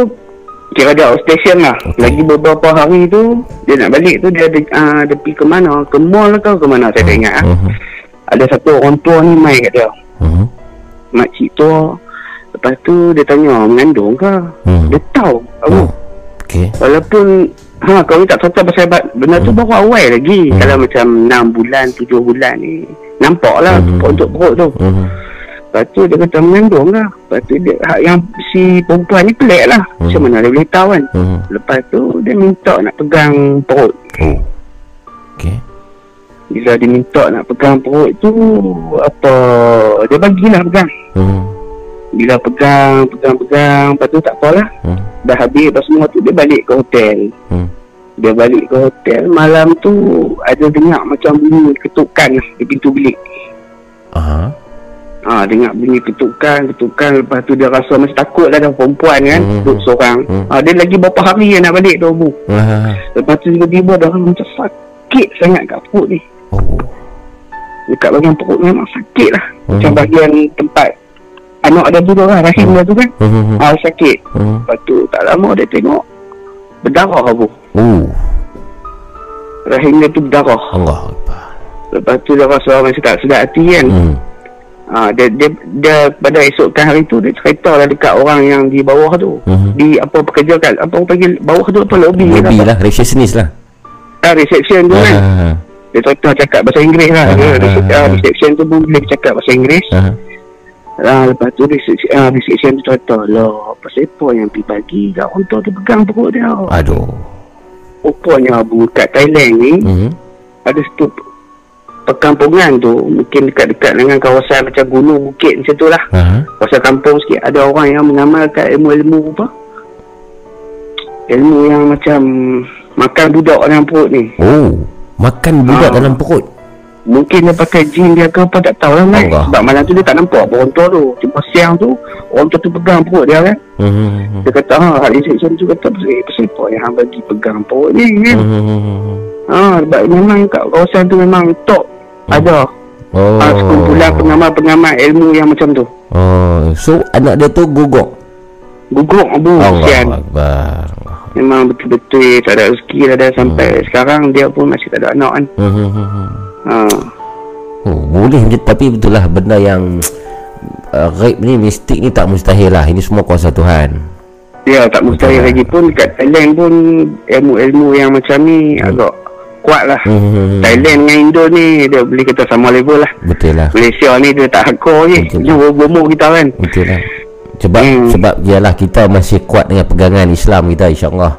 kira dia outstation lah. Okey. Lagi beberapa hari tu dia nak balik tu dia ada uh, dia pergi ke mana? Ke mall ke ke mana saya tak ingat ah. Hmm. Ada satu orang tua ni mai kat dia. Hmm. Makcik tua. Lepas tu dia tanya mengandung ke? Hmm. Dia tahu. Aku Oh. Okey. Walaupun ha kau ni tak tahu pasal benda tu Hmm. baru awal lagi. Hmm. Kalau macam 6 bulan, 7 bulan ni nampak lah Hmm. untuk perut tu. Hmm. Lepas tu dia kata mengandung lah. Lepas tu dia, hak yang si perempuan ni pelik lah. Hmm. Macam mana dia boleh tahu kan? Hmm. Lepas tu dia minta nak pegang perut. Oh. Okey. Bila dia minta nak pegang perut tu apa dia bagilah pegang. Hmm. Bila pegang, pegang, pegang, lepas tu tak apalah. Hmm. Dah habis lepas semua tu dia balik ke hotel. Hmm. Dia balik ke hotel malam tu ada dengar macam bunyi ketukan lah di pintu bilik. Aha. Ha, dengar bunyi ketukan, ketukan lepas tu dia rasa macam takut lah dah perempuan kan, Hmm. duduk seorang. Hmm. Ha, dia lagi berapa hari yang nak balik tu bu. Ah. Lepas tu tiba-tiba dah macam sakit sangat kat perut ni. Oh. Dekat bahagian perut memang sakit lah. Hmm. Macam bahagian tempat anak ada dulu lah, rahim dia tu kan. Hmm. Ha, sakit. Hmm. Lepas tu tak lama dia tengok berdarah bu. Oh. Rahim dia tu berdarah. Allah. Lepas tu dia rasa macam tak sedap hati kan. Hmm. Ha, dia, dia, dia pada esokkan hari tu dia cerita lah dekat orang yang di bawah tu. Hmm. Di apa pekerja kan, apa orang panggil bawah tu apa lobby Lobby apa? lah, receptionist lah. Ah, reception tu kan. Ah. Dia cerita cakap bahasa Inggeris lah. Ah, Dia, ah, recep- ah, ah, ah. reception tu pun boleh cakap bahasa Inggeris. Ah. Ah, lepas tu reception, ah, reception tu cerita lah. Apa yang pergi bagi kat orang tu tu pegang perut dia. Aduh. Rupanya abu kat Thailand ni Hmm. ada satu perkampungan tu mungkin dekat-dekat dengan kawasan macam gunung bukit macam tu lah. Ah. Kawasan kampung sikit ada orang yang mengamalkan ilmu-ilmu apa? Ilmu yang macam makan budak dalam perut ni. Oh. Makan budak Ah. dalam perut. Mungkin dia pakai jin dia ke apa tak tahu lah. Allah. Sebab malam tu dia tak nampak orang tua tu. Cuma siang tu orang tua tu pegang perut dia kan. Hmm. Dia kata ha hal reception tu kata pasal pasal yang hang bagi pegang perut ni kan. Hmm. Ha sebab memang kat kawasan tu memang top ada Oh. ha, sekumpulan pengamal-pengamal ilmu yang macam tu. Oh. So anak dia tu guguk. Guguk abu. Allah Akbar. Memang betul-betul tak ada rezeki dah, dah sampai sekarang dia pun masih tak ada anak kan. Hmm. hmm, hmm, hmm. Ha. Oh, boleh je tapi betul lah benda yang uh, raib ni mistik ni tak mustahil lah. Ini semua kuasa Tuhan. Ya tak mustahil lagi pun kat Thailand pun ilmu-ilmu yang macam ni agak kuat lah. Hmm. Thailand dengan Indo ni dia boleh kata sama level lah. Betul lah. Malaysia ni dia tak hardcore je. Dia bomo kita kan. Betul lah. Sebab Hmm. sebab ialah kita masih kuat dengan pegangan Islam kita insya-Allah.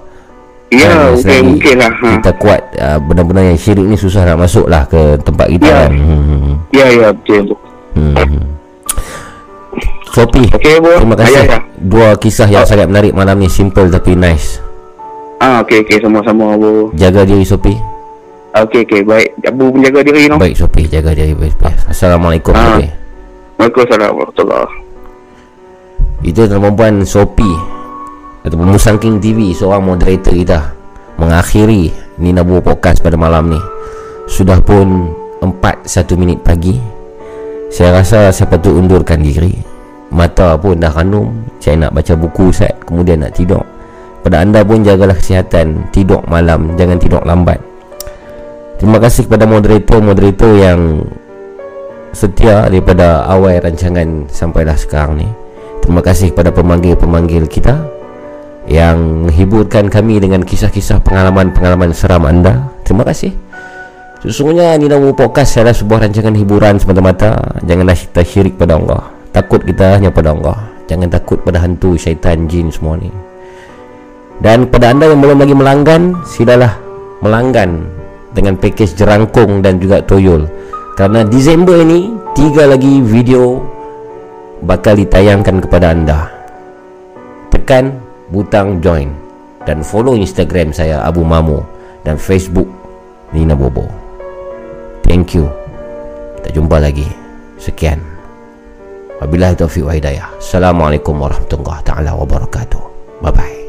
Ya, Kan, selagi mungkin lah. Ha. Kita kuat uh, benda-benda yang syirik ni susah nak masuk lah ke tempat kita Ya. kan. Hmm. Ya, ya, betul. Hmm. hmm. Sopi, Okey, bu. terima kasih. Ya, ya. Dua kisah yang Oh. sangat menarik malam ni simple tapi nice. Ah, okey, okey. Sama-sama, Bu. Jaga diri Sopi. Okey, okey. Baik. Abu menjaga diri, no? Baik Sopi, jaga diri baik-baik. Assalamualaikum Ah. Sopi. Waalaikumsalam warahmatullahi Itu adalah perempuan Sopi Ataupun Musangking TV Seorang moderator kita Mengakhiri Nina Buo Podcast pada malam ni Sudah pun 4-1 minit pagi Saya rasa saya patut undurkan diri Mata pun dah ranum Saya nak baca buku Ustaz Kemudian nak tidur Pada anda pun jagalah kesihatan Tidur malam Jangan tidur lambat Terima kasih kepada moderator-moderator yang setia daripada awal rancangan sampailah sekarang ni. Terima kasih kepada pemanggil-pemanggil kita yang menghiburkan kami dengan kisah-kisah pengalaman-pengalaman seram anda. Terima kasih. Sesungguhnya Nina Mu Podcast adalah sebuah rancangan hiburan semata-mata. Janganlah kita syirik pada Allah. Takut kita hanya pada Allah. Jangan takut pada hantu, syaitan, jin semua ni. Dan pada anda yang belum lagi melanggan, silalah melanggan dengan pakej jerangkung dan juga toyol. Kerana Disember ini tiga lagi video bakal ditayangkan kepada anda. Tekan butang join. dan follow Instagram saya Abu Mamu dan Facebook Nina Bobo. Thank you. Kita jumpa lagi. Sekian. Wabillahi taufiq wa hidayah. Assalamualaikum warahmatullahi taala wabarakatuh. Bye bye.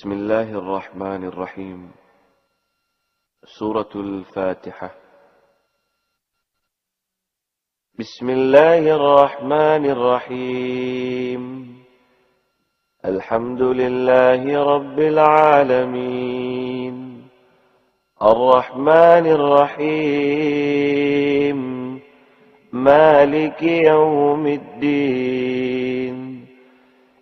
بسم الله الرحمن الرحيم. سورة الفاتحة. بسم الله الرحمن الرحيم. الحمد لله رب العالمين. الرحمن الرحيم. مالك يوم الدين.